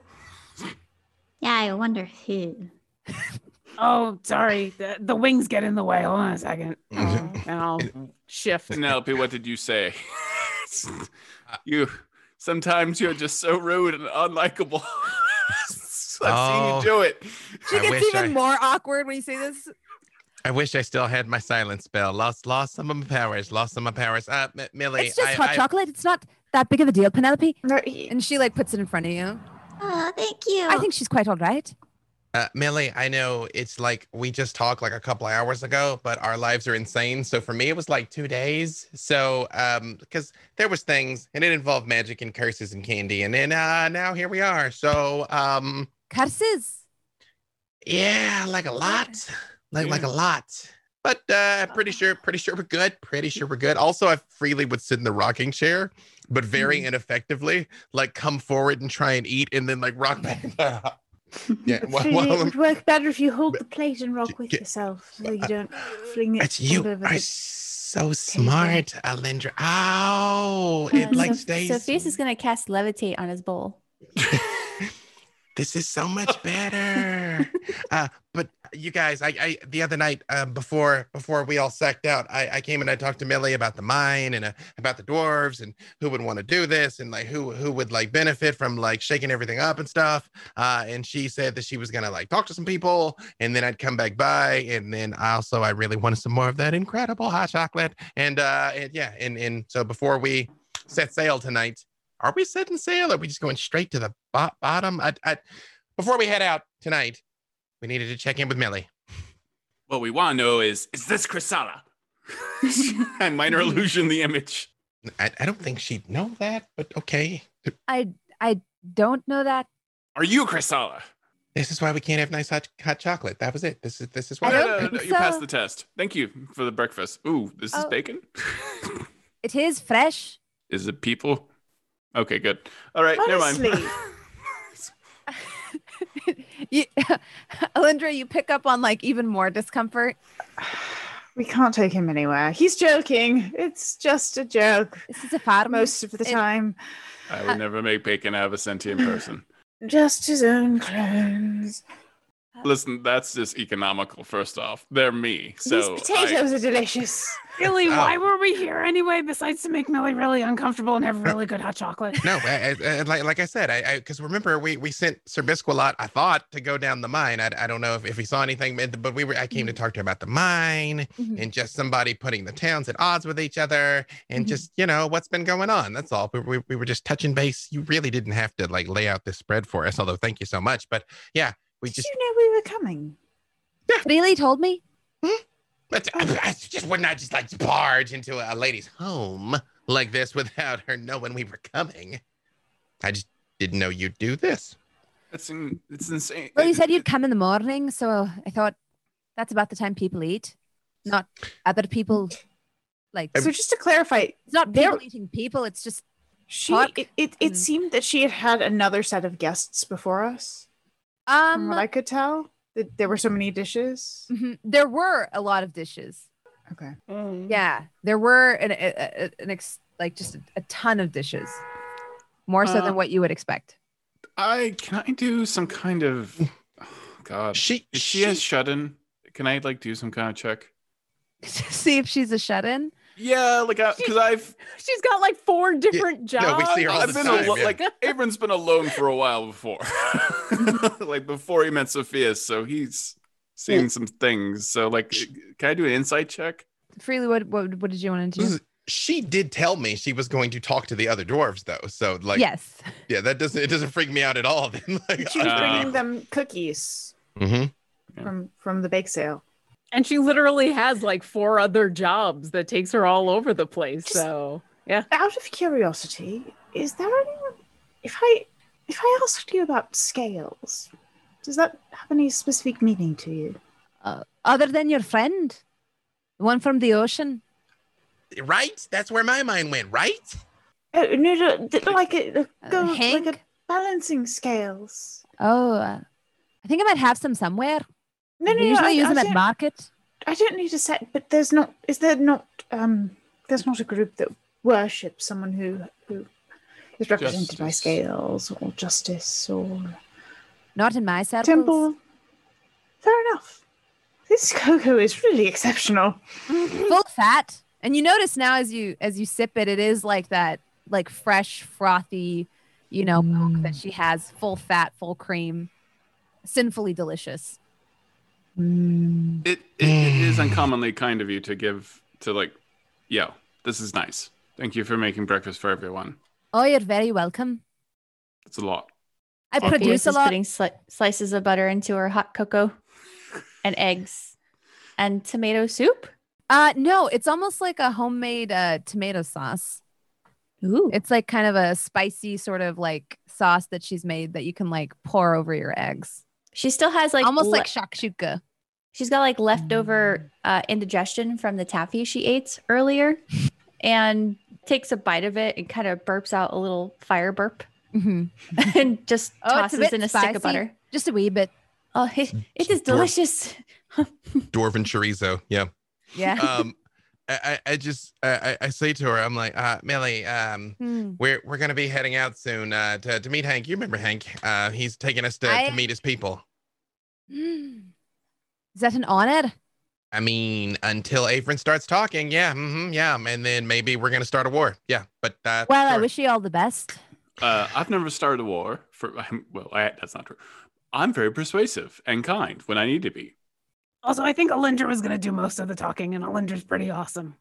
yeah, I wonder who. Oh, sorry. The, the wings get in the way. Hold on a second. Oh. And I'll shift. Penelope, what did you say? you sometimes you're just so rude and unlikable. I've seen Oh. you do it. she I gets even I- more awkward when you say this. I wish I still had my silence spell. Lost, lost some of my powers. Lost some of my powers. Uh, M- Millie, It's just I, hot I- chocolate. It's not that big of a deal, Penelope. And she like puts it in front of you. Oh, thank you. I think she's quite all right. Uh, Millie, I know it's like we just talked like a couple of hours ago, but our lives are insane. So for me, it was like two days. So um, because there was things and it involved magic and curses and candy, and then uh, now here we are. So um, Curses. yeah, like a lot, like like a lot. But uh, pretty sure, pretty sure we're good. Pretty sure we're good. Also, I freely would sit in the rocking chair, but very ineffectively, like come forward and try and eat, and then like rock back. yeah, well, Really, well, it would work better if you hold the plate and rock with Get- yourself, so you don't fling it. It's you all over are the- so smart, Alindra. Ow! It Uh, like Soph- stays. Sophia's is gonna cast levitate on his bowl. this is so much better. uh, but you guys, I, I the other night uh, before before we all sacked out, I, I came and I talked to Millie about the mine and uh, about the dwarves and who would want to do this and like who who would like benefit from like shaking everything up and stuff. Uh, and she said that she was gonna like talk to some people and then I'd come back by and then I also I really wanted some more of that incredible hot chocolate and uh and yeah and and so before we set sail tonight, are we setting sail? Or are we just going straight to the bo- bottom? I, I, before we head out tonight, we needed to check in with Millie. What we want to know is is this Chrysala? and minor illusion the image. I, I don't think she'd know that, but okay. I I don't know that. Are you Chrysala? This is why we can't have nice hot, hot chocolate. That was it. This is this is why. don't no, no, no, you passed the test. Thank you for the breakfast. Ooh, this is Oh. bacon. It is fresh. is it people? Okay, good. All right, never mind. Honestly, you, Alindra, you pick up on like even more discomfort. we can't take him anywhere. He's joking. It's just a joke This is a farm. most of the It- time. I would never make bacon out of a sentient person. Just his own clones. Listen, that's just economical. First off, they're me. So These potatoes are delicious. Really, Oh. why were we here anyway? Besides to make Millie really uncomfortable and have really good hot chocolate. No, I, I, I- like like I said, I because remember we we sent Sir Bisquilot, I thought, to go down the mine. I, I don't know if, if he saw anything, but but we were I came to talk to her about the mine Mhm. and just somebody putting the towns at odds with each other and Mhm. just you know what's been going on. That's all. We, we, we were just touching base. You really didn't have to like lay out this spread for us, although thank you so much. But yeah, we Did just you know we were coming? Freely told me. Hmm? But I, I just would not just like barge into a lady's home like this without her knowing we were coming. I just didn't know you'd do this. It's in, it's insane. Well, you said you'd come in the morning, so I thought that's about the time people eat, not other people. Like So just to clarify, it's not people eating people. It's just she Talk it, it, it and- seemed that she had had another set of guests before us. From um. what I could tell, that there were so many dishes. mhm, There were a lot of dishes. Okay. Yeah, there were an, a, a- an ex, like just a, a ton of dishes, more so Uh, than what you would expect. I can I do some kind of oh, God. She If she has shut in, can I like do some kind of check? See if she's a shut-in. Yeah, like because I've She's got like four different jobs. no, we see her all I've the been time, alo- yeah. like Abram's been alone for a while before, like before he met Sophia, so he's seen some things. So like, can I do an insight check? Freely, what what, what did you want to do? She did tell me she was going to talk to the other dwarves though. So like yes. yeah, that doesn't it doesn't freak me out at all. Then like She was Uh, bringing them cookies Mhm. From from the bake sale. And she literally has like four other jobs that takes her all over the place. Just- So yeah. Out of curiosity, is there anyone? If I if I asked you about scales, does that have any specific meaning to you? Uh, other than your friend, the one from the ocean. right? That's where my mind went, right? Oh, no, no, th- like a, a Uh, like a balancing scales. Oh, uh, I think I might have some somewhere. No, no, They no. usually I, use I them at don't- market. I don't need a set, but there's not. Is there not? Um, there's not a group that worships someone who who is represented by scales or justice or Not in my circles. temple. Fair enough. This cocoa is really exceptional. Full fat. And you notice now as you as you sip it, it is like that, like fresh, frothy, you know, milk that she has, full fat, full cream, sinfully delicious. Mm. It, it, it is uncommonly kind of you to give to like, yo, this is nice. Thank you for making breakfast for everyone. Oh, you're very welcome. It's a lot. I Fuck produce Produce a lot. putting sli- slices of butter into her hot cocoa and eggs and tomato soup. Uh, no, it's almost like a homemade uh, tomato sauce. Ooh. It's like kind of a spicy sort of like sauce that she's made that you can like pour over your eggs, She still has like almost le- like shakshuka. she's got like leftover uh, indigestion from the taffy she ate earlier, and takes a bite of it and kind of burps out a little fire burp hmm and just Oh, it's a tosses in a stick of butter. Just a wee bit. Oh, it, it is Dwarf. delicious. Dwarven chorizo. Yeah. Yeah. Um, I, I I just I, I I say to her, I'm like, uh, Millie, um, Hmm. we're we're gonna be heading out soon uh, to to meet Hank. You remember Hank? Uh, he's taking us to, I- to meet his people. Is that an honor? I mean, until Avron starts talking, yeah, hmm yeah, and then maybe we're gonna start a war. Yeah, but uh, Well, I wish you all the best. Uh, I've never started a war. For well, I, that's not true. I'm very persuasive and kind when I need to be. Also, I think Alindra was gonna do most of the talking, and Alindra's pretty awesome.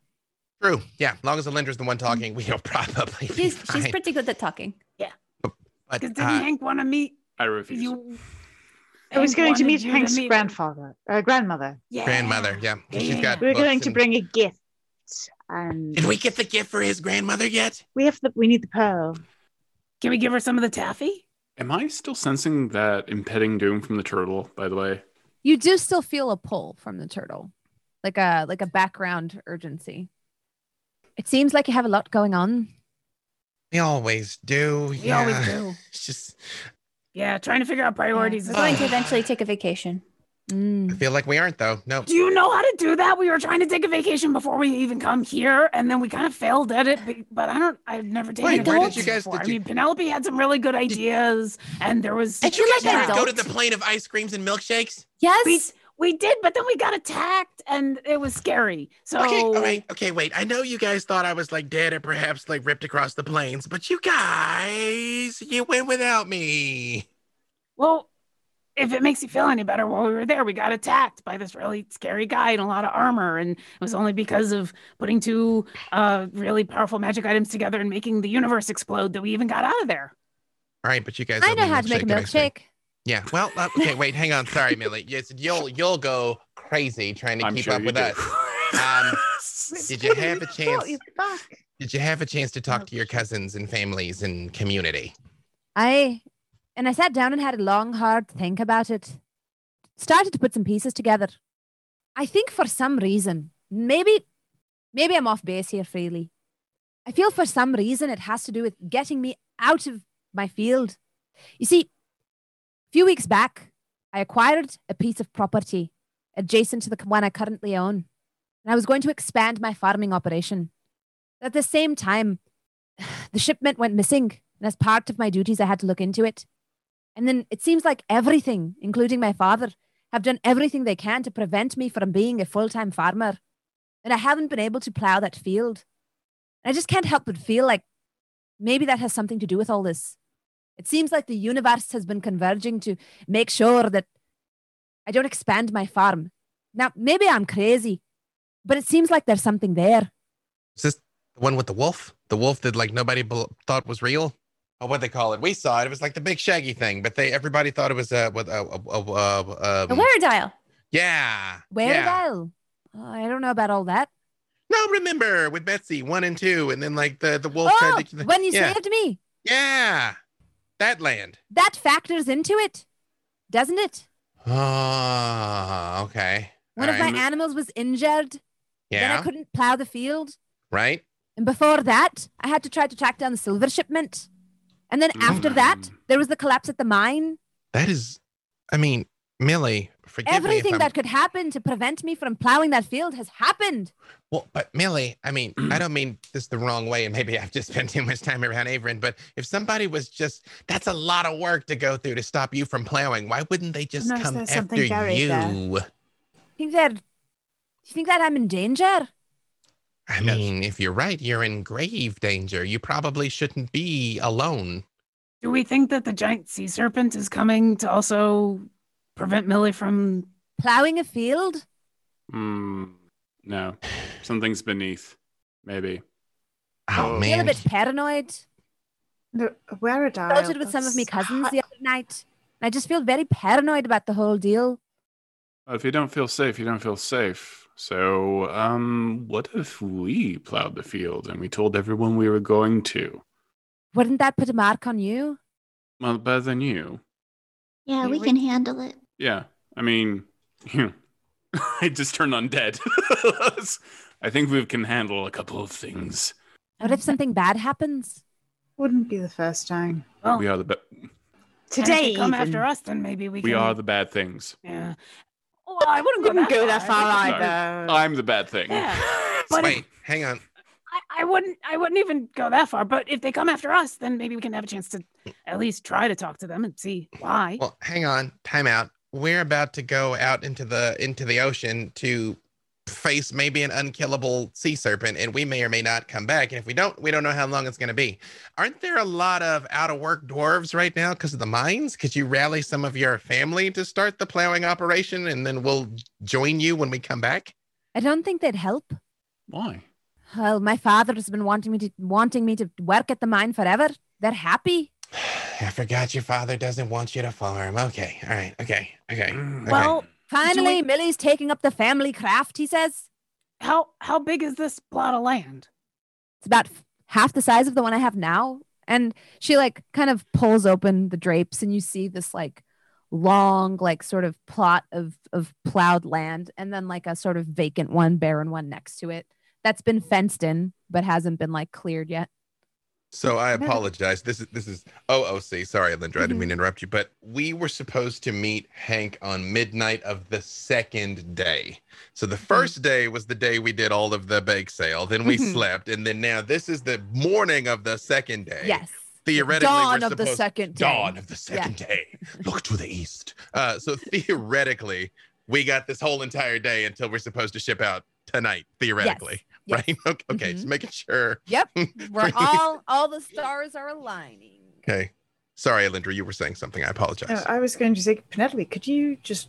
True. Yeah, as long as Alindra's the one talking, we'll probably be She's she's pretty good at talking. Yeah. But, Because didn't uh, Hank want to meet I refuse. you? I was going to meet you Hank's meet- grandfather, uh, grandmother. Yeah. grandmother, yeah, she's Yeah. got. We're books going to and- bring a gift, and Did we get the gift for his grandmother yet? we have the we need the pearl. Can we give her some of the taffy? Am I still sensing that impending doom from the turtle? By the way, You do still feel a pull from the turtle, like a like a background urgency. It seems like you have a lot going on. We always do. We yeah. always do. It's just Yeah, trying to figure out priorities. We're going to eventually take a vacation. I Mm. feel like we aren't though. No. Do you know how to do that? We were trying to take a vacation before we even come here, and then we kind of failed at it. But I don't. I've never taken. Wait, a where did you guys- before. did I mean, Penelope had some really good ideas, and there was. Did you feel guys like ever go to the plane of ice creams and milkshakes? Yes. We, we did, but then we got attacked, and it was scary. So Okay, all right, okay, wait. I know you guys thought I was like dead or perhaps like ripped across the plains, but you guys, you went without me. Well, if it makes you feel any better, while we were there, we got attacked by this really scary guy in a lot of armor, and it was only because of putting two uh, really powerful magic items together and making the universe explode that we even got out of there. All right, but you guys. I know how to make a the next day. milkshake. Yeah. Well, uh, okay. Wait. Hang on. Sorry, Millie. Yes, you'll you'll go crazy trying to I'm keep sure up with do. us. Um, did you have a chance? Did you have a chance to talk to your cousins and families and community? I and I sat down and had a long, hard think about it. Started to put some pieces together. I think for some reason, maybe maybe I'm off base here freely. I feel for some reason it has to do with getting me out of my field. You see, a few weeks back, I acquired a piece of property adjacent to the one I currently own, and I was going to expand my farming operation. At the same time, the shipment went missing, and as part of my duties, I had to look into it. And then it seems like everything, including my father, have done everything they can to prevent me from being a full time farmer. And I haven't been able to plow that field. I just can't help but feel like maybe that has something to do with all this. It seems like the universe has been converging to make sure that I don't expand my farm. Now, maybe I'm crazy, but it seems like there's something there. Is this the one with the wolf? The wolf that like nobody thought was real? Oh, what they call it? We saw it. It was like the big shaggy thing, but they everybody thought it was a with a uh, uh, A um, weredile. yeah, Where yeah. the Oh, I don't know about all that. No, remember with Betsy one and two, and then like the the wolf Oh, tried to. when you yeah, saved me, yeah, that land. that factors into it, doesn't it? Oh, okay. One All of right. my animals was injured. Yeah. Then I couldn't plow the field. right. And before that, I had to try to track down the silver shipment. And then after that, Mm. there was the collapse at the mine. That is, I mean, Millie, forgive Everything I'm that could happen to prevent me from plowing that field has happened. Well, but Millie, I mean, I don't mean this the wrong way, and maybe I've just spent too much time around Avron, but if somebody was just, that's a lot of work to go through to stop you from plowing. Why wouldn't they just Unless come after something buried there. you? Think that you think that I'm in danger? I Yes. mean, if you're right, you're in grave danger. You probably shouldn't be alone. Do we think that the giant sea serpent is coming to also prevent Millie from? Plowing a field? Mm, no, something's beneath. Maybe. Oh, Oh. I feel a man. bit paranoid. The weredile. Consulted with some of my that's- cousins the other night. I just feel very paranoid about the whole deal. Well, if you don't feel safe, you don't feel safe. So, um, what if we plowed the field and we told everyone we were going to? Wouldn't that put a mark on you? Well, better than you. Yeah, we we- can handle it. Yeah, I mean, I just turned undead. I think we can handle a couple of things. What if something bad happens? Wouldn't be the first time. Well, We are the ba- and if Today, they come even. after us, then maybe we. we can... are the bad things. Yeah. Well, I wouldn't, Wouldn't go go that that far. far No. either. I'm the bad thing. Yeah. But Wait, if, hang on. I, I wouldn't. I wouldn't even go that far. But if they come after us, then maybe we can have a chance to at least try to talk to them and see why. Well, hang on. Time out. We're about to go out into the into the ocean to face maybe an unkillable sea serpent, and we may or may not come back. And if we don't, we don't know how long it's going to be. Aren't there a lot of out of work dwarves right now because of the mines? Could you rally some of your family to start the plowing operation, and then we'll join you when we come back? I don't think they'd help. Why? Well, my father has been wanting me to wanting me to work at the mine forever. They're happy. I forgot your father doesn't want you to farm. Okay, all right, okay, okay. Mm. okay. Well, Finally, we- Millie's taking up the family craft, he says. how how big is this plot of land? It's about f- half the size of the one I have now. And she like kind of pulls open the drapes and you see this like long, like sort of plot of of plowed land and then like a sort of vacant one, barren one next to it that's been fenced in but hasn't been like cleared yet. So I apologize. This is this is OOC. Sorry, Lindra, I didn't Mhm. mean to interrupt you, but we were supposed to meet Hank on midnight of the second day. So the first day was the day we did all of the bake sale. Then we Mhm. slept, and then now this is the morning of the second day. Yes. Theoretically, Dawn of the second day. Dawn of the second day. Look to the east. Uh, so theoretically, we got this whole entire day until we're supposed to ship out tonight. Theoretically, yes. right? Okay, okay, just making sure. Yep. We're all all the stars are aligning. Okay. Sorry, Alindra, you were saying something. I apologize. No, I was going to say, Penelope, could you just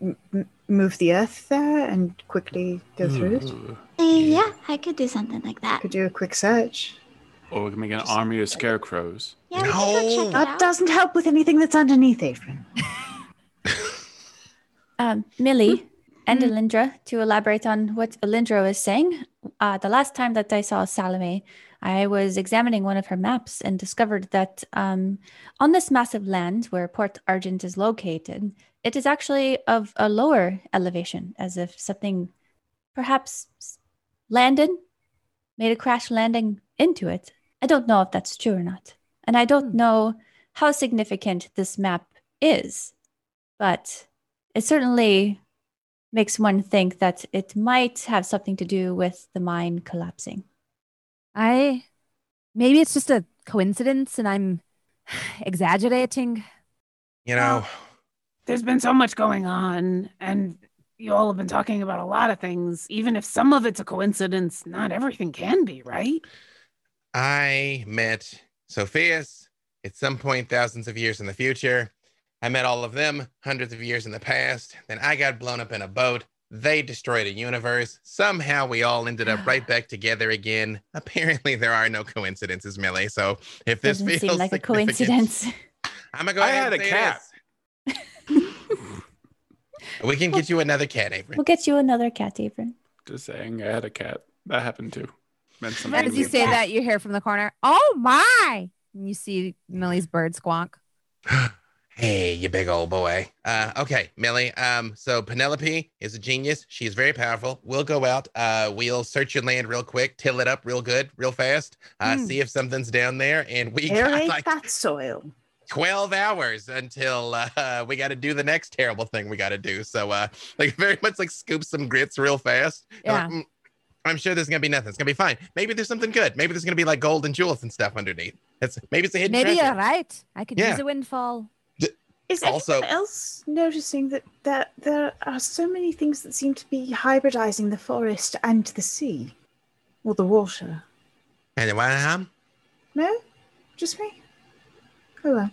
m- m- move the earth there and quickly go through it? Uh, yeah, I could do something like that. Could do a quick search. Or we can make an army of scarecrows. Yeah, we can go No. That doesn't help with anything that's underneath, Adrian. Um, Millie, and Alindra to elaborate on what Alindra was saying. Uh, the last time that I saw Salome, I was examining one of her maps and discovered that um, on this massive land where Port Argent is located, it is actually of a lower elevation, as if something perhaps landed, made a crash landing into it. I don't know if that's true or not. And I don't Hmm. know how significant this map is, but it certainly makes one think that it might have something to do with the mine collapsing. I maybe it's just a coincidence and I'm exaggerating. You know, There's been so much going on, and you all have been talking about a lot of things. Even if some of it's a coincidence, not everything can be, right? I met Sophias at some point thousands of years in the future. I met all of them hundreds of years in the past. Then I got blown up in a boat. They destroyed a universe. Somehow we all ended up right back together again. Apparently, there are no coincidences, Millie. So if this Doesn't feels seem like a coincidence. I'm gonna go I ahead had and a cat. we can get you another cat, Avery. we'll get you another cat, Avon. Just saying, I had a cat. That happened too. Meant something as you say that, you hear from the corner, "Oh my!" And you see Millie's bird squawk. Hey, you big old boy. Uh, okay, Millie. Um, so Penelope is a genius. She's very powerful. We'll go out. Uh, we'll search your land real quick, till it up real good, real fast. Uh, Hmm. see if something's down there, and we got like that soil. 12 hours until uh, we got to do the next terrible thing we got to do. So, uh, like, very much like scoop some grits real fast. You're like, Yeah. "Mm, I'm sure there's gonna be nothing. It's gonna be fine. Maybe there's something good. Maybe there's gonna be like gold and jewels and stuff underneath. It's maybe it's a hidden Maybe treasure. you're right. I could Yeah. use a windfall. Is Also- anyone else noticing that, that there are so many things that seem to be hybridizing the forest and the sea? Or the water? Anyone? what, um, No? Just me? Oh well.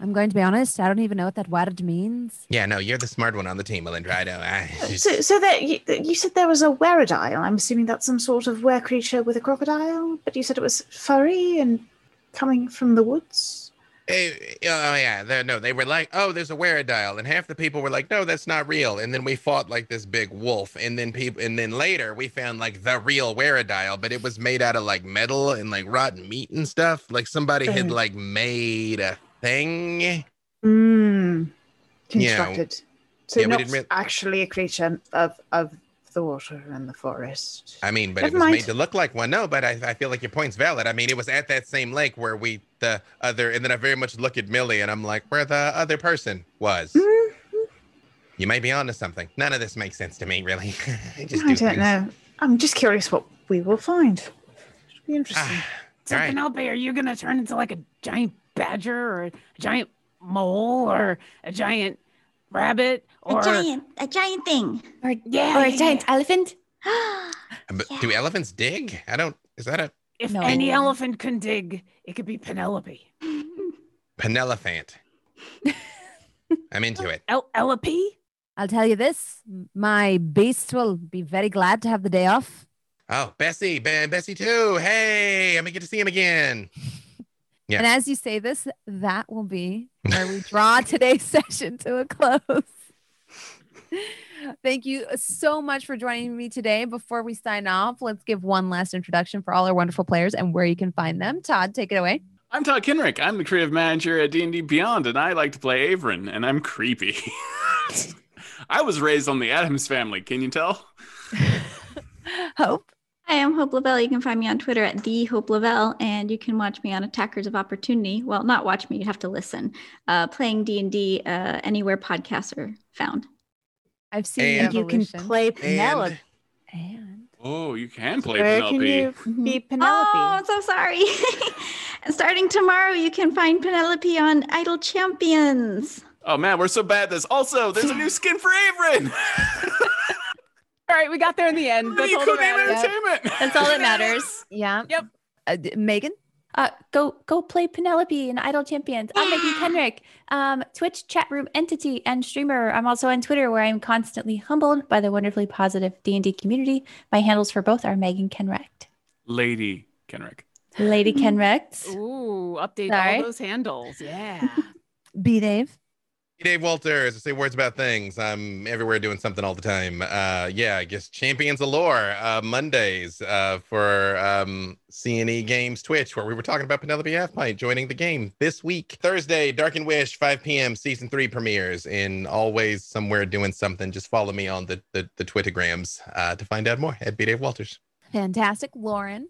I'm going to be honest. I don't even know what that word means. yeah, no, you're the smart one on the team, Melindra. I know. I just- So, so that you, you said there was a weredile. I'm assuming that's some sort of were creature with a crocodile, but you said it was furry and coming from the woods. Eh, oh yeah, no, they were like, oh, there's a Weredile, and half the people were like, no, that's not real. And then we fought like this big wolf, and then people, and then later we found like the real Weredile, but it was made out of like metal and like rotten meat and stuff. Like somebody had like made a thing. Mm. Constructed. So Yeah, not actually a creature of of the water and the forest. I mean, but Never it was made to look like one. No, but I, I feel like your point's valid. I mean, it was at that same lake where we the other, and then I very much look at Millie, and I'm like, where the other person was. Mhm. You might be onto something. None of this makes sense to me, really. I just I do don't things. know. I'm just curious what we will find. Should be interesting. Ah, So All right. Penelope, are you gonna turn into like a giant badger or a giant mole or a giant rabbit or A giant, a giant thing. Or, Yeah, or a yeah, giant elephant? but do elephants dig? I don't. Is that a if No. any elephant can dig, it could be Penelope. Penelophant? I'm into it. El- Elope? I'll tell you this: my beast will be very glad to have the day off. Oh, Bessie, Ben, Bessie too. Hey, I'm gonna get to see him again. Yeah. And as you say this, that will be where we draw today's session to a close. Thank you so much for joining me today. Before we sign off, let's give one last introduction for all our wonderful players and where you can find them. Todd, take it away. I'm Todd Kenrick. I'm the creative manager at D&D Beyond, and I like to play Avron, and I'm creepy. I was raised on the Addams family. Can you tell? Hope. Hi, I'm Hope Lavelle. You can find me on Twitter at the Hope Lavelle, and you can watch me on Attackers of Opportunity. Well, not watch me; you have to listen. Uh, playing D and D uh, anywhere podcasts are found. I've seen And- And you can play Penelope. And And Oh, you can play Where Penelope. can you be Penelope? Oh, I'm so sorry. Starting tomorrow, you can find Penelope on Idle Champions. Oh man, we're so bad at this. Also, there's a new skin for Avron. All right, we got there in the end. That's all that name matters. That's all that matters. yeah. Yep. Uh, Megan. Uh, go go play Penelope in Idle Champions. I'm Megan Kenrick, um, Twitch chat room entity and streamer. I'm also on Twitter where I'm constantly humbled by the wonderfully positive D&D community. My handles for both are Megan Kenrick, Lady Kenrick. Lady Kenrick. Ooh, update Sorry. all those handles. Yeah. B Dave. Dave Walters. I say words about things. I'm everywhere doing something all the time. Uh, yeah, I guess Champions of Lore uh, Mondays uh, for um, CNE Games Twitch, where we were talking about Penelope Halfpint joining the game this week. Thursday, Dark and Wish, 5 p.m. Season three premieres. In always somewhere doing something. Just follow me on the the, the Twittergrams uh, to find out more. At B Dave Walters. Fantastic, Lauren.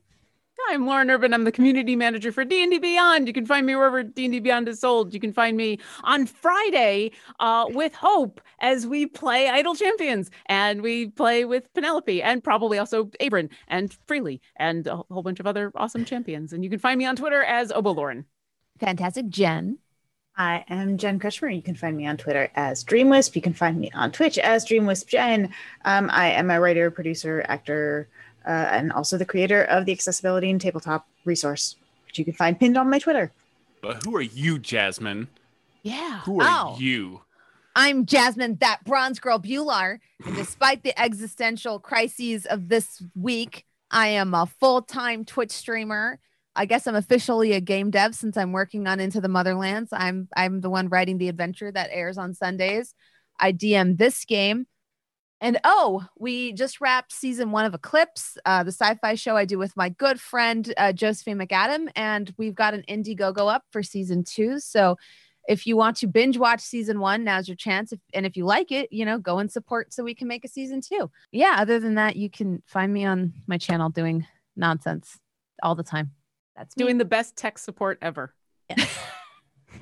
I'm Lauren Urban. I'm the community manager for D&D Beyond. You can find me wherever D&D Beyond is sold. You can find me on Friday uh, with Hope as we play Idle Champions and we play with Penelope and probably also Abram and Freely and a whole bunch of other awesome champions. And you can find me on Twitter as Obolauren. Fantastic, Jen. I am Jen Kretchmer. You can find me on Twitter as DreamWisp. You can find me on Twitch as DreamWisp Jen. Um, I am a writer, producer, actor, uh, and also the creator of the Accessibility and Tabletop resource, which you can find pinned on my Twitter. But who are you, Jasmine? Yeah. Who are Oh. you? I'm Jasmine, that bronze girl Bhullar. And despite the existential crises of this week, I am a full time Twitch streamer. I guess I'm officially a game dev since I'm working on Into the Motherlands. I'm I'm the one writing the adventure that airs on Sundays. I DM this game. And oh, we just wrapped season one of Eclipse, uh, the sci-fi show I do with my good friend uh, Josephine McAdam, and we've got an Indiegogo up for season two. So if you want to binge watch season one, now's your chance. If, and if you like it, you know, go and support so we can make a season two. Yeah. Other than that, you can find me on my channel doing nonsense all the time. That's me. Doing the best tech support ever.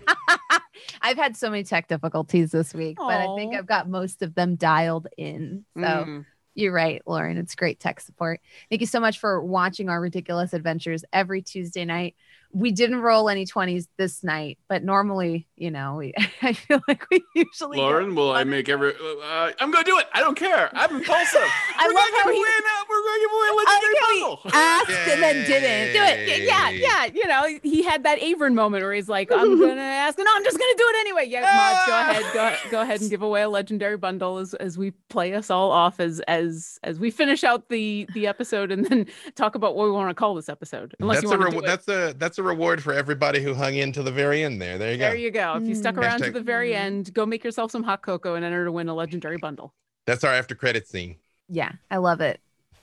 I've had so many tech difficulties this week, but I think I've got most of them dialed in. So Mm. you're right, Lauren. It's great tech support. Thank you so much for watching our ridiculous adventures every Tuesday night. We didn't roll any 20s this night, but normally, you know, we, I feel like we usually. Lauren, will I make every? Uh, I'm gonna do it. I don't care. I'm impulsive. I we're love gonna how he- away an, We're gonna give away a I legendary like how he bundle. asked and then didn't. Do it. Yeah, yeah. You know, he had that Avron moment where he's like, I'm gonna ask, no, I'm just gonna do it anyway. Yeah, mods, go ahead, go, go ahead and give away a legendary bundle as, as we play us all off as as as we finish out the the episode and then talk about what we want to call this episode. Unless That's you want to re- do it. that's a that's a reward for everybody who hung in to the very end. There, there you go. There you go. If you stuck Mm. around to the very end, go make yourself some hot cocoa and enter to win a legendary bundle. That's our after credit scene. Yeah, I love it.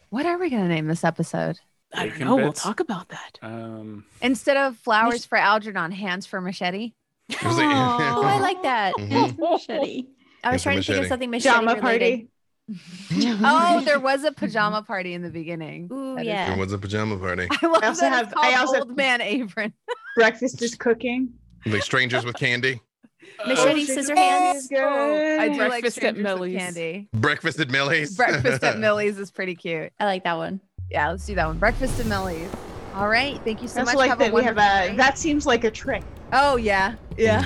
What are we going to name this episode? I don't Bacon know. We'll bits. talk about that. Um, Instead of flowers for Algernon, hands for machete. It was like- Oh, I like that. Mhm. Machete. I was It's a trying to think of machete. something machete Pajama related. Party. Oh, there was a pajama party in the beginning. Ooh, That is yeah. It was a pajama party. I love I also that have- I called also- Old Man apron. Breakfast is cooking. Like strangers with candy. Machete, Oh, scissor oh, hands. good. I do like Breakfast at strangers Millie's. candy. Breakfast at Millie's. Breakfast at Millie's is pretty cute. I like that one. Yeah, let's do that one. Breakfast at Millie's. All right. Thank you so That's much. like have that. a We have a. night. That seems like a trick. Oh, yeah. Yeah.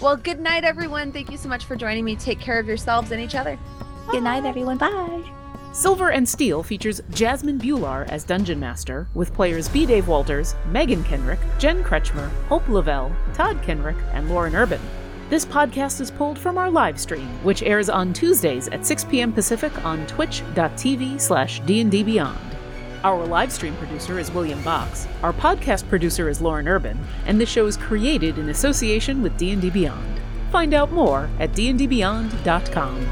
Well, good night, everyone. Thank you so much for joining me. Take care of yourselves and each other. Good night, everyone. Bye. Silver and Steel features Jasmine Bhullar as Dungeon Master, with players B. Dave Walters, Megan Kenrick, Jen Kretchmer, Hope Lavelle, Todd Kenrick, and Lauren Urban. This podcast is pulled from our live stream, which airs on Tuesdays at 6 p.m. Pacific on twitch.tv slash dndbeyond. Our live stream producer is William Box, our podcast producer is Lauren Urban, and this show is created in association with D&D Beyond. Find out more at dndbeyond.com.